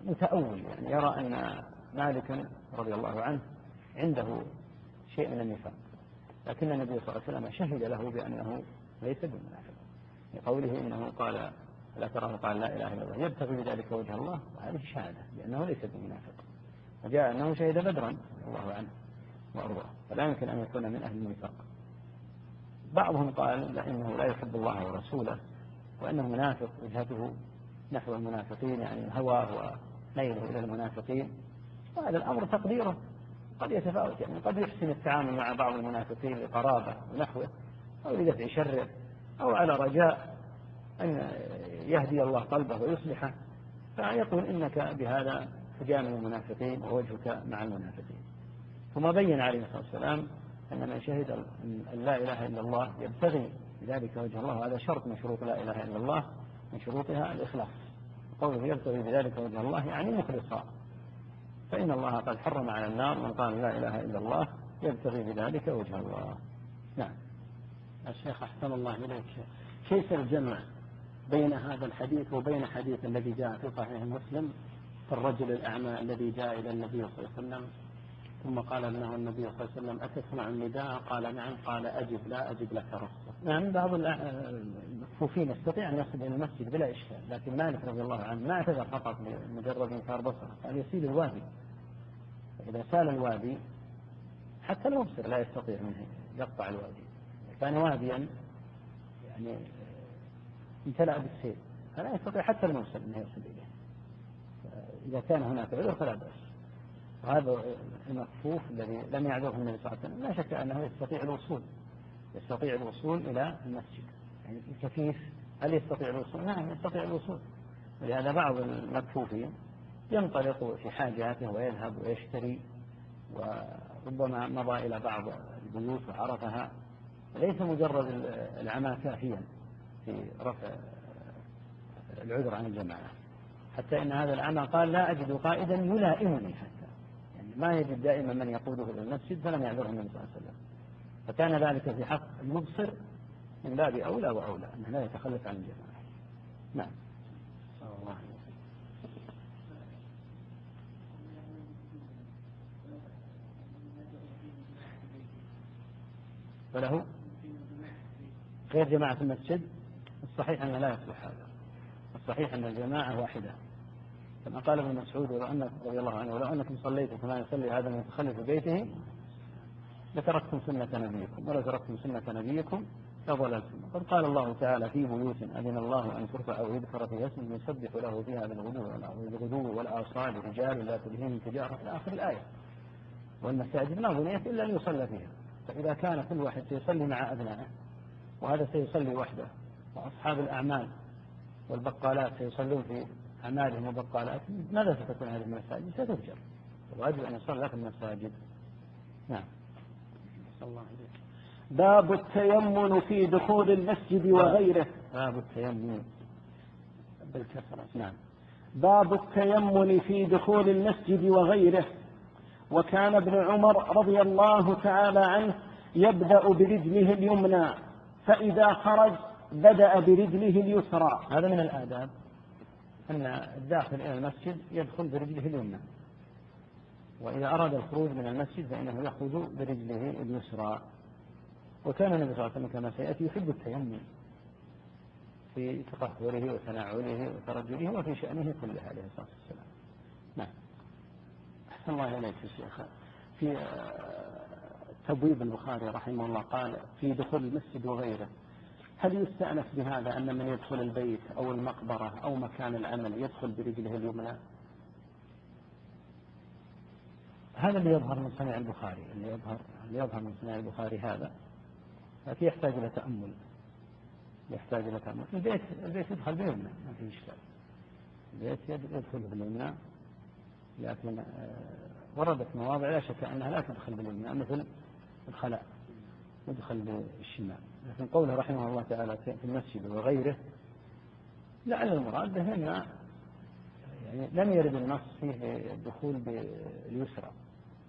متأول يعني يرى أن مالكا رضي الله عنه عنده شيء من النفاق. لكن النبي صلى الله عليه وسلم شهد له بأنه ليس بمنافق. لقوله إنه قال لا تراه قال لا إله إلا الله. يبتغي بذلك وجه الله. وهذه شهادة بأنه ليس بمنافق. وجاء أنه شهد بدرا الله عنه وأرضاه. فلا يمكن أن يكون من أهل النفاق. بعضهم قال لأنه لا يحب الله ورسوله وأنه منافق وجهته نحو المنافقين يعني هواه وميله إلى المنافقين. وهذا الأمر تقديره. قد يتفاوت يعني قد يحسن التعامل مع بعض المنافقين لقرابة ونحوه أو لدفع شره أو على رجاء أن يهدي الله قلبه ويصلحه. فيقول إنك بهذا تجامل المنافقين ووجهك مع المنافقين. ثم بين عليه الصلاة والسلام أن من شهد أن لا إله إلا الله يبتغي بذلك وجه الله وهذا شرط من شروط لا إله إلا الله من شروطها الإخلاص. قوله يبتغي بذلك وجه الله يعني مخلصا. فإن الله قد حرم على النار من قال لا إله إلا الله يبتغي بذلك وجه الله. نعم. الشيخ أحسن الله إليك. كيف الجمع بين هذا الحديث وبين حديث الذي جاء في صحيح مسلم في الرجل الأعمى الذي جاء إلى النبي صلى الله عليه وسلم؟ ثم قال له النبي صلى الله عليه وسلم أتسمع النداء؟ قال نعم. قال أجب. لا أجب لك رخصة. نعم بعض المكفوفين يستطيع أن يصل إلى المسجد بلا إشكال لكن مالك رضي الله عنه ما اعتذر فقط بمجرد إنكار بصرة قال يسيل الوادي. فإذا سال الوادي حتى المبصر لا يستطيع منه يقطع الوادي. كان واديا يعني امتلأ بالسيل فلا يستطيع حتى المبصر أنه يصل إليه. إذا كان هناك عذر فلا بأس. وهذا المكفوف الذي لم يعذره النبي صلى الله عليه وسلم. لا شك أنه يستطيع الوصول يستطيع الوصول إلى المسجد. يعني الكفيف هل يستطيع الوصول؟ نعم يستطيع الوصول. ولهذا بعض المكفوفين ينطلق في حاجاته ويذهب ويشتري وربما مضى إلى بعض البيوت وعرفها. ليس مجرد العمى كافيا في رفع العذر عن الجماعة. حتى إن هذا الأعمى قال لا أجد قائدا يلائمني حتى. ما يجد دائما من يقوده إلى المسجد فلم يعذره النبي صلى الله عليه وسلم. فكان ذلك في حق المبصر من باب أولى وأولى أنه لا يتخلف عن الجماعة. نعم. الله فله غير جماعة المسجد. الصحيح أنه لا يصلح هذا. الصحيح أن الجماعة واحدة. كما قال ابن مسعود ولو أنك رضي الله عنه ولو أنكم صليتم كما يصلي هذا المتخلف في بيته لتركتم سنة نبيكم ولو تركتم سنة نبيكم لضللتم. قد قال الله تعالى في بيوت أذن الله أن ترفع ويذكر في اسمه يسبح له فيها بالغدو والآصال رجال لا تلهيهم تجارة إلى آخر الآية. والمساجد ما بنيت إلا ليصلى فيها. فإذا كان كل واحد سيصلي مع أبنائه وهذا سيصلي وحده. وأصحاب الأعمال والبقالات سيصلون في أعمالهم وبقالاتهم ماذا ستكون هذه المساجد؟ ستفجر. الواجب أن يصلى في المساجد. نعم. الله عليك باب التيمن في دخول المسجد وغيره. باب التيمن بالكسرة نعم. باب التيمن في دخول المسجد وغيره. وكان ابن عمر رضي الله تعالى عنه يبدأ برجله اليمنى فإذا خرج بدأ برجله اليسرى. هذا من الآداب. أن الداخل إلى المسجد يدخل برجله اليمنى. وإذا أراد الخروج من المسجد فإنه يخرج برجله اليسرى. وكان النبي صلى الله عليه وسلم كما سيأتي يحب التيمم في تطهره وتنعله وترجله وفي شأنه كله عليه الصلاة والسلام. نعم. أحسن الله إليك يا شيخ. في آه، تبويب البخاري رحمه الله قال في دخول المسجد وغيره. هل يستأنس بهذا أن من يدخل البيت أو المقبرة أو مكان العمل يدخل برجله اليمنى؟ هذا اللي يظهر من صنيع البخاري اللي يظهر اللي يظهر من صنيع البخاري هذا. لكن يحتاج إلى تأمل. يحتاج إلى تأمل. البيت البيت يدخل باليمنى ما في إشكال. البيت يدخل باليمنى لكن آه، وردت مواضع لا شك أنها لا تدخل باليمنى مثل الخلاء يدخل بالشمال. لكن قوله رحمه الله تعالى في المسجد وغيره لعل المراد به أن يعني لم يرد النص فيه الدخول باليسرى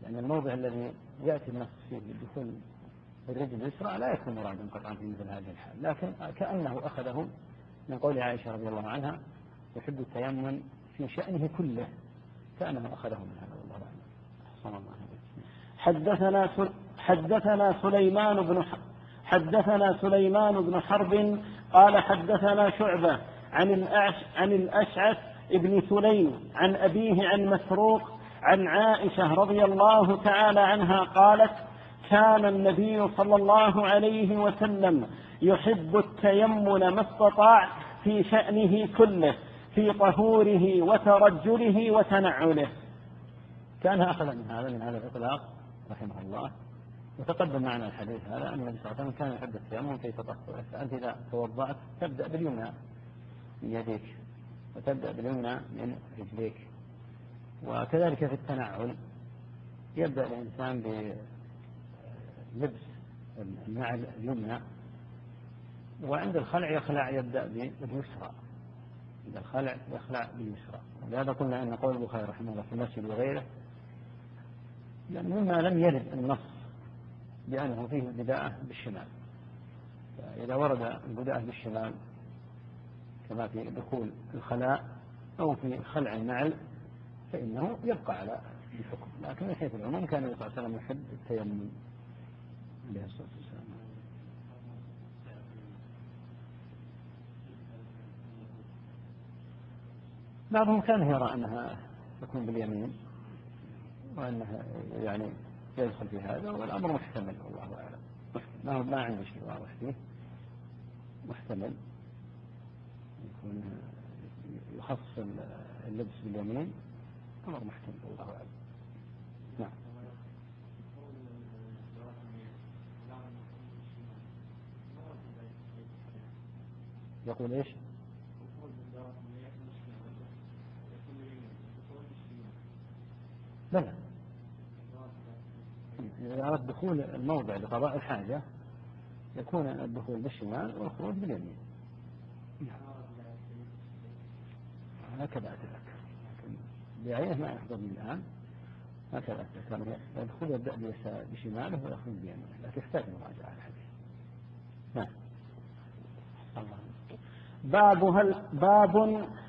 لأن الموضع الذي يأتي النص فيه بالدخول بالرجل اليسرى لا يكون مرادا قطعا في مثل هذه الحال لكن كأنه أخذه من قول عائشة رضي الله عنها يحب التيمم في شأنه كله كأنه أخذه من هذا والله أعلم. الله حدثنا حدثنا سليمان بن حدثنا سليمان بن حرب قال حدثنا شعبة عن الأعش عن الأشعث ابن سليم عن أبيه عن مسروق عن عائشة رضي الله تعالى عنها قالت كان النبي صلى الله عليه وسلم يحب التيمن ما استطاع في شأنه كله في طهوره وترجله وتنعله. كان أخذ من هذا من هذا الإطلاق رحمه الله. وتقدم معنا الحديث هذا أن النبي صلى الله عليه وسلم كان يحب التيمم في تطهره فأنت إذا توضأت تبدأ باليمنى من يديك وتبدأ باليمنى من رجليك. وكذلك في التنعل يبدأ الإنسان بلبس النعل اليمنى. وعند الخلع يخلع يبدأ باليسرى. عند الخلع يخلع باليسرى. ولهذا قلنا أن قول البخاري رحمه الله في المسجد وغيره يعني مما لم يرد النص بأنه فيه البداءة بالشمال. فإذا ورد البداءة بالشمال كما في دخول الخلاء أو في خلع النعل فإنه يبقى على الحكم. لكن من حيث العموم كان النبي صلى الله عليه وسلم يحب التيمم عليه الصلاة والسلام. بعضهم كان يرى أنها تكون باليمين وأنها يعني يدخل في هذا والأمر محتمل والله أعلم. ما ما عندي شيء واضح فيه. محتمل. يكون يخص اللبس باليمين. أمر محتمل والله أعلم. نعم. يقول إيش؟ بلى. إذا أردت دخول الموضع لقضاء الحاجة يكون الدخول بالشمال والخروج باليمين هكذا أتذكر. بعينه ما يحضرني الآن. هكذا أتذكر. يدخل يبدأ بشماله ويخرج بيمينه. لكن يحتاج مراجعة الحديث. نعم. باب هل باب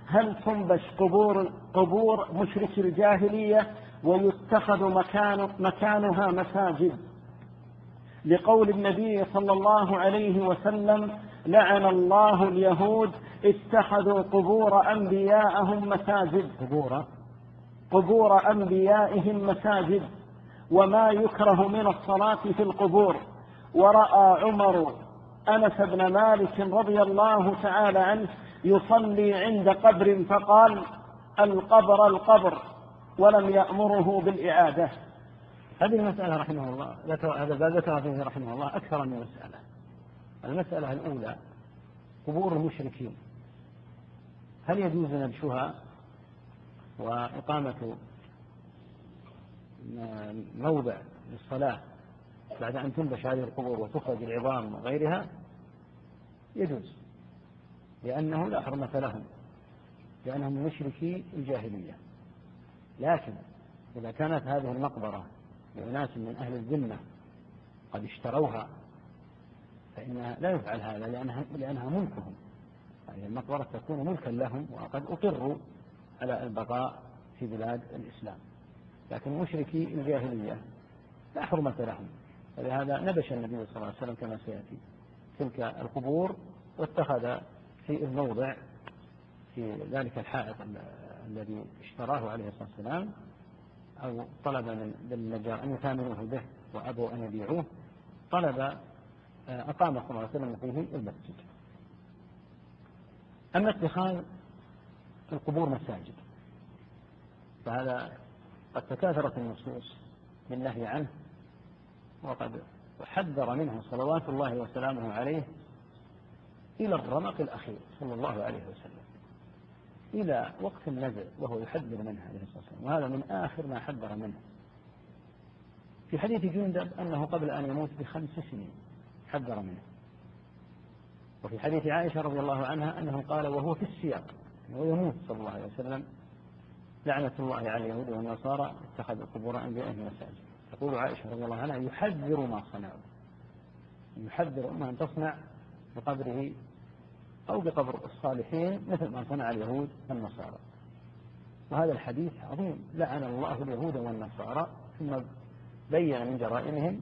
هل تنبش قبور قبور مشرك الجاهلية ويتخذ مكان مكانها مساجد. لقول النبي صلى الله عليه وسلم لعن الله اليهود اتخذوا قبور أنبياءهم مساجد. قبور؟ قبور أنبيائهم مساجد. وما يكره من الصلاة في القبور. ورأى عمر أنس بن مالك رضي الله تعالى عنه يصلي عند قبر فقال القبر القبر. ولم يأمره بالإعادة. هذه المسألة رحمه الله هذا ذكر فيه رحمه الله أكثر من مسألة. المسألة الأولى قبور المشركين. هل يجوز نبشها؟ وإقامة موضع للصلاة بعد أن تنبش هذه القبور وتخرج العظام وغيرها؟ يجوز لأنه لا حرمة لهم لأنهم مشركي الجاهلية. لكن إذا كانت هذه المقبرة لأناس من أهل الذمة قد اشتروها فإنها لا يفعل هذا لأنها, لأنها ملكهم. هذه المقبرة تكون ملكا لهم وقد أقروا على البقاء في بلاد الإسلام. لكن مشركي الجاهلية لا حرمة لهم. ولهذا نبش النبي صلى الله عليه وسلم كما سيأتي تلك القبور واتخذ في الموضع في ذلك الحائط الذي اشتراه عليه الصلاة والسلام أو طلب من النجار أن يثامنوه به وأبوا أن يبيعوه طلب آه، أقام صلى الله عليه وسلم فيه المسجد. أما اتخاذ القبور مساجد فهذا قد تكاثرت النصوص بالنهي عنه وقد حذر منه صلوات الله وسلامه عليه إلى الرمق الأخير صلى الله عليه وسلم. إلى وقت النزع وهو يحذر منها عليه الصلاة والسلام. وهذا من آخر ما حذر منه. في حديث جندب أنه قبل أن يموت بخمس سنين حذر منه. وفي حديث عائشة رضي الله عنها أنه قال وهو في السياق ويموت صلى الله عليه وسلم لعنة الله على اليهود والنصارى اتخذوا قبور أنبيائهم مساجد تقول عائشة رضي الله عنها يحذر ما صنعوا. يحذر أمه أن تصنع بقبره أو بقبر الصالحين مثل ما صنع اليهود والنصارى. وهذا الحديث عظيم. لعن الله اليهود والنصارى ثم بين من جرائمهم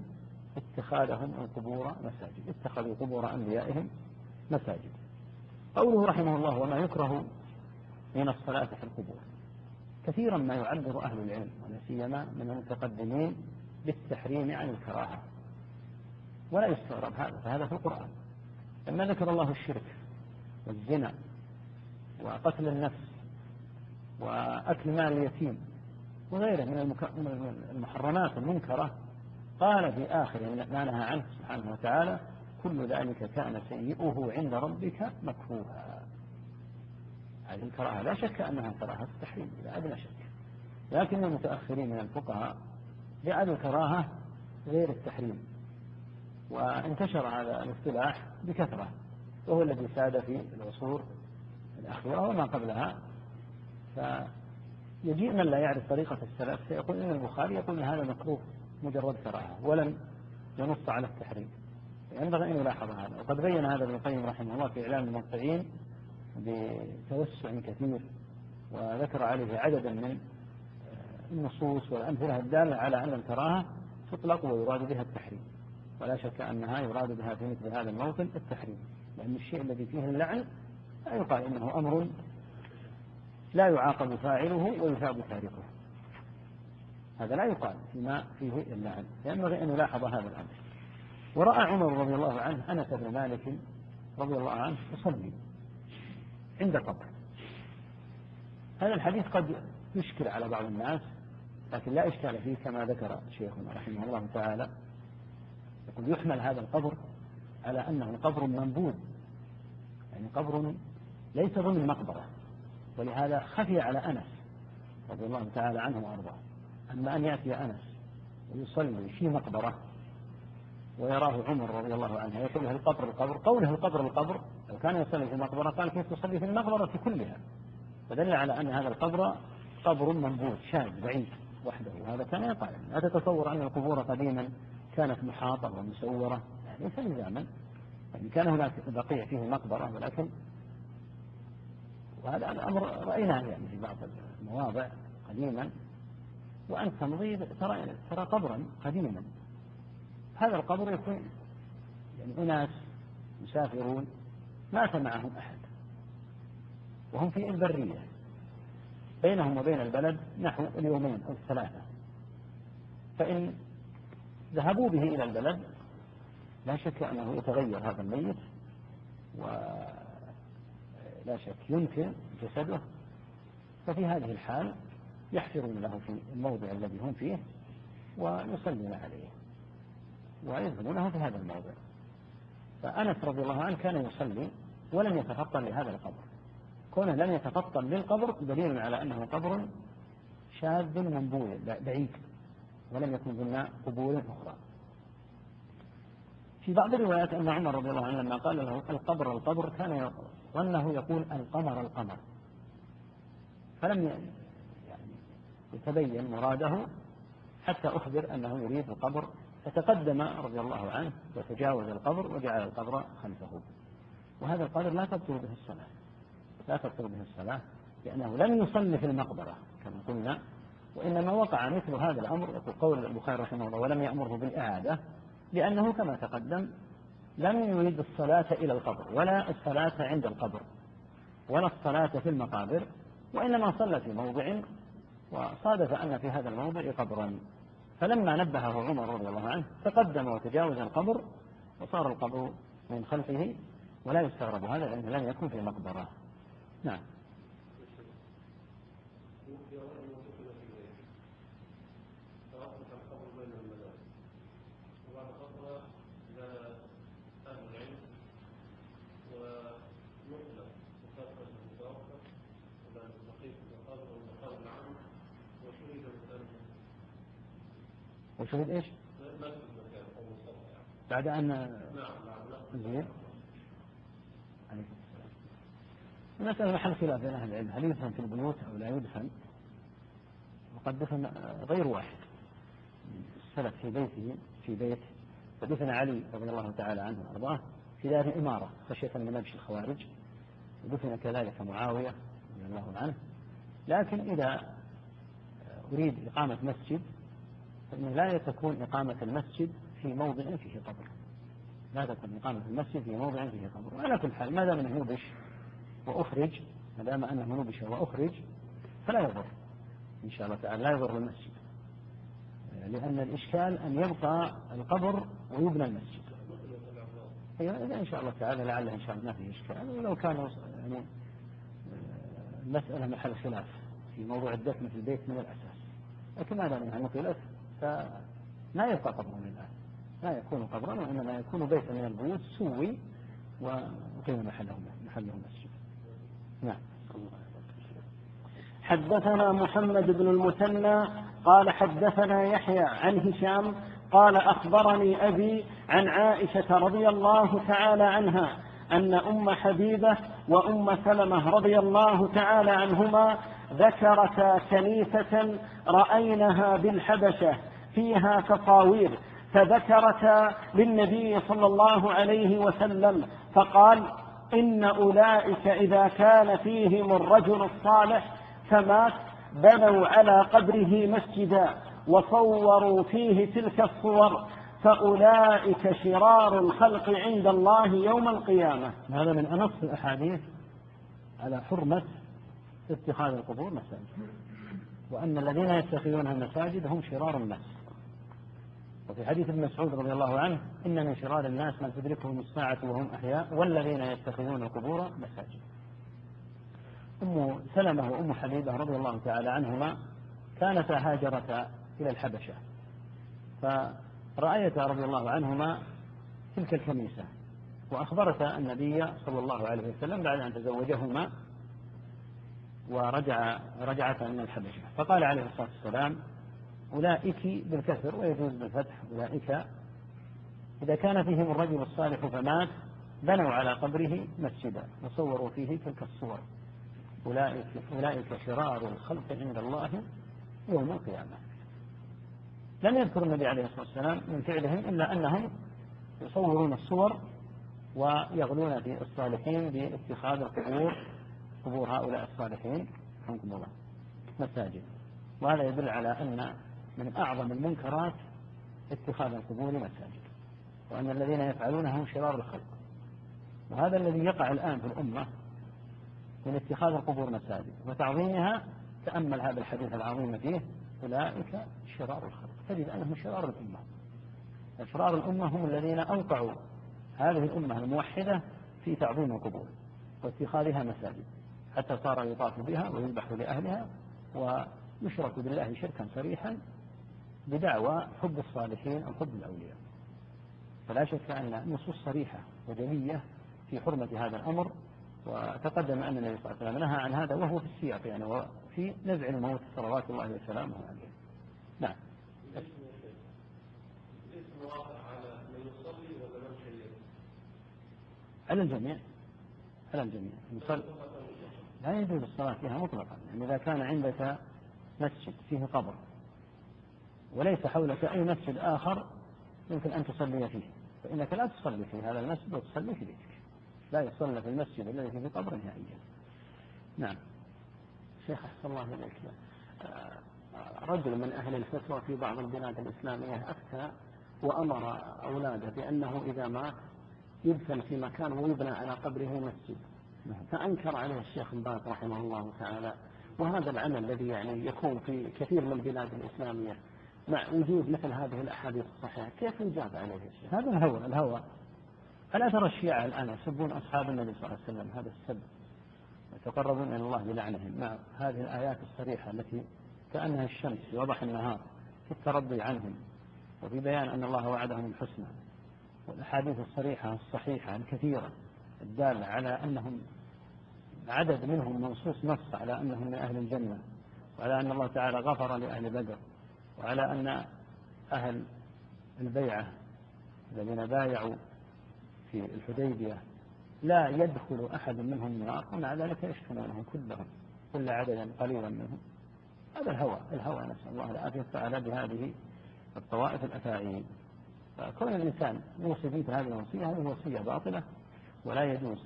اتخاذهم القبور مساجد اتخذوا قبور أنبيائهم مساجد. قوله رحمه الله وما يكره من الصلاة في القبور كثيرا ما يعبر أهل العلم ولا سيما من المتقدمين بالتحريم عن الكراهة. ولا يستغرب هذا فهذا في القرآن. لما ذكر الله الشرك والزنا وقتل النفس وأكل مال اليتيم وغيره من المحرمات المنكرة قال في آخر ما نهى عنه سبحانه وتعالى كل ذلك كان سيئه عند ربك مكروها. هذه الكراهة لا شك أنها كراهة التحريم لا أدنى شك. لكن المتأخرين من الفقهاء جعلوا الكراهة غير التحريم وانتشر هذا الاصطلاح بكثرة. وهو الذي ساد في العصور الأخيرة وما قبلها. فيجيء من لا يعرف طريقة السلف فيقول إن البخاري يقول إن هذا مكروه مجرد كراهة ولم ينص على التحريم. ينبغي أن يلاحظ هذا. وقد بين هذا ابن القيم رحمه الله في إعلام الموقعين بتوسع كثير وذكر عليه عددا من النصوص والأمثلة الدالة على أن الكراهة تطلق ويراد بها التحريم. ولا شك أنها يراد بها في مثل هذا الموطن التحريم. لأن الشيء الذي فيه اللعن لا يقال إنه أمر لا يعاقب فاعله ويثاب تاركه هذا لا يقال فيما فيه اللعن ينبغي أن يلاحظ هذا الأمر. ورأى عمر رضي الله عنه أنس بن مالك رضي الله عنه يصلي عند قبر. هذا الحديث قد يشكل على بعض الناس لكن لا إشكال فيه كما ذكر شيخنا رحمه الله تعالى. يقول يحمل هذا القبر على أنه قبر منبوذ. يعني قبر ليس ضمن مقبرة. ولهذا خفي على أنس رضي الله تعالى عنه وأرضاه. أما أن يأتي أنس ويصلي في مقبرة ويراه عمر رضي الله عنه يقول له القبر القبر؟ قوله القبر القبر؟ لو كان يصلي في المقبرة قال كيف تصلي في المقبرة كلها. فدل على أن هذا القبر قبر منبوذ شاذ بعيد وحده. وهذا كان يقع لا تتصور أن القبور قديما كانت محاطة ومسورة. ليس لزاما يعني كان هناك بقيع فيه مقبرة ولكن وهذا الأمر رأيناه يعني في بعض المواضع قديما. وأنت تمضي ترى ترى قبرا قديما. هذا القبر يكون يعني أناس مسافرون مات معهم أحد. وهم في البرية. بينهم وبين البلد نحو اليومين أو الثلاثة. فإن ذهبوا به إلى البلد لا شك أنه يتغير هذا الميت ولا شك يمكن جسده. ففي هذه الحال يحفرون له في الموضع الذي هم فيه ويصلون عليه ويذهبونه في هذا الموضع. فأنس رضي الله عنه كان يصلي ولم يتفطن لهذا القبر. كونه لم يتفطن للقبر دليل على أنه قبر شاذ منبوذ بعيد ولم يكن ضمن قبور أخرى. في بعض الروايات أن عمر رضي الله عنه لما قال له القبر القبر كان ظنه يقول القمر القمر. فلم يعني يتبين مراده حتى أخبر أنه يريد القبر. فتقدم رضي الله عنه وتجاوز القبر وجعل القبر خلفه. وهذا القدر لا تبطل به الصلاة. لا تبطل به الصلاة لأنه لم يصلي في المقبرة كما قلنا. وإنما وقع مثل هذا الأمر يقول قول البخاري رحمه الله ولم يأمره بالإعادة لأنه كما تقدم لم يريد الصلاة إلى القبر ولا الصلاة عند القبر ولا الصلاة في المقابر وإنما صلى في موضع وصادف أن في هذا الموضع قبرا. فلما نبهه عمر رضي الله عنه تقدم وتجاوز القبر وصار القبر من خلفه ولا يستغرب هذا لأنه لم يكن في مقبرة. نعم. وشهد إيش؟ بعد ان زين. المسألة محل خلاف بين أهل العلم. هل يدفن في البيوت أو لا يدفن وقد دفن غير واحد. السلف في بيته في بيت. ودفن علي رضي الله تعالى عنه وأرضاه. في دار الإمارة خشية من نبش الخوارج. ودفن كذلك معاوية رضي الله عنه. لكن إذا أريد إقامة مسجد فإنه لا تكون إقامة المسجد في موضع فيه قبر. لا تكون إقامة المسجد في موضع فيه قبر. وعلى كل حال ما دام أنه نبش وأخرج ما دام أنه نبش وأخرج فلا يضر. إن شاء الله تعالى لا يضر المسجد. لأن الإشكال أن يبقى القبر ويبنى المسجد. أيوة إن شاء الله تعالى لعله إن شاء الله ما فيه إشكال. ولو كان يعني المسألة محل خلاف في موضوع الدفن في البيت من الأساس. لكن دام أنها نقلت فما يبقى قبر من الآن لا يكون قبرا وإنما يكون بيتا من البيوت سوي وقيم محله محله مسجد. نعم. حدثنا محمد بن المثنى قال حدثنا يحيى عن هشام قال أخبرني أبي عن عائشة رضي الله تعالى عنها أن أم حبيبة وأم سلمة رضي الله تعالى عنهما ذكرتا كنيسة رأينها بالحبشة فيها تصاوير فذكرتا للنبي صلى الله عليه وسلم فقال إن أولئك إذا كان فيهم الرجل الصالح فمات بنوا على قبره مسجدا وصوروا فيه تلك الصور. فأولئك شرار الخلق عند الله يوم القيامة. هذا من أنص الأحاديث على حرمة اتخاذ القبور مساجد. وأن الذين يتخذونها مساجد هم شرار الناس. وفي حديث ابن مسعود رضي الله عنه إن من شرار الناس من تدركهم الساعة وهم أحياء والذين يتخذون القبور مساجد. أم سلمة وأم حبيبة رضي الله تعالى عنهما كانتا هاجرتا إلى الحبشة. فرأيتا رضي الله عنهما تلك الكنيسة وأخبرتا النبي صلى الله عليه وسلم بعد أن تزوجهما ورجع رجعتا من الحبشة. فقال عليه الصلاة والسلام أولئك بالكسر ويجوز بالفتح أولئك إذا كان فيهم الرجل الصالح فمات بنوا على قبره مسجدا وصوروا فيه تلك الصور. أولئك, أولئك شرار الخلق عند الله يوم القيامة. لم يذكر النبي عليه الصلاة والسلام من فعلهم إلا أنهم يصورون الصور ويغلون في الصالحين باتخاذ القبور قبور هؤلاء الصالحين رحمكم الله مساجد. وهذا يدل على أن من أعظم المنكرات اتخاذ القبور مساجد وأن الذين يفعلونه هم شرار الخلق. وهذا الذي يقع الآن في الأمة من اتخاذ القبور مساجد وتعظيمها تأمل هذا الحديث العظيم فيه أولئك شرار الخلق. تجد أنهم شرار الأمة. أشرار الأمة هم الذين أوقعوا هذه الأمة الموحدة في تعظيم القبور واتخاذها مساجد حتى صار يطاف بها ويذبح لأهلها ويشرك بالله شركا صريحا بدعوى حب الصالحين أو حب الأولياء. فلا شك أن نصوص صريحة ودلية في حرمة هذا الأمر وتقدم أن النبي صلى الله عليه وسلم نهى عن هذا وهو في السياق يعني وفي نزع الموت صلوات الله وسلامه عليه. نعم. على الجميع. على الجميع. يصلي لا يجوز الصلاة فيها مطلقا يعني إذا كان عندك مسجد فيه قبر وليس حولك أي مسجد آخر يمكن أن تصلي فيه. فإنك لا تصلي في هذا المسجد وتصلي في بيتك. لا يصلى في المسجد الذي فيه قبر نهائيا. نعم. شيخ أحسن الله إليك. رجل من أهل الفتوى في بعض البلاد الإسلامية أفتى وأمر أولاده بأنه إذا مات يدفن في مكان ويبنى على قبره مسجد. نعم. فأنكر عليه الشيخ باز رحمه الله تعالى. وهذا العمل الذي يعني يكون في كثير من البلاد الإسلامية مع وجود مثل هذه الأحاديث الصحيحة كيف يجاب عليه؟ هذا الهوى الهوى. ألا ترى الشيعة الآن يسبون أصحاب النبي صلى الله عليه وسلم هذا السب. يتقربون إلى الله بلعنهم. مع هذه الآيات الصريحة التي كأنها الشمس في وضح النهار في الترضي عنهم وفي بيان أن الله وعدهم الحسنى. والأحاديث الصريحة الصحيحة الكثيرة الدالة على أنهم عدد منهم منصوص نص على أنهم من أهل الجنة وعلى أن الله تعالى غفر لأهل بدر. وعلى أن أهل البيعة الذين بايعوا في الحديبية لا يدخل أحد منهم النار ومع ذلك يشتمونهم كلهم كل عددا قليلا منهم. هذا الهوى الهوى نسأل الله العافية تعالى بهذه الطوائف الأفاعيل. فكون الإنسان يوصي مثل هذه الوصية هذه وصية باطلة ولا يجوز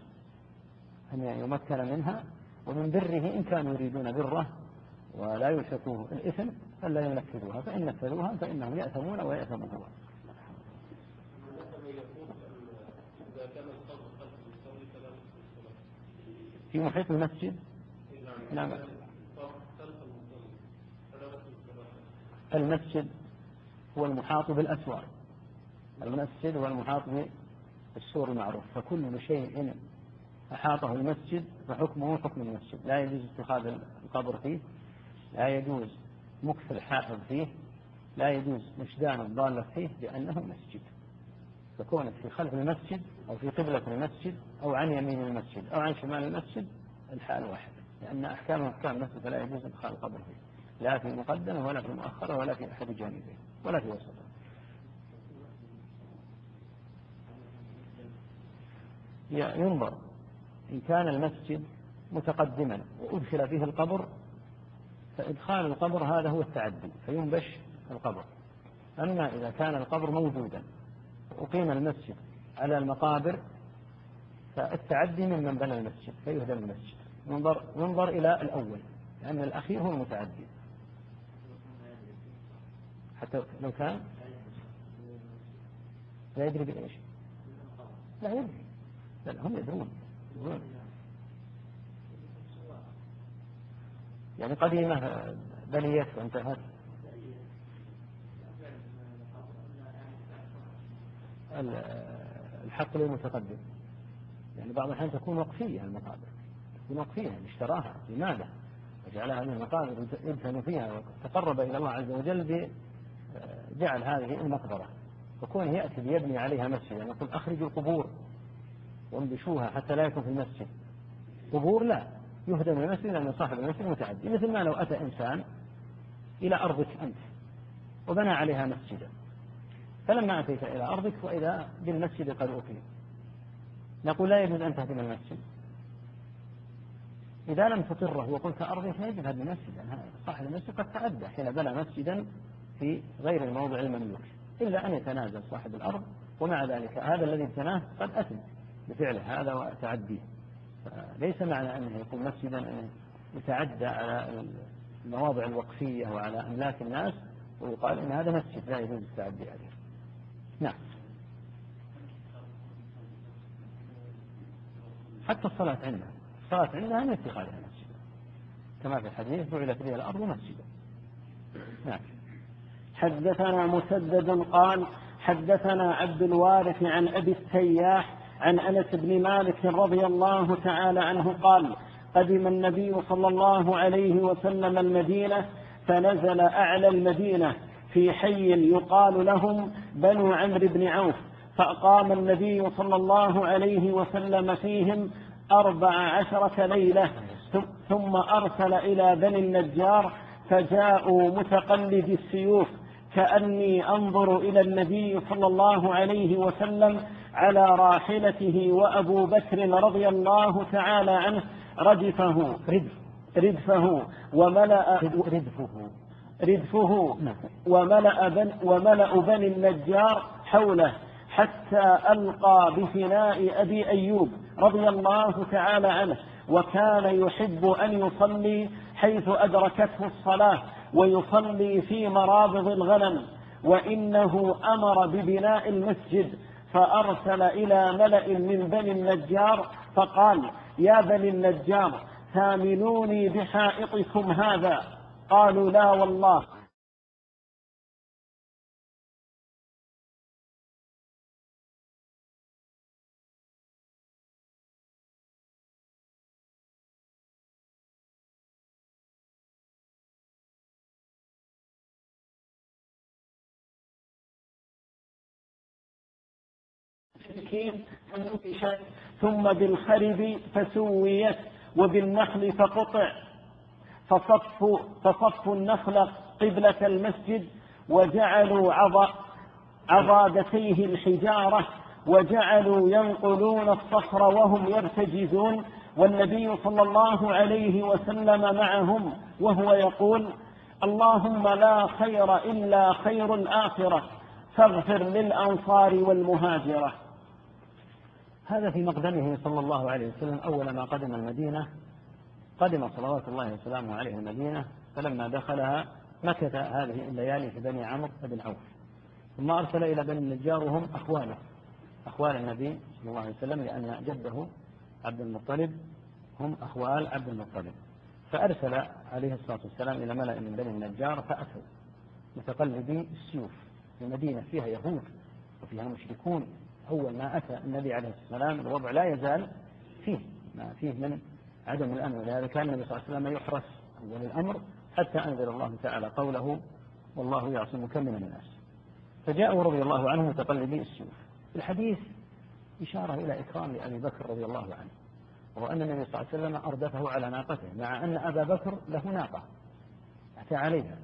أن يمكن منها ومن بره إن كانوا يريدون بره ولا يلحقوه الإثم فلا ينفذوها فإن نفذوها فإنهم يأثمون ويأثم هو في محيط المسجد؟ نعم. المسجد هو المحاط بالأسوار. المسجد هو المحاط بالسور المعروف. فكل شيء أحاطه المسجد فحكمه حكم المسجد. لا يجوز اتخاذ القبر فيه لا يجوز مكث الحافظ فيه لا يجوز مشدان الضالة فيه لأنه مسجد. فكونك في خلف المسجد أو في قبلة المسجد أو عن يمين المسجد أو عن شمال المسجد الحال واحد لأن أحكام أحكام المسجد فلا يجوز إدخال القبر فيه لا في مقدمة ولا في مؤخرة ولا في أحد جانبيه ولا في وسطه. ينظر إن كان المسجد متقدما وأدخل فيه القبر فإدخال القبر هذا هو التعدي فينبش القبر. أما إذا كان القبر موجودا وأقيم المسجد على المقابر فالتعدي ممن بنى المسجد فيهدم المسجد. ينظر, ينظر إلى الأول لأن الأخير هو المتعدي. حتى لو كان؟ لا يدري بإيش. لا يدري. لا هم يدرون. يعني قديمة بنيت وانتهت الحق للمتقدم. يعني بعض الأحيان تكون وقفية المقابر. تكون وقفية يعني اشتراها لماذا؟ وجعلها من المقابر يدفن فيها وتقرب إلى الله عز وجل بجعل هذه المقبرة. وكون يأتي ليبني عليها مسجدا يعني يقول أخرجوا القبور وانبشوها حتى لا يكون في المسجد. قبور لا. يهدم المسجد لأن صاحب المسجد متعدي مثل ما لو أتى إنسان إلى أرضك أنت وبنى عليها مسجدا. فلما أتيت إلى أرضك وإذا بالمسجد قد أقيم. نقول لا يجوز أن تهدم المسجد. إذا لم تقره وقلت أرضي فيجب هدم المسجد يعني صاحب المسجد قد تعدى حين بنى مسجدا في غير الموضع المملوك. إلا أن يتنازل صاحب الأرض ومع ذلك هذا الذي ابتناه قد أثم بفعله هذا وتعديه. ليس معنى أنه يكون مسجدا أنه يتعدى على المواضع الوقفية وعلى أملاك الناس ويقال إن هذا مسجد لا يجوز التعدي عليه. نعم. حتى الصلاة عندها. الصلاة عندها من اتخاذها مسجدا كما في الحديث جعلت لي الأرض مسجدا. نعم. حدثنا مسدد قال حدثنا عبد الوارث عن أبي السياح عن أنس بن مالك رضي الله تعالى عنه قال قدم النبي صلى الله عليه وسلم المدينة فنزل أعلى المدينة في حي يقال لهم بنو عمرو بن عوف فأقام النبي صلى الله عليه وسلم فيهم أربع عشرة ليلة ثم أرسل إلى بني النجار فجاءوا متقلد السيوف كأني أنظر إلى النبي صلى الله عليه وسلم على راحلته وأبو بكر رضي الله تعالى عنه ردفه. ردفه. وملأ ردفه. ردفه. نعم. وملأ, بن وملأ بني النجار حوله حتى ألقى بفناء أبي أيوب رضي الله تعالى عنه. وكان يحب أن يصلي حيث أدركته الصلاة ويصلي في مرابض الغنم. وإنه أمر ببناء المسجد فأرسل إلى ملأ من بني النجار فقال يا بني النجار ثامنوني بحائطكم هذا. قالوا لا والله. ثم بالخرب فسويت وبالنخل فقطع. فصفوا فصفوا النخل قبلة المسجد وجعلوا عضادتيه الحجارة وجعلوا ينقلون الصخر وهم يرتجزون. والنبي صلى الله عليه وسلم معهم وهو يقول اللهم لا خير إلا خير الآخرة فاغفر للأنصار والمهاجرة. هذا في مقدمه صلى الله عليه وسلم أول ما قدم المدينة قدم صلوات الله وسلامه عليه المدينة فلما دخلها مكث هذه الليالي في بني عمرو بن عوف. ثم أرسل إلى بني النجار وهم أخواله أخوال النبي صلى الله عليه وسلم لأن جده عبد المطلب هم أخوال عبد المطلب. فأرسل عليه الصلاة والسلام إلى ملأ من بني النجار فأتوا. متقلبي السيوف. في فيها يهود وفيها مشركون. أول ما أتى النبي عليه السلام الوضع لا يزال فيه ما فيه من عدم الأمن. ولهذا كان النبي صلى الله عليه وسلم يحرس أول الأمر حتى أنزل الله تعالى قوله والله يعصمك من الناس. فجاءوا رضي الله عنه متقلبي السيوف. الحديث إشارة إلى إكرام أبي بكر رضي الله عنه وهو أن النبي صلى الله عليه وسلم أردفه على ناقته مع أن أبا بكر له ناقة أتى عليها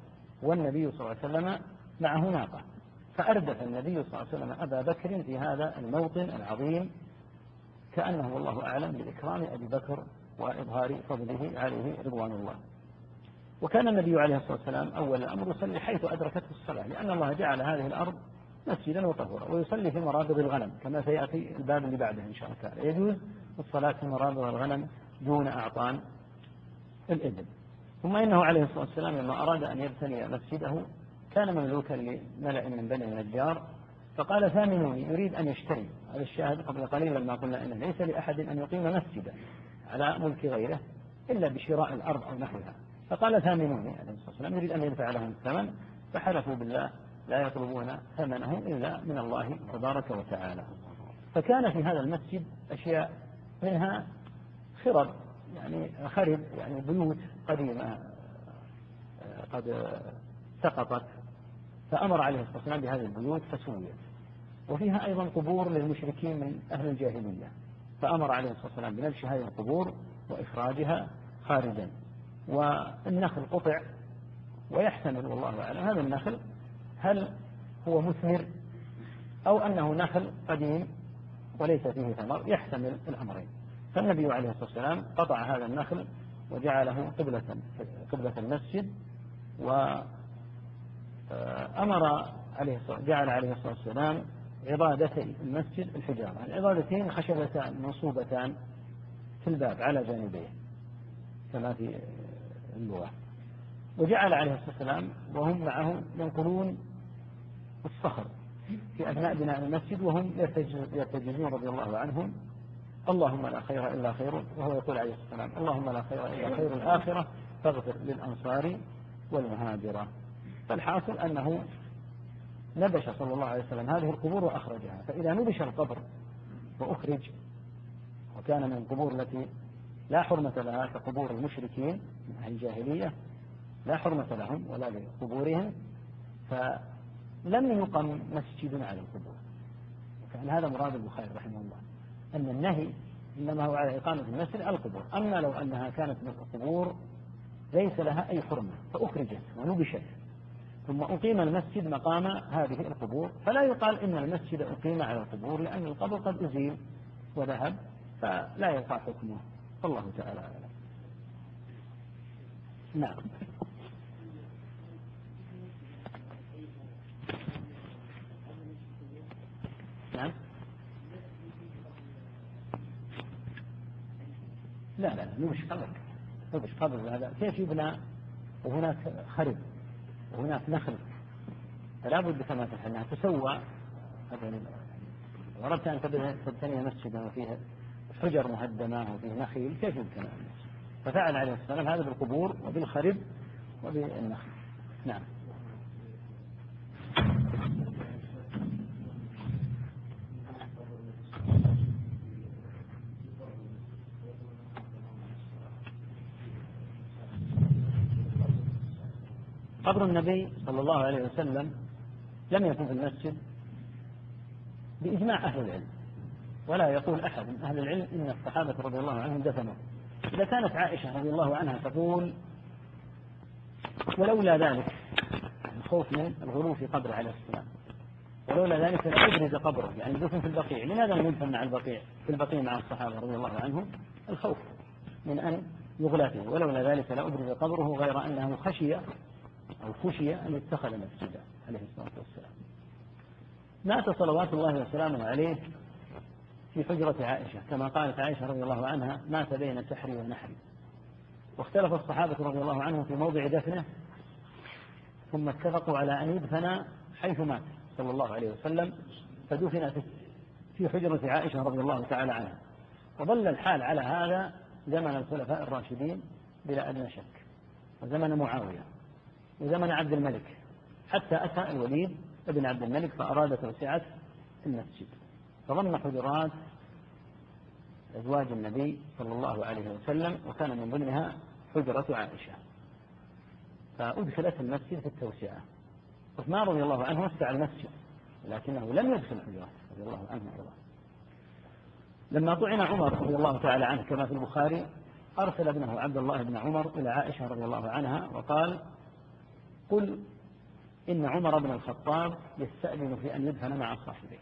والنبي صلى الله عليه وسلم معه ناقة. فأردف النبي صلى الله عليه وسلم أبا بكر في هذا الموطن العظيم كأنه والله أعلم بإكرام أبي بكر وإظهار فضله عليه رضوان الله. وكان النبي عليه الصلاة والسلام أول الأمر يصلي حيث أدركته الصلاة لأن الله جعل هذه الأرض مسجدا وطهورا ويصلي في مرابض الغنم كما سيأتي الباب اللي بعده إن شاء الله تعالى. يجوز الصلاة في مرابض الغنم دون أعطان الإبل. ثم إنه عليه الصلاة والسلام لما أراد أن يبتني مسجده كان مملوكا لملأ من بني النجار فقال ثامنوني يريد أن يشتري. هذا الشاهد قبل قليل لما قلنا أنه ليس لأحد أن يقيم مسجدا على ملك غيره إلا بشراء الأرض أو نحوها. فقال ثامنوني عليه الصلاة والسلام يريد أن يدفع لهم الثمن فحلفوا بالله لا يطلبون ثمنه إلا من الله تبارك وتعالى. فكان في هذا المسجد أشياء منها خرب يعني خرب يعني بيوت قديمة قد سقطت. فأمر عليه الصلاة والسلام بهذه البيوت فسويت. وفيها أيضا قبور للمشركين من أهل الجاهلية. فأمر عليه الصلاة والسلام بنبش هذه القبور وإخراجها خارجا. والنخل قطع ويحتمل والله أعلم هذا النخل هل هو مثمر أو أنه نخل قديم وليس فيه ثمر يحتمل الأمرين. فالنبي عليه الصلاة والسلام قطع هذا النخل وجعله قبلة قبلة المسجد وأمر عليه الصلاة جعل عليه الصلاة والسلام عضادتي المسجد الحجارة العضادتين خشبتان منصوبتان في الباب على جانبيه كما في اللغة. وجعل عليه الصلاة والسلام وهم معه ينقلون الصخر في أثناء بناء المسجد وهم يرتجزون رضي الله عنهم. اللهم لا خير إلا خير وهو يقول عليه الصلاة والسلام اللهم لا خير إلا خير الآخرة فاغفر للأنصار والمهاجرة. فالحاصل أنه نبش صلى الله عليه وسلم هذه القبور وأخرجها فإذا نبش القبر وأخرج وكان من القبور التي لا حرمة لها كقبور المشركين من أهل الجاهلية لا حرمة لهم ولا لقبورهم فلم يقم مسجد على القبور. وكان هذا مراد البخاري رحمه الله أن النهي إنما هو على إقامة المسجد على القبور. أما لو أنها كانت من القبور ليس لها أي حرمة فأخرجت ونبشت. ثم أقيم المسجد مقام هذه القبور. فلا يقال إن المسجد أقيم على القبور لأن القبر قد أزيل وذهب فلا يقع حكمه. والله تعالى أعلم. نعم. نعم. لا لا مش قبر. مش قبر هذا. كيف يبنى وهناك خرب؟ وهناك نخل فلا بد كما تفعل أنها تسوى. اردت أن تبتني مسجدا وفيه حجر مهدمة وفيه نخيل كيف يمكن أن ففعل عليه السلام هذا بالقبور وبالخرب وبالنخل نعم. قبر النبي صلى الله عليه وسلم لم يكن في المسجد بإجماع أهل العلم ولا يقول أحد من أهل العلم إن الصحابة رضي الله عنهم دفنوا. إذا كانت عائشة رضي الله عنها تقول ولولا ذلك الخوف من الغلو في قبر عليه السلام. ولولا ذلك لأبرز قبره. يعني دفن في البقيع لماذا لم يدفن مع البقيع؟ في البقيع مع الصحابة رضي الله عنهم الخوف من أن يغلى فيه. ولولا ذلك لأبرز قبره غير أنه خشي أو خشي أن يتخذ مسجدا عليه الصلاة والسلام. مات صلوات الله وسلامه عليه في حجرة عائشة. كما قالت عائشة رضي الله عنها مات بين سحري ونحري واختلف الصحابة رضي الله عنهم في موضع دفنه ثم اتفقوا على أن يدفن حيث مات صلى الله عليه وسلم فدفن في حجرة عائشة رضي الله تعالى عنها. وظل الحال على هذا زمن الخلفاء الراشدين بلا أدنى شك وزمن معاوية. وزمن عبد الملك. حتى أتى الوليد ابن عبد الملك فأراد توسعة المسجد. فضم حجرات أزواج النبي صلى الله عليه وسلم وكان من ضمنها حجرة عائشة. فأدخلت المسجد في التوسعة. عثمان رضي الله عنه وسع المسجد لكنه لم يدخل الحجرات رضي الله عنه أيضا لما طعن عمر رضي الله تعالى عنه كما في البخاري أرسل ابنه عبد الله بن عمر إلى عائشة رضي الله عنها وقال قل إن عمر بن الخطاب يستأذن في أن يدفن مع صاحبيه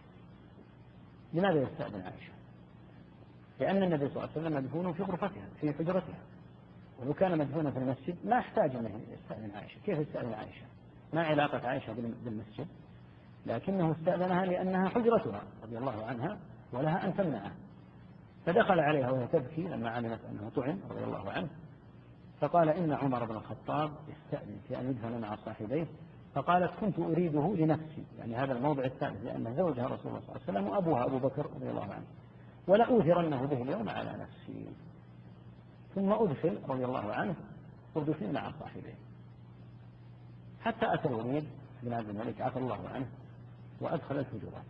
لماذا يستأذن عائشة؟ لأن النبي صلى الله عليه وسلم مدفون في غرفتها في حجرتها. ولو كان مدفونا في المسجد ما احتاج أنه يستأذن عائشة. كيف يستأذن عائشة؟ ما علاقة عائشة بالمسجد؟ لكنه استأذنها لأنها حجرتها رضي الله عنها ولها أن تمنعه. فدخل عليها وهي تبكي لما علمت أنه طعن رضي الله عنه. فقال إن عمر بن الخطاب يستأذن في أن يدفن مع صاحبيه فقالت كنت أريده لنفسي يعني هذا الموضع الثالث لأن زوجها رسول الله صلى الله عليه وسلم وأبوها أبو بكر رضي الله عنه. ولأوثرنه به اليوم على نفسي. ثم أدخل رضي الله عنه ودفن مع صاحبيه حتى أتى الوليد بن عبد الملك عفى الله عنه وأدخل الحجرات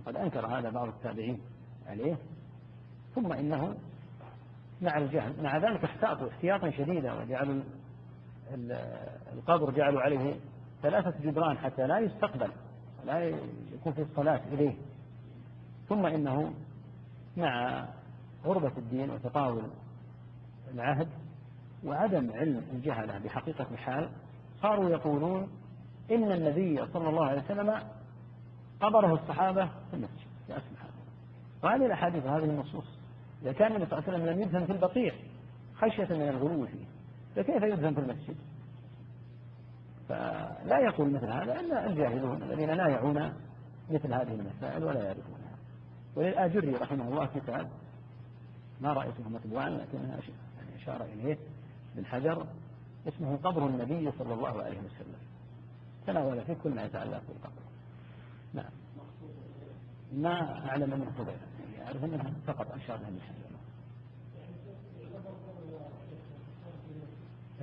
وقد أنكر هذا بعض التابعين عليه. ثم إنه مع الجهل. مع ذلك احتاطوا احتياطا شديدا وجعلوا القبر جعلوا عليه ثلاثة جدران حتى لا يستقبل لا يكون في الصلاة إليه. ثم إنه مع غربة الدين وتطاول العهد وعدم علم الجهلة بحقيقة الحال صاروا يقولون إن النبي صلى الله عليه وسلم قبره الصحابة في المسجد. يا سبحان وهذه الأحاديث وهذه النصوص إذا كان النبي صلى الله عليه وسلم لم يدفن في البقيع خشية من الغلو فيه فكيف يدفن في المسجد؟ فلا يقول مثل هذا إلا الجاهلون الذين لا يعون مثل هذه المسائل ولا يعرفونها. وللآجري رحمه الله كتاب ما رأيته مطبوعا لكنها يعني أشار إليه بالحجر اسمه قبر النبي صلى الله عليه وسلم. تناول فيه كل ما يتعلق بالقبر. نعم. ما أعلم منه غيره أعرف أنها فقط أشار لها بالحجر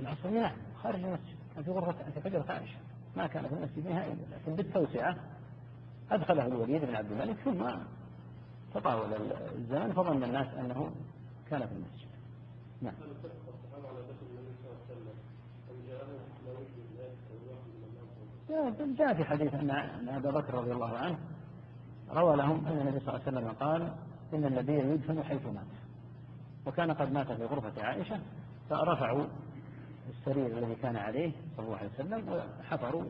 العصر نعم خارج المسجد كان في غرفة في حجرة عائشة ما كان في المسجد نهائيا لكن بالتوسعة أدخله الوليد بن عبد الملك ثم تطاول الزمن فظن الناس أنه كان في المسجد. نعم. جاء في حديث أن أبا بكر رضي الله عنه روى لهم أن النبي صلى الله عليه وسلم قال إن النبي يدفن حيث مات وكان قد مات في غرفة عائشة فرفعوا السرير الذي كان عليه صلى الله عليه وسلم وحفروا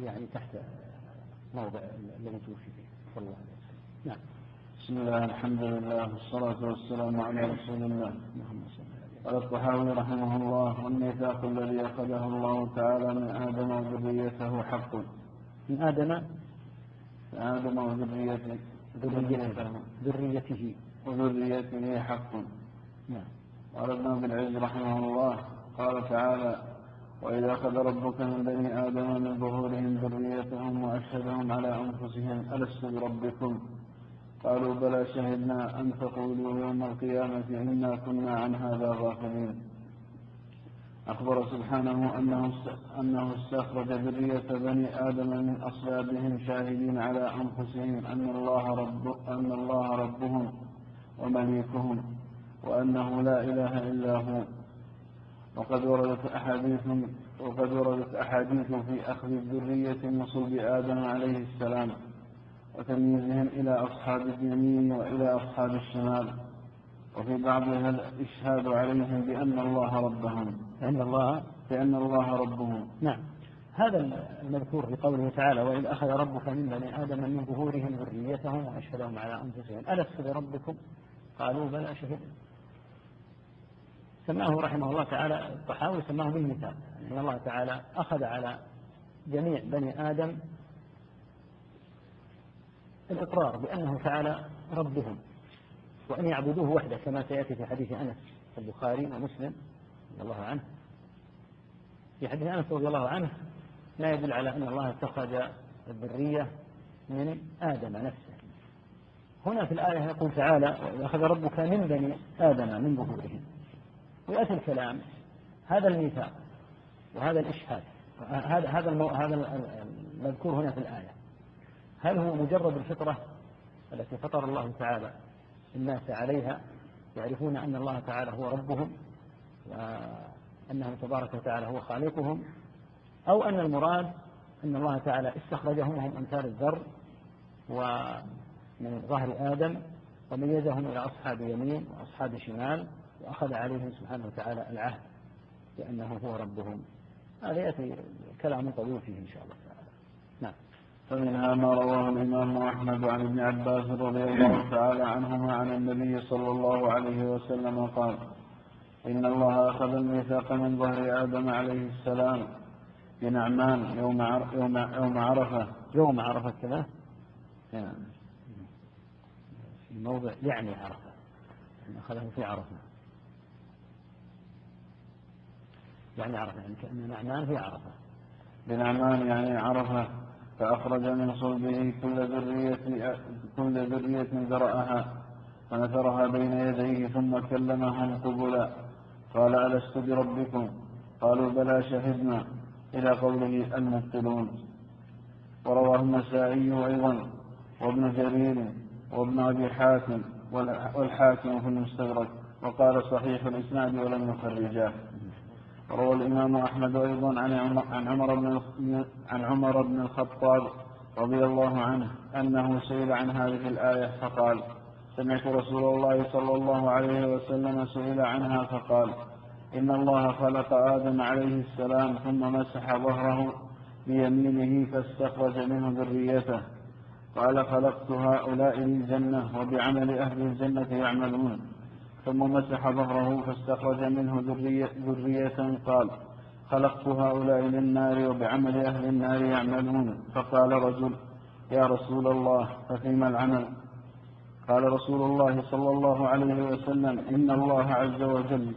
يعني تحت موضع الذي توفي فيه صلى الله عليه وسلم. نعم. بسم الله الحمد لله والصلاة والسلام على رسول الله. اللهم صل قال الطحاوي رحمه الله والميثاق الذي أخذه الله تعالى من آدم وذريته حق. من آدم؟ آدم وذريته. ذريته. ذريته. وذريته حق. نعم. قال ابن أبي العز رحمه الله. قال تعالى وإذا أخذ ربك من بني آدم من ظهورهم ذريتهم وأشهدهم على أنفسهم ألست بربكم؟ قالوا بلى شهدنا أن تقولوا يوم القيامة إنا كنا عن هذا غافلين. أخبر سبحانه أنه أنه استخرج ذرية بني آدم من أصلابهم شاهدين على أنفسهم أن الله رب أن الله ربهم ومليكهم وأنه لا إله إلا هو. وقد وردت أحاديث وقد وردت أحاديث في أخذ الذرية من صلب آدم عليه السلام وتمييزهم إلى أصحاب اليمين وإلى أصحاب الشمال. وفي بعضها الإشهاد عليهم بأن الله ربهم. بأن الله بأن الله ربهم نعم. هذا المذكور في قوله تعالى وإذ أخذ ربك من بني آدم من ظهورهم ذريتهم وأشهدهم على أنفسهم. ألست بربكم؟ قالوا بلى شهدنا سماه رحمه الله تعالى الطحاوي سماه بالمثال. يعني الله تعالى أخذ على جميع بني آدم الإقرار بأنه تعالى ربهم وأن يعبدوه وحده كما سيأتي في حديث أنس البخاري ومسلم رضي الله عنه. في حديث أنس رضي الله عنه لا يدل على أن الله اتخذ الذرية من آدم نفسه هنا في الآية يقول تعالى وإذا أخذ ربك من بني آدم من ظهورهم ويأتي الكلام هذا الميثاق وهذا الإشهاد هذا هذا. هذا المذكور هنا في الآية هل هو مجرد الفطرة التي فطر الله تعالى الناس عليها يعرفون أن الله تعالى هو ربهم وأنه تبارك وتعالى هو خالقهم أو أن المراد أن الله تعالى استخرجهم وهم أمثال الذر ومن ظهر آدم وميزهم إلى أصحاب يمين وأصحاب شمال وأخذ عليهم سبحانه وتعالى العهد بأنه هو ربهم. هذا يأتي كلام طويل فيه إن شاء الله تعالى. نعم. فمنها ما رواه الإمام أحمد عن ابن عباس رضي الله تعالى عنهما عن النبي صلى الله عليه وسلم قال إن الله أخذ الميثاق من ظهر آدم عليه السلام بنعمان يوم يوم يوم عرفة. يوم عرفة كذا؟ يعني في موضع يعني عرفة. أخذه في عرفة. يعني عرفة يعني كأن نعمان في عرفة. بنعمان يعني عرفة. فأخرج من صلبه كل ذرية كل ذرية ذرأها فنثرها بين يديه ثم كلمهم قبلا قال ألست بربكم؟ قالوا بلى شهدنا إلى قوله المبطلون ورواه النسائي أيضا وابن جرير وابن أبي حاتم والحاكم في المستدرك وقال صحيح الإسناد ولم يخرجاه روى الإمام أحمد أيضا عن عمر بن عن عمر بن الخطاب رضي الله عنه أنه سئل عن هذه الآية فقال سمعت رسول الله صلى الله عليه وسلم سئل عنها فقال إن الله خلق آدم عليه السلام ثم مسح ظهره بيمينه فاستخرج منه ذريته. قال خلقت هؤلاء للجنة وبعمل أهل الجنة يعملون. ثم مسح ظهره فاستخرج منه ذرية, قال خلقت هؤلاء للنار وبعمل أهل النار يعملون. فقال رجل يا رسول الله ففيما العمل؟ قال رسول الله صلى الله عليه وسلم إن الله عز وجل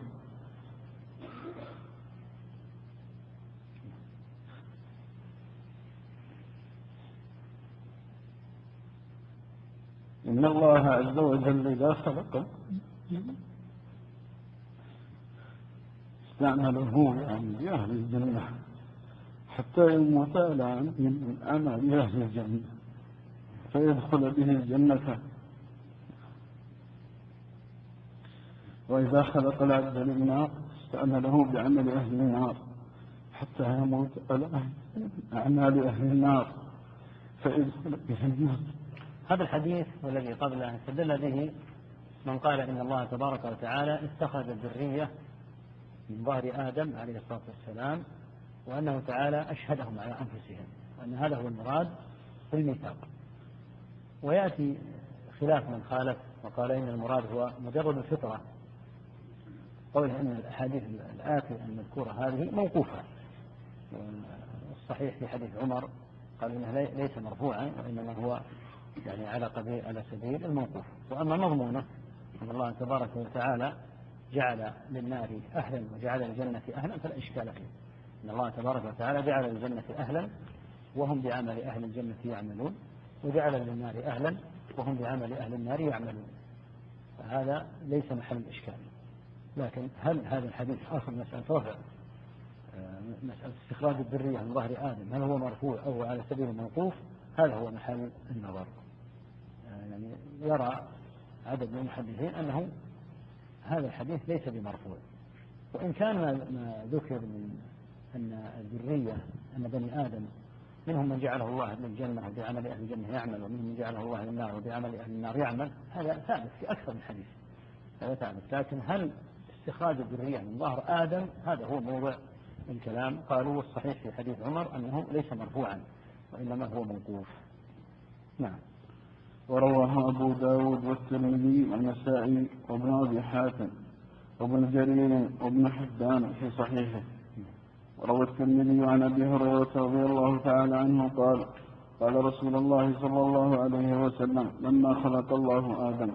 إن الله عز وجل إذا خلق استعمله يعني لأهل الجنة حتى يموت على من عمل أهل الجنة فيدخل به الجنة وإذا خلق العبد للنار استعمله بعمل أهل النار. حتى يموت على أعمال أهل النار. فيدخل به النار. هذا الحديث والذي قبله استدل به من قال إن الله تبارك وتعالى اتخذ الذرية من ظهر آدم عليه الصلاة والسلام وأنه تعالى أشهدهم على أنفسهم. وأن هذا هو المراد في الميثاق. ويأتي خلاف من خالف وقال إن المراد هو مجرد الفطرة. قوله أن الأحاديث الآتية المذكورة هذه موقوفة. الصحيح في حديث عمر قال إنه ليس مرفوعا وإنما هو يعني على قبيل على سبيل الموقوف. وأما مضمونة أن الله تبارك وتعالى جعل للنار أهلا وجعل للجنة أهلا فلا إشكال فيه. أن الله تبارك وتعالى جعل للجنة أهلا وهم بعمل أهل الجنة يعملون وجعل للنار أهلا وهم بعمل أهل النار يعملون. فهذا ليس محل الإشكال لكن هل هذا الحديث أصل مسألة رفع آه، مسألة استخراج الذرية من ظهر آدم هل هو مرفوع أو على سبيل الموقوف؟ هذا هو محل النظر. آه، يعني يرى عدد من المحدثين أنه هذا الحديث ليس بمرفوع. وإن كان ما ذكر من أن الذرية أن بني آدم منهم من جعله الله للجنة وبعمل أهل الجنة يعمل ومنهم من جعله الله للنار وبعمل أهل النار يعمل هذا ثابت في أكثر من حديث. هذا ثابت. لكن هل استخراج الذرية من ظهر آدم هذا هو موضع الكلام قالوا والصحيح في حديث عمر أنه ليس مرفوعا وإنما هو موقوف. نعم. ورواه أبو داود والترمذي والنسائي وابن أبي حاتم وابن جرير وابن حبان في صحيحه. وروى الترمذي عن أبي هريرة رضي الله تعالى عنه قال قال رسول الله صلى الله عليه وسلم لما خلق الله آدم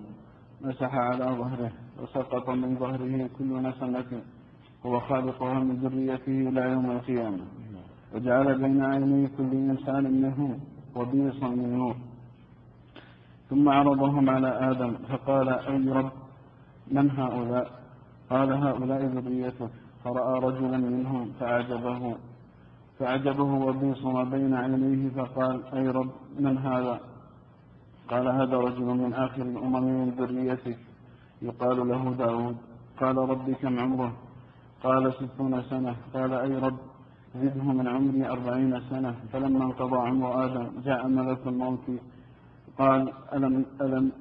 مسح على ظهره. وسقط من ظهره كل نسمة هو خالقها من ذريته إلى يوم القيامة. وجعل بين عيني كل إنسان منه وبيصا من نور ثم عرضهم على آدم فقال أي رب من هؤلاء؟ قال هؤلاء ذريتك. فرأى رجلا منهم فأعجبه فأعجبه وبيصم بين عينيه فقال أي رب من هذا؟ قال هذا رجل من آخر الأمم من ذريتك. يقال له داود قال رب كم عمره؟ قال ستون سنة. قال أي رب؟ زده من عمري أربعين سنة. فلما انقضى عمر آدم جاء ملك الموت. قال ألم ألم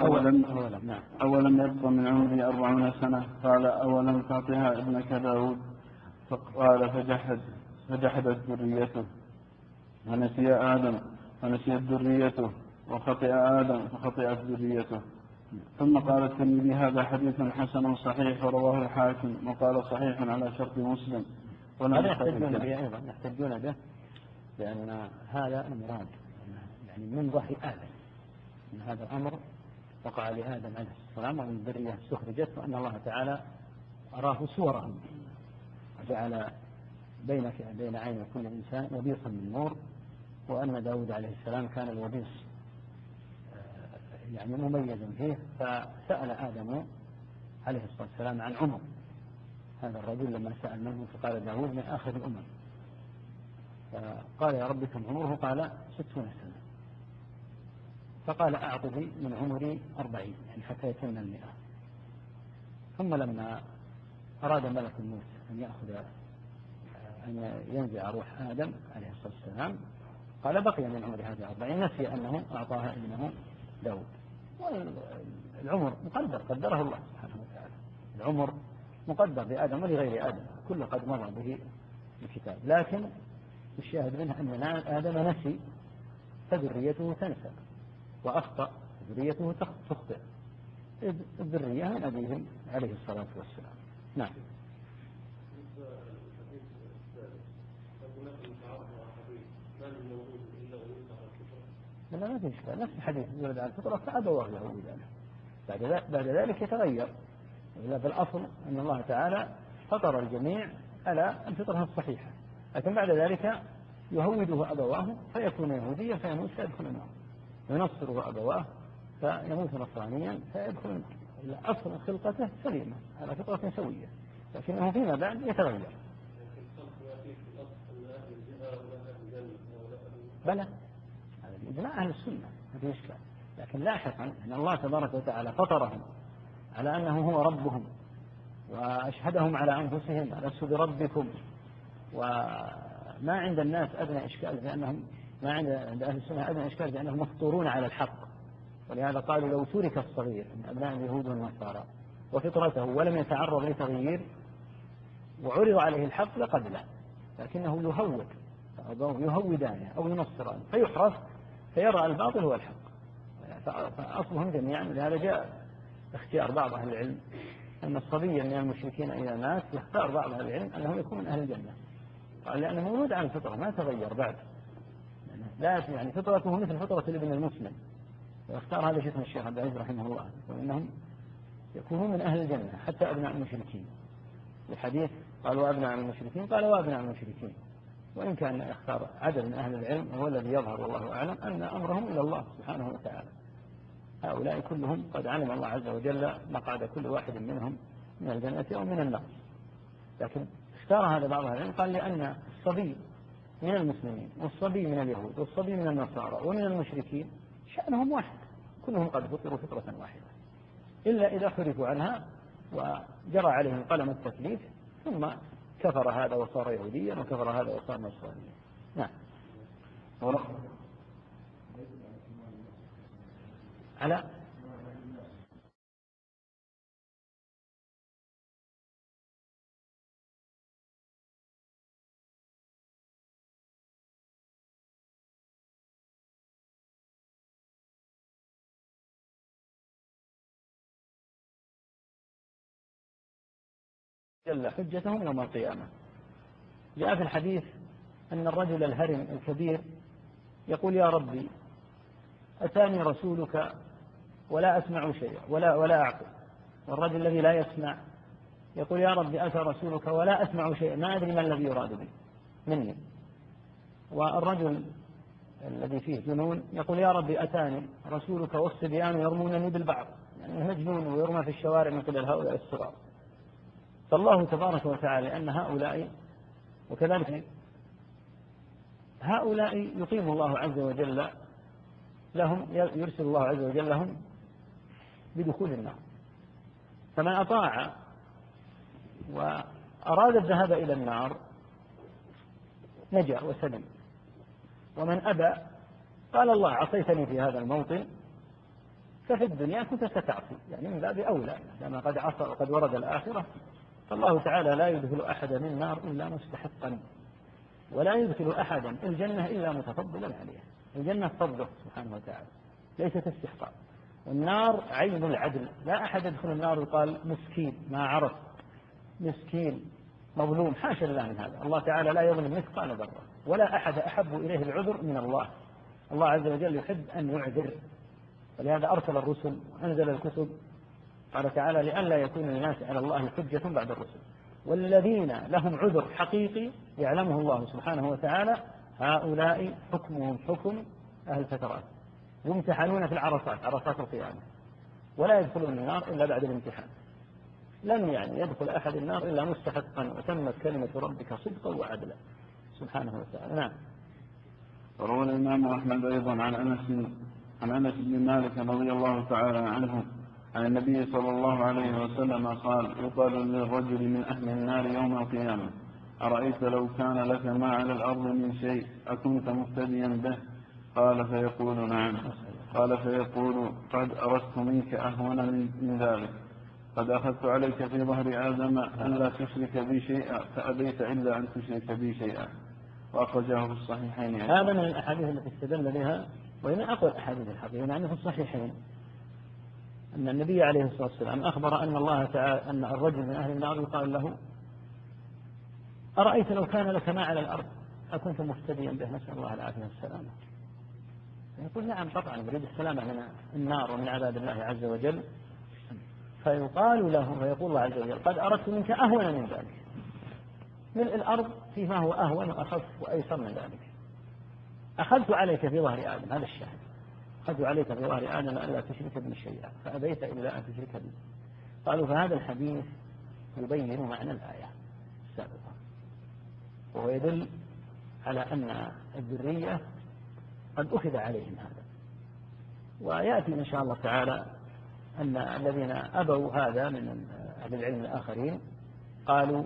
أولم أولم, نعم. أولم يبق من عمري أربعون سنة؟ قال أولم تعطيها ابنك داود؟ فقال فجحد فجحدت ذريته. ونسي آدم ونسيت ذريته. وخطئ آدم فخطئت ذريته. ثم قال الترمذي هذا حديث حسن صحيح ورواه الحاكم وقال صحيح على شرط مسلم. هذا يحتجون به أيضا يحتجون به لأن هذا المراد يعني من ظهر آدم أن هذا الأمر وقع لآدم عليه السلام ومن الذرية استخرجت وأن الله تعالى أراه صورهم. وجعل بين بين عين كل إنسان وبيصا من نور وأن داود عليه السلام كان الوبيص. يعني مميزا فيه فسأل آدم عليه الصلاة والسلام عن عمر. هذا الرجل لما سأل منه فقال داود من آخر الأمم. فقال يا رب كم عمره؟ قال ستون سنة. فقال أعطه من عمري أربعين يعني حتى يتم المئة. ثم لما أراد ملك الموت أن يأخذ أن ينزع روح آدم عليه الصلاة والسلام قال بقي من عمر هذه أربعين نسي أنه أعطاها ابنه داود. والعمر مقدر قدره الله سبحانه وتعالى. العمر مقدر لآدم ولغير آدم كل قد مضى به الكتاب. لكن الشاهد منه أن آدم نسي فذريته تنسى وأخطأ ذريته تخطئ. الذرية من أبيهم عليه الصلاة والسلام. نعم. لا ما في إشكال. نفس الحديث يولد على الفطرة فأبواه له بذلك. بعد بعد ذلك يتغير. إلا بالأصل أن الله تعالى فطر الجميع على الفطرة الصحيحة. لكن بعد ذلك يهوده أبواه فيكون يهوديا فيموت فيدخل النار. ينصره أبواه فيموت نصرانيا فيدخل النار. أصل خلقته سليمة على فطرة سوية. لكنه فيما بعد يتغير. بلى. الإجماع أهل السنة ما في إشكال لكن لاحقا أن الله تبارك وتعالى فطرهم على أنه هو ربهم وأشهدهم على أنفسهم ألست بربكم. وما عند الناس أدنى إشكال بأنهم ما عند أهل السنة أدنى إشكال بأنهم مفطورون على الحق. ولهذا قالوا لو ترك الصغير من أبناء اليهود والنصارى وفطرته ولم يتعرض لتغيير وعرض عليه الحق لقبله لكنه يهود يهودانه أو ينصرانه فيحرص فيرى الباطل هو الحق. فأصلهم جميعا لهذا جاء اختيار بعض أهل العلم أن الصبي من المشركين إذا مات يختار بعض أهل العلم أنه يكون من أهل الجنة. قال لأنه مولود على الفطرة ما تغير بعد. لا يعني فطرته مثل فطرة الابن المسلم. واختار هذا شيخنا الشيخ عبد العزيز رحمه الله وإنهم يكونون من أهل الجنة حتى أبناء المشركين. الحديث قال وأبناء المشركين قال وأبناء المشركين. وإن كان يختار عدد من أهل العلم هو الذي يظهر والله أعلم أن أمرهم إلى الله سبحانه وتعالى. هؤلاء كلهم قد علم الله عز وجل مقعد كل واحد منهم من الجنة أو من النار. لكن اختار هذا بعض العلم قال لأن الصبي من المسلمين والصبي من اليهود والصبي من النصارى ومن المشركين شأنهم واحد كلهم قد فطروا فطرة واحدة. إلا إذا خرفوا عنها وجرى عليهم قلم التكليف ثم كفر هذا وصار يهوديا وكفر هذا وصار نصرانيا. نعم. على جل حجتهم يوم القيامة. جاء في الحديث أن الرجل الهرم الكبير يقول يا ربي أتاني رسولك ولا أسمع شيئا ولا ولا أعقل. والرجل الذي لا يسمع يقول يا ربي أتى رسولك ولا أسمع شيئا ما أدري ما الذي يراد بي مني. والرجل الذي فيه جنون يقول يا ربي أتاني رسولك والصبيان يرمونني بالبعض. يعني مجنون ويرمى في الشوارع من قبل هؤلاء الصغار. فالله تبارك وتعالى أن هؤلاء وكذلك هؤلاء يقيم الله عز وجل لهم يرسل الله عز وجل لهم بدخول النار. فمن أطاع وأراد الذهاب إلى النار نجا وسلم. ومن أبى قال الله عصيتني في هذا الموطن ففي الدنيا كنت ستعصي يعني من باب أولى لما قد عصى وقد ورد الآخرة. فالله تعالى لا يدخل أحدا النار إلا مستحقا. ولا يدخل أحدا الجنة إلا متفضلا عليها. الجنة فضله سبحانه وتعالى ليست استحقاق. والنار عين العدل. لا أحد يدخل النار ويقال مسكين ما عرف. مسكين مظلوم حاشا لله من هذا. الله تعالى لا يظلم مثقال ذرة. ولا أحد أحب إليه العذر من الله. الله عز وجل يحب أن يعذر. ولهذا أرسل الرسل وأنزل الكتب قال تعالى لئلا يكون للناس على الله حجة بعد الرسل. والذين لهم عذر حقيقي يعلمه الله سبحانه وتعالى هؤلاء حكمهم حكم أهل الفترات يمتحنون في العرصات عرصات القيامة. ولا يدخلون النار إلا بعد الامتحان. لن يعني يدخل أحد النار إلا مستحقا وتمت كلمة ربك صدقا وعدلا. سبحانه وتعالى. نعم. وروى الإمام أحمد أيضا عن أنس عن أنس بن مالك رضي الله تعالى عنه عن النبي صلى الله عليه وسلم قال يقال للرجل من أهل النار يوم القيامة أرأيت لو كان لك ما على الأرض من شيء أكنت مفتديا به قال فيقول نعم. قال فيقول قد أردت منك أهون من ذلك قد أخذت عليك في ظهر آدم أن لا تشرك بي شيئا فأبيت إلا أن تشرك بي شيئا. وأخرجه في الصحيحين. هذا من الأحاديث التي استدل بها وهي أقوى الأحاديث الحقيقة يعني في الصحيحين. أن النبي عليه الصلاة والسلام أخبر أن الله تعالى أن الرجل من أهل النار يقال له أرأيت لو كان لك ما على الأرض؟ أكنت مفتديا به نسأل الله العافية والسلامة. يقول نعم طبعا يريد السلامة من النار ومن عذاب الله عز وجل. فيقال له ويقول الله عز وجل قد أردت منك أهون من ذلك. ملء الأرض فيما هو أهون وأخف وأيسر من ذلك. أخذت عليك في ظهر آدم هذا الشاهد. أخذت عليك ظهر آدم ألا تشرك بي شيئا فأبيت إلا أن تشرك بي. قالوا فهذا الحديث يبين معنى الآية السابقة. وهو يدل على أن الذرية قد أخذ عليهم هذا. ويأتي إن شاء الله تعالى أن الذين أبوا هذا من أهل العلم الآخرين قالوا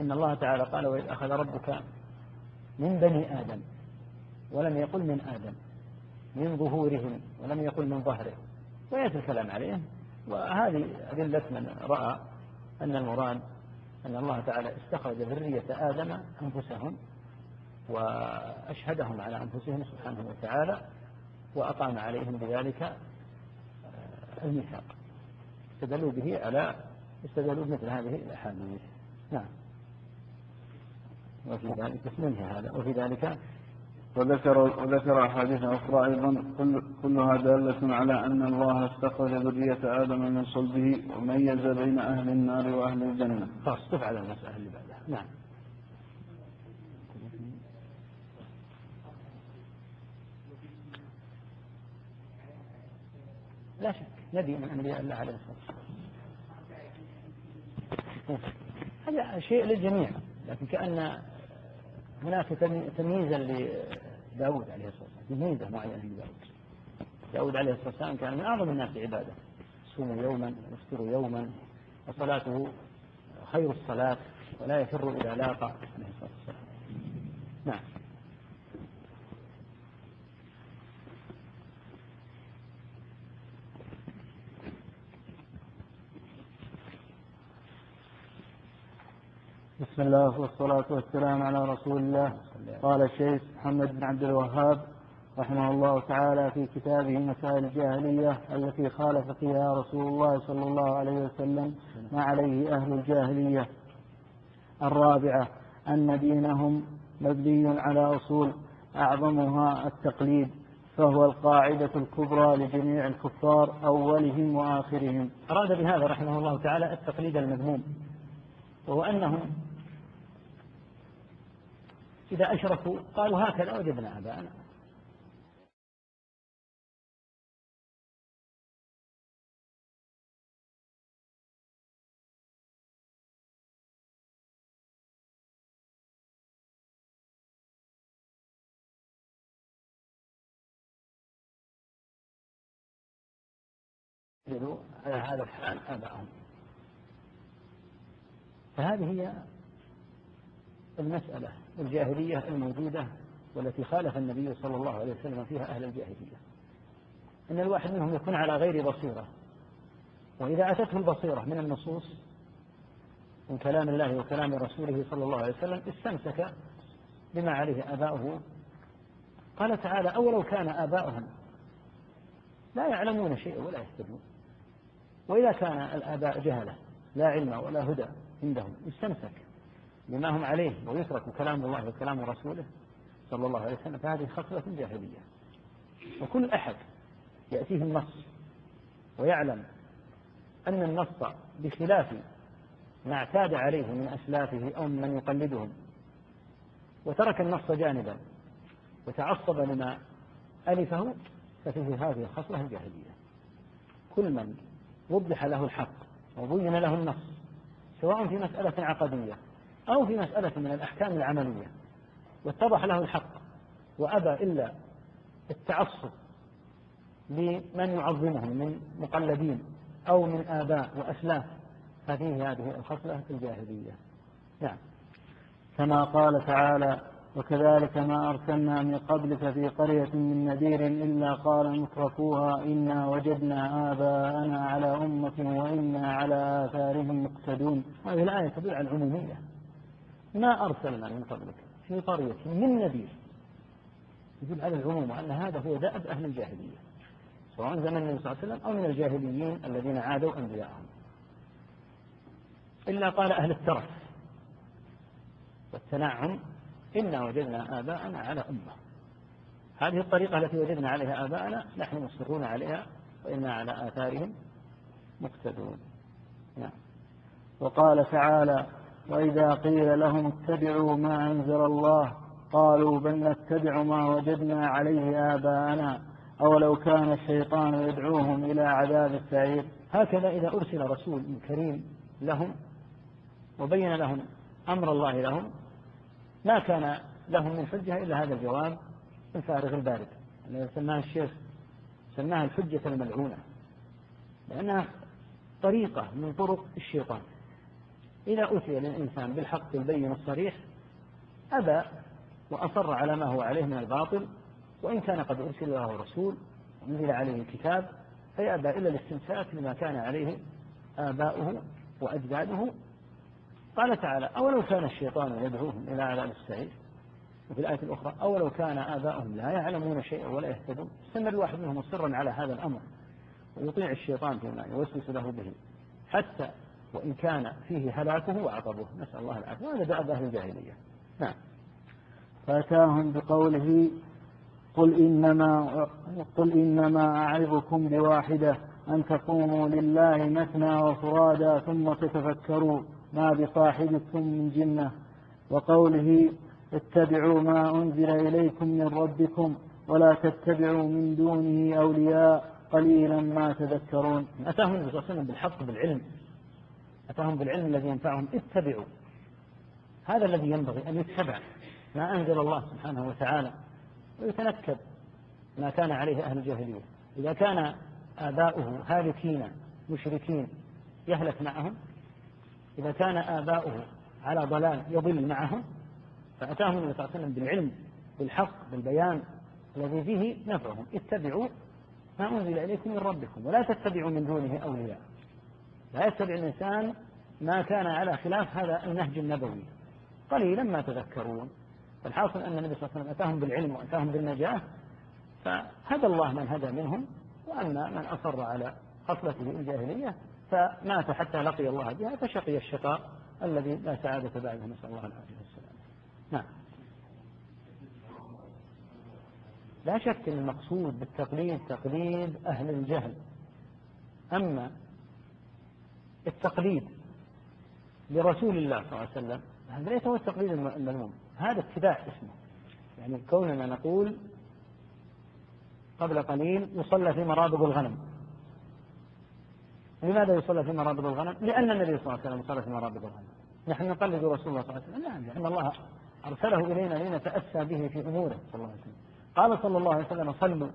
إن الله تعالى قال وإذ أخذ ربك من بني آدم ولم يقل من آدم من ظهورهم ولم يقل من ظهره ويأتي الكلام عليهم. وهذه أدلة من رأى أن المراد أن الله تعالى استخرج ذرية آدم أنفسهم وأشهدهم على أنفسهم سبحانه وتعالى وأقام عليهم بذلك آه، الميثاق. استدلوا به على استدلوا بمثل هذه الأحاديث. نعم. وفي ذلك هذا وفي ذلك وذكر وذكر أحاديث أخرى أيضا كل كلها دالة على أن الله استخرج ذرية آدم من صلبه وميز بين أهل النار وأهل الجنة. خلاص على المسألة اللي بعدها، نعم. لا شك نبي من أنبياء الله عليه الصلاة والسلام. هذا شيء للجميع لكن كأن هناك تمييزا لداود عليه الصلاة والسلام تمييزة معينة لداود. داود عليه الصلاة والسلام كان من أعظم الناس عبادة يصوم يوما ويفطر يوما وصلاته خير الصلاة ولا يفر إذا لاقى عليه الصلاة والسلام. نعم. بسم الله والصلاة والسلام على رسول الله. قال الشيخ محمد بن عبد الوهاب رحمه الله تعالى في كتابه مسائل الجاهلية التي خالف فيها رسول الله صلى الله عليه وسلم ما عليه أهل الجاهلية. الرابعة أن دينهم مبني على أصول أعظمها التقليد فهو القاعدة الكبرى لجميع الكفار أولهم وآخرهم. أراد بهذا رحمه الله تعالى التقليد المذموم وهو أنهم إذا أشركوا قالوا هكذا وجدنا آباءنا. على هذا الحال آباءهم فهذه هي المسألة الجاهلية الموجودة والتي خالف النبي صلى الله عليه وسلم فيها أهل الجاهلية. أن الواحد منهم يكون على غير بصيرة. وإذا أتته البصيرة من النصوص من كلام الله وكلام رسوله صلى الله عليه وسلم استمسك بما عليه آباؤه. قال تعالى أولو كان آباؤهم لا يعلمون شيئا ولا يهتدون وإذا كان الآباء جهلة لا علم ولا هدى عندهم يستمسك بما هم عليه ويترك كلام الله وكلام رسوله صلى الله عليه وسلم فهذه خصلة جاهلية. وكل أحد يأتيه النص ويعلم أن النص بخلاف ما اعتاد عليه من أسلافه أو من يقلدهم وترك النص جانبا وتعصب لما ألفه ففيه هذه الخصلة الجاهلية. كل من وضح له الحق وبين له النص سواء في مسألة عقدية أو في مسألة من الأحكام العملية. واتضح له الحق. وأبى إلا التعصب لمن يعظمهم من مقلدين أو من آباء وأسلاف. ففيه هذه الخصلة الجاهلية. نعم. كما قال تعالى وكذلك ما أرسلنا من قبلك في قرية من نذير إلا قال مترفوها إنا وجدنا آباءنا على أمة وإنا على آثارهم مقتدون. هذه الآية تدل على العمومية. ما أرسلنا من قبلك في قرية من نذير يدل على العموم وأن هذا هو دأب أهل الجاهلية سواء زمن النبي صلى الله عليه وسلم أو من الجاهليين الذين عادوا أنبياءهم. إلا قال أهل الترف والتنعم إنا وجدنا آباءنا على أمة. هذه الطريقة التي وجدنا عليها آباءنا نحن مصرون عليها وإنا على آثارهم مقتدون. نعم. وقال تعالى وإذا قيل لهم اتبعوا ما أنزل الله قالوا بل نتبع ما وجدنا عليه آباءنا أولو كان الشيطان يدعوهم إلى عذاب السعير. هكذا إذا أرسل رسول كريم لهم وبين لهم أمر الله لهم ما كان لهم من حجة إلا هذا الجواب الفارغ البارد. الذي سماه الشيخ سماها الحجة الملعونة لأنها طريقة من طرق الشيطان. إذا أتي للإنسان بالحق البين الصريح أبى وأصر على ما هو عليه من الباطل وإن كان قد أرسل له رسول وأنزل عليه الكتاب فيأبى إلا الاستمساك لما كان عليه آباؤه وأجداده. قال تعالى أولو كان الشيطان يدعوهم إلى عذاب السعير؟ وفي الآية الأخرى أولو كان آباؤهم لا يعلمون شيئا ولا يهتدون. استمر الواحد منهم مصرا على هذا الأمر ويطيع الشيطان فيما يوسوس له به حتى وإن كان فيه هلاكه وعقبه. نسأل الله العافية. وهذا دأب أهل الجاهلية. نعم. فأتاهم بقوله قل إنما قل إنما أعظكم بواحدة أن تقوموا لله مثنى وفرادا ثم تتفكروا ما بصاحبكم من جنة. وقوله اتبعوا ما أنزل إليكم من ربكم ولا تتبعوا من دونه أولياء قليلا ما تذكرون. أتاهم النبي صلى الله عليه وسلم بالحق بالعلم أتاهم بالعلم الذي ينفعهم؟ اتبعوا. هذا الذي ينبغي أن يتبع ما أنزل الله سبحانه وتعالى ويتنكب ما كان عليه أهل الجاهلية. إذا كان آباؤه هالكين مشركين يهلك معهم إذا كان آباؤه على ضلال يضل معهم فأتاهم النبي صلى الله عليه وسلم بالعلم بالحق بالبيان الذي فيه نفعهم. اتبعوا ما أنزل إليكم من ربكم ولا تتبعوا من دونه أولياء. لا يتبع الإنسان ما كان على خلاف هذا النهج النبوي. قليلا ما تذكرون. فالحاصل أن النبي صلى الله عليه وسلم أتاهم بالعلم وأتاهم بالنجاة فهدى الله من هدى منهم وأما من أصر على خصلته الجاهلية فمات حتى لقي الله بها فشقي الشقاء الذي لا سعادة بعده. نسأل الله العافية والسلام. نعم. لا شك أن المقصود بالتقليد تقليد أهل الجهل. أما التقليد لرسول الله صلى الله عليه وسلم. هذا ليس هو التقليد المذموم هذا اتباع اسمه. يعني كوننا نقول قبل قليل يصلى في مرابض الغنم. لماذا يصلى في مرابض الغنم؟ لأن النبي صلى الله عليه وسلم صلى في مرابض الغنم. نحن نقلد رسول الله صلى الله عليه وسلم. نعم لأن الله أرسله إلينا لنتأسى به في أموره صلى الله عليه وسلم. قال صلى الله عليه وسلم صلوا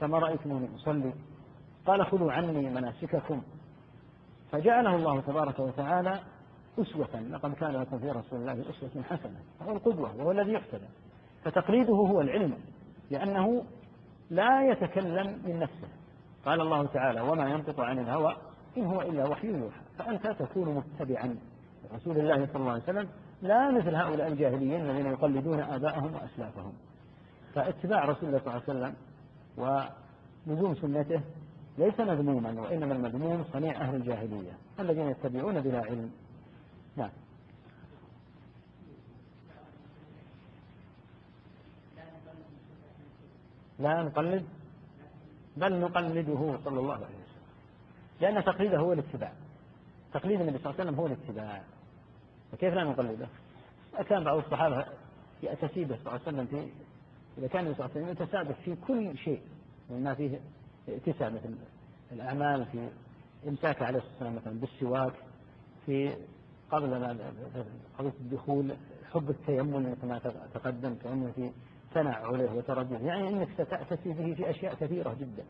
كما رأيتموني أصلي. قال خذوا عني مناسككم. فجعله الله تبارك وتعالى أسوة لقد كان لكم في رسول الله أسوة حسنة فهو القدوة وهو الذي يحتذى فتقليده هو العلم لأنه لا يتكلم من نفسه. قال الله تعالى وما ينطق عن الهوى إن هو إلا وحي يوحى. فأنت تكون متبعا رسول الله صلى الله عليه وسلم لا مثل هؤلاء الجاهليين الذين يقلدون آباءهم وأسلافهم. فاتباع رسول الله صلى الله عليه وسلم ولزوم سنته ليس مذموما وإنما المذموم صنيع أهل الجاهلية الذين يتبعون بلا علم. نعم. لا نقلد بل نقلده صلى الله عليه وسلم. لأن تقليده هو الاتباع. تقليد النبي صلى الله عليه وسلم هو الاتباع. فكيف لا نقلده؟ كان بعض الصحابة يأتسي صلى الله عليه وسلم في إذا كان النبي صلى الله عليه وسلم يتسابق في كل شيء ما فيه اتساع مثل الأعمال في إمساك عليه الصلاة والسلام مثلا بالسواك في قبل قضية الدخول حب التيمم كما تقدم تيمم في تنعله وتردده يعني إنك ستأتسي به في أشياء كثيرة جدا.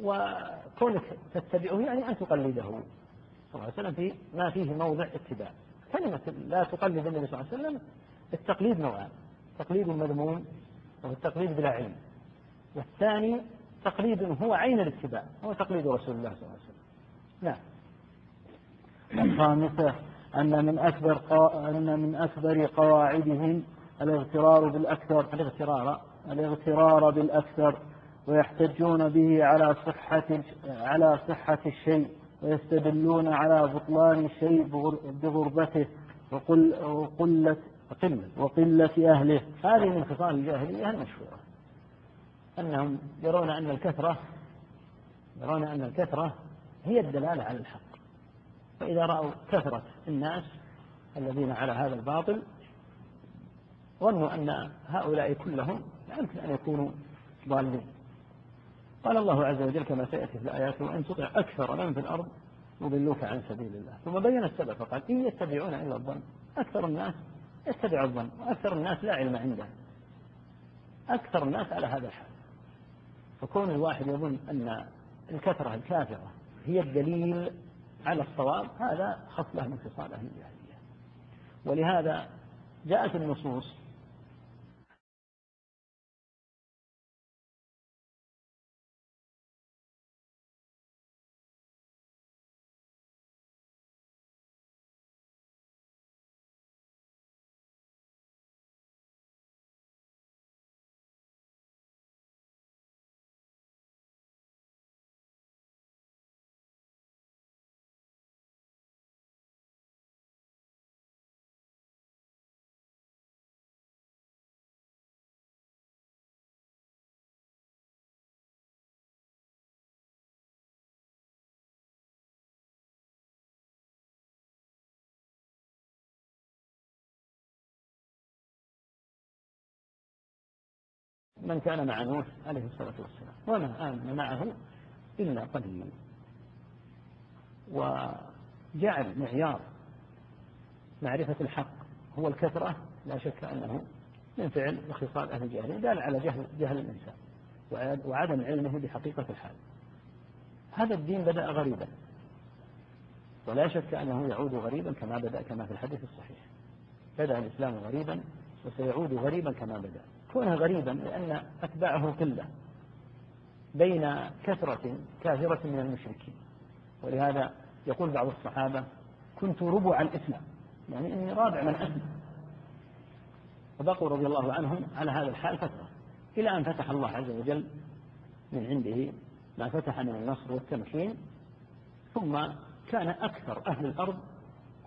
وكونك تتبعه يعني أن تقلده. صلى الله عليه وسلم في ما فيه موضع اتباع. كلمة لا تقلد النبي صلى الله عليه وسلم التقليد نوعان تقليد مذموم وهو التقليد بلا علم. والثاني تقليد هو عين الاتباع هو تقليد رسول الله صلى الله عليه وسلم. نعم. الخامسة أن من أكبر أن من أكبر قواعدهم الاغترار بالأكثر الاغترار الاغترار بالأكثر ويحتجون به على صحة على صحة الشيء ويستدلون على بطلان الشيء بغربته وقل وقلة وقلة أهله. هذه من خصال الجاهلية المشهورة. أنهم يرون أن الكثرة يرون أن الكثرة هي الدلالة على الحق. فإذا رأوا كثرة الناس الذين على هذا الباطل ظنوا أن هؤلاء كلهم لا يمكن أن يكونوا ضالين. قال الله عز وجل كما سيأتي في الآيات وإن تطع أكثر من في الأرض يضلوك عن سبيل الله. ثم بين السبب فقال إن يتبعون إلا الظن. أكثر الناس يتبع الظن وأكثر الناس لا علم عنده. أكثر الناس على هذا الحال. فكون الواحد يظن أن الكثرة الكافرة هي الدليل على الصواب هذا خصلة من خصال أهل الجاهلية. ولهذا جاءت النصوص من كان مع نوح عليه الصلاة والسلام وما آمن معه إلا قليل وجعل معيار معرفة الحق هو الكثرة لا شك أنه من فعل وخصال أهل الجاهلية دال على جهل, جهل الإنسان وعدم علمه بحقيقة الحال. هذا الدين بدأ غريبا. ولا شك أنه يعود غريبا كما بدأ كما في الحديث الصحيح. بدأ الإسلام غريبا وسيعود غريبا كما بدأ. كونه غريبا لأن أتباعه قلة بين كثرة كافرة من المشركين. ولهذا يقول بعض الصحابة كنت ربع الإسلام يعني إني رابع من أسلم وبقوا رضي الله عنهم على هذا الحال فترة إلى أن فتح الله عز وجل من عنده ما فتح من النصر والتمكين. ثم كان أكثر أهل الأرض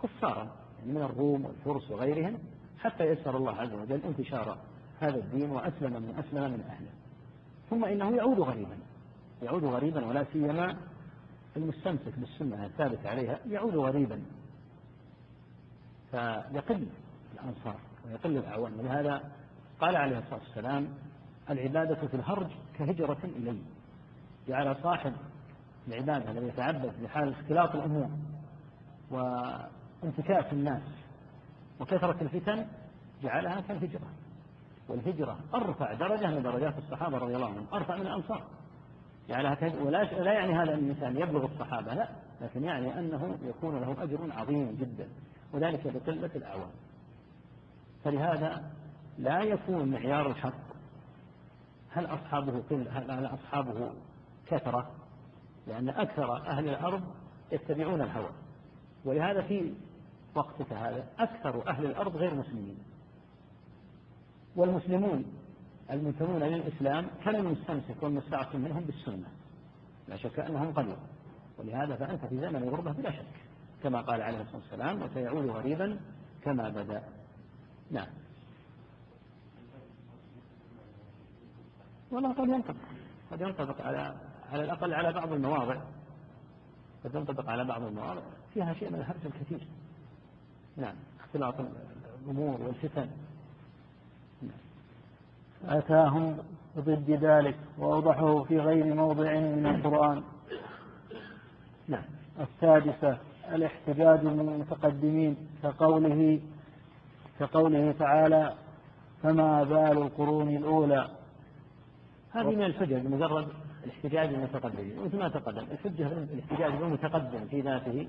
كفارا يعني من الروم والفرس وغيرهم حتى يسر الله عز وجل انتشار هذا الدين وأسلم من أسلم من أهله. ثم إنه يعود غريبا. يعود غريبا ولا سيما المستمسك بالسنة الثابت عليها يعود غريبا. فيقل الأنصار ويقل الأعوان ولهذا قال عليه الصلاة والسلام العبادة في الهرج كهجرة إلي. جعل صاحب العبادة الذي يتعبد بحال اختلاط الأمور وانتكاس الناس وكثرة الفتن جعلها كالهجرة. والهجرة أرفع درجة من درجات الصحابة رضي الله عنهم أرفع من الأنصار يعني ولا لا يعني هذا أن الإنسان يبلغ الصحابة لا. لكن يعني أنه يكون له أجر عظيم جدا وذلك بقلة الأعوان فلهذا لا يكون معيار الحق. هل أصحابه قل هل أصحابه كثرة؟ لأن أكثر أهل الأرض يتبعون الهوى. ولهذا في وقتك هذا أكثر أهل الأرض غير مسلمين. والمسلمون المنتمون للإسلام كان المستمسك والمستعصم منهم بالسنة لا شك أنهم قليل ولهذا فأنت في زمن الغربة بلا شك كما قال عليه الصلاة والسلام وسيعود غريبا كما بدأ. نعم. والله قد ينطبق قد ينطبق على على الأقل على بعض المواضع قد ينطبق على بعض المواضع فيها شيء من الهرج الكثير. نعم اختلاط الأمور والفتن. أتاهم ضد ذلك وأوضحه في غير موضع من القرآن. نعم. السادسة الاحتجاج من المتقدمين كقوله كقوله تعالى فما بال القرون الأولى. هذه من الحجج مجرد الاحتجاج بالمتقدمين مثل ما تقدم الحجة الاحتجاج بالمتقدم في ذاته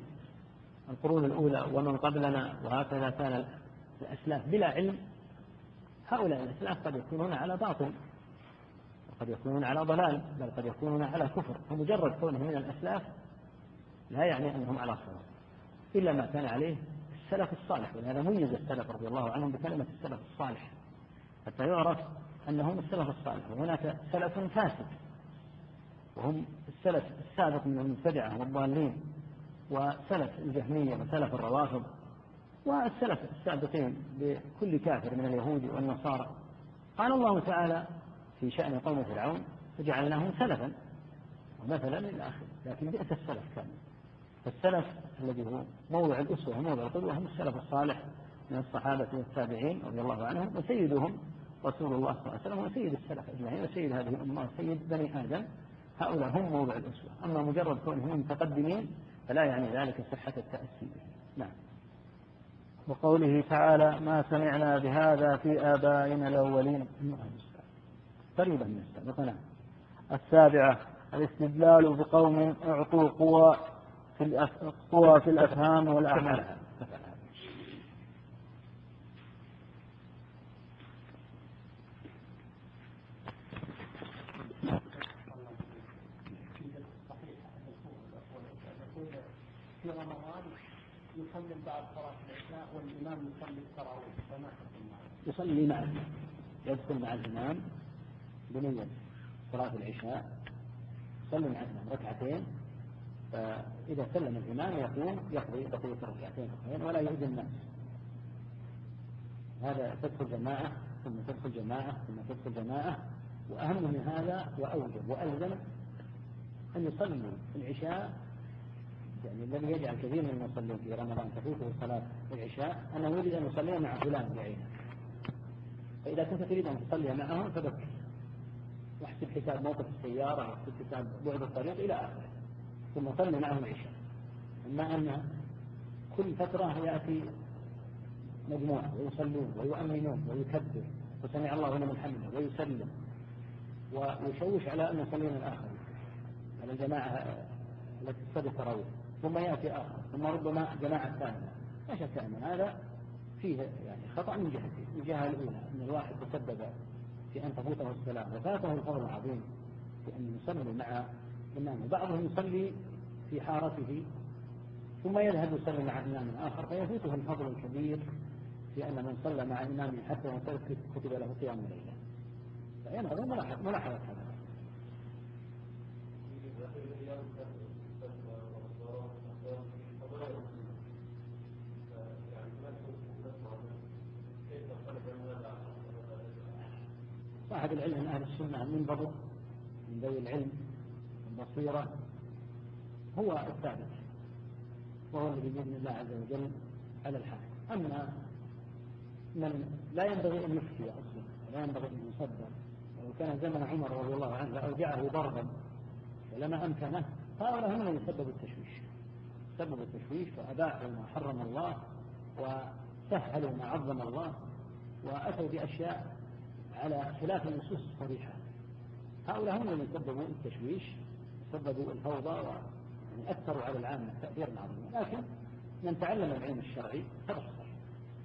القرون الأولى ومن قبلنا وهكذا كان الأسلاف بلا علم هؤلاء الأسلاف قد يكونون على باطل وقد يكونون على ضلال بل قد يكونون على كفر. فمجرد كونهم من الأسلاف لا يعني أنهم على صواب إلا ما كان عليه السلف الصالح ولهذا ميز السلف رضي الله عنهم بكلمة السلف الصالح. حتى يعرف أنهم السلف الصالح. وهناك سلف فاسد. وهم السلف السابق من المبتدعة والضالين وسلف الجهمية وسلف الروافض. والسلف السابقين بكل كافر من اليهود والنصارى. قال الله تعالى في شأن قوم فرعون فجعلناهم سلفا. ومثلا للآخر لكن بئس السلف كان فالسلف الذي هو موضع الأسوة وموضع القدوة هم السلف الصالح من الصحابة والتابعين رضي الله عنهم وسيدهم رسول الله صلى الله عليه وسلم وسيد السلف أجمعين وسيد هذه الأمة وسيد بني آدم. هؤلاء هم موضع الأسوة. أما مجرد كونهم متقدمين فلا يعني ذلك صحة التأسي نعم. وقوله تعالى ما سمعنا بهذا في آبائنا الأولين. قريبا من السابعة. الاستدلال بقوم أعطوا قوى في القوى في الأفهام والأعمال. في رمضان يصلي بعد صلاة والإمام يصلي التراويح فما يصلي معه. يدخل مع الإمام بنية صلاة العشاء يصلي مع الإمام ركعتين. فإذا سلم الإمام يقوم يقضي بقية الركعتين أخرين ولا يؤذي الناس. هذا تدخل جماعة ثم تدخل جماعة ثم تدخل جماعة وأهم من هذا وأوجب وألزم أن يصلي العشاء يعني الذي يجعل كثير من المصلين في رمضان تفوته صلاة العشاء أنه يريد أن يصلي مع فلان بعينه فإذا كنت تريد أن تصلي معهم فبكر واحسب حساب موقف السيارة واحسب حساب بعد الطريق إلى آخره. ثم صلي معهم العشاء. أما أن كل فترة يأتي مجموعة ويصلون ويؤمنون ويكبر وسمع الله لمن حمده ويسلم ويشوش على أن يصلون الآخر. على الجماعة التي تصلي التراويح ثم يأتي آخر ثم ربما جماعة ثانية. لا شك أن هذا فيه يعني خطأ من جهتين من الجهة الأولى أن الواحد تسبب في أن تفوته الصلاة وفاته الفضل العظيم في أن يصلي مع إمامه بعضهم يصلي في حارته ثم يذهب يصلي مع إمام آخر فيفوته الفضل الكبير في أن من صلى مع إمامه حتى ينصرف كتب له قيام الليلة. فينبغي ملاحظة هذا. صاحب العلم من أهل السنة المنضبط من ذوي العلم والبصيرة هو الثابت وهو الذي بإذن الله عز وجل على الحال أما من لا ينبغي أن يفتي أصلا لا ينبغي أن يصدر ولو كان زمن عمر رضي الله عنه لأوجعه ضربا ولما أمكنه هؤلاء هم الذين سببوا التشويش. سببوا التشويش فأباحوا ما حرم الله وسهلوا ما عظم الله وأتوا بأشياء على خلاف النصوص الصريحة. هؤلاء هم الذين سببوا التشويش سببوا الفوضى يعني أثروا على العامة تأثيرا عظيما لكن من تعلم العلم الشرعي تبصر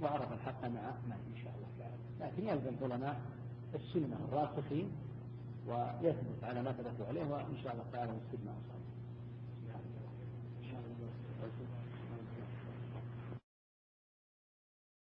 وعرف الحق مع ما إن شاء الله تعالى. لكن يلزم علماء السنة الراسخين ويثبت على ما ثبتوا عليه وإن شاء الله تعالى نسجد ما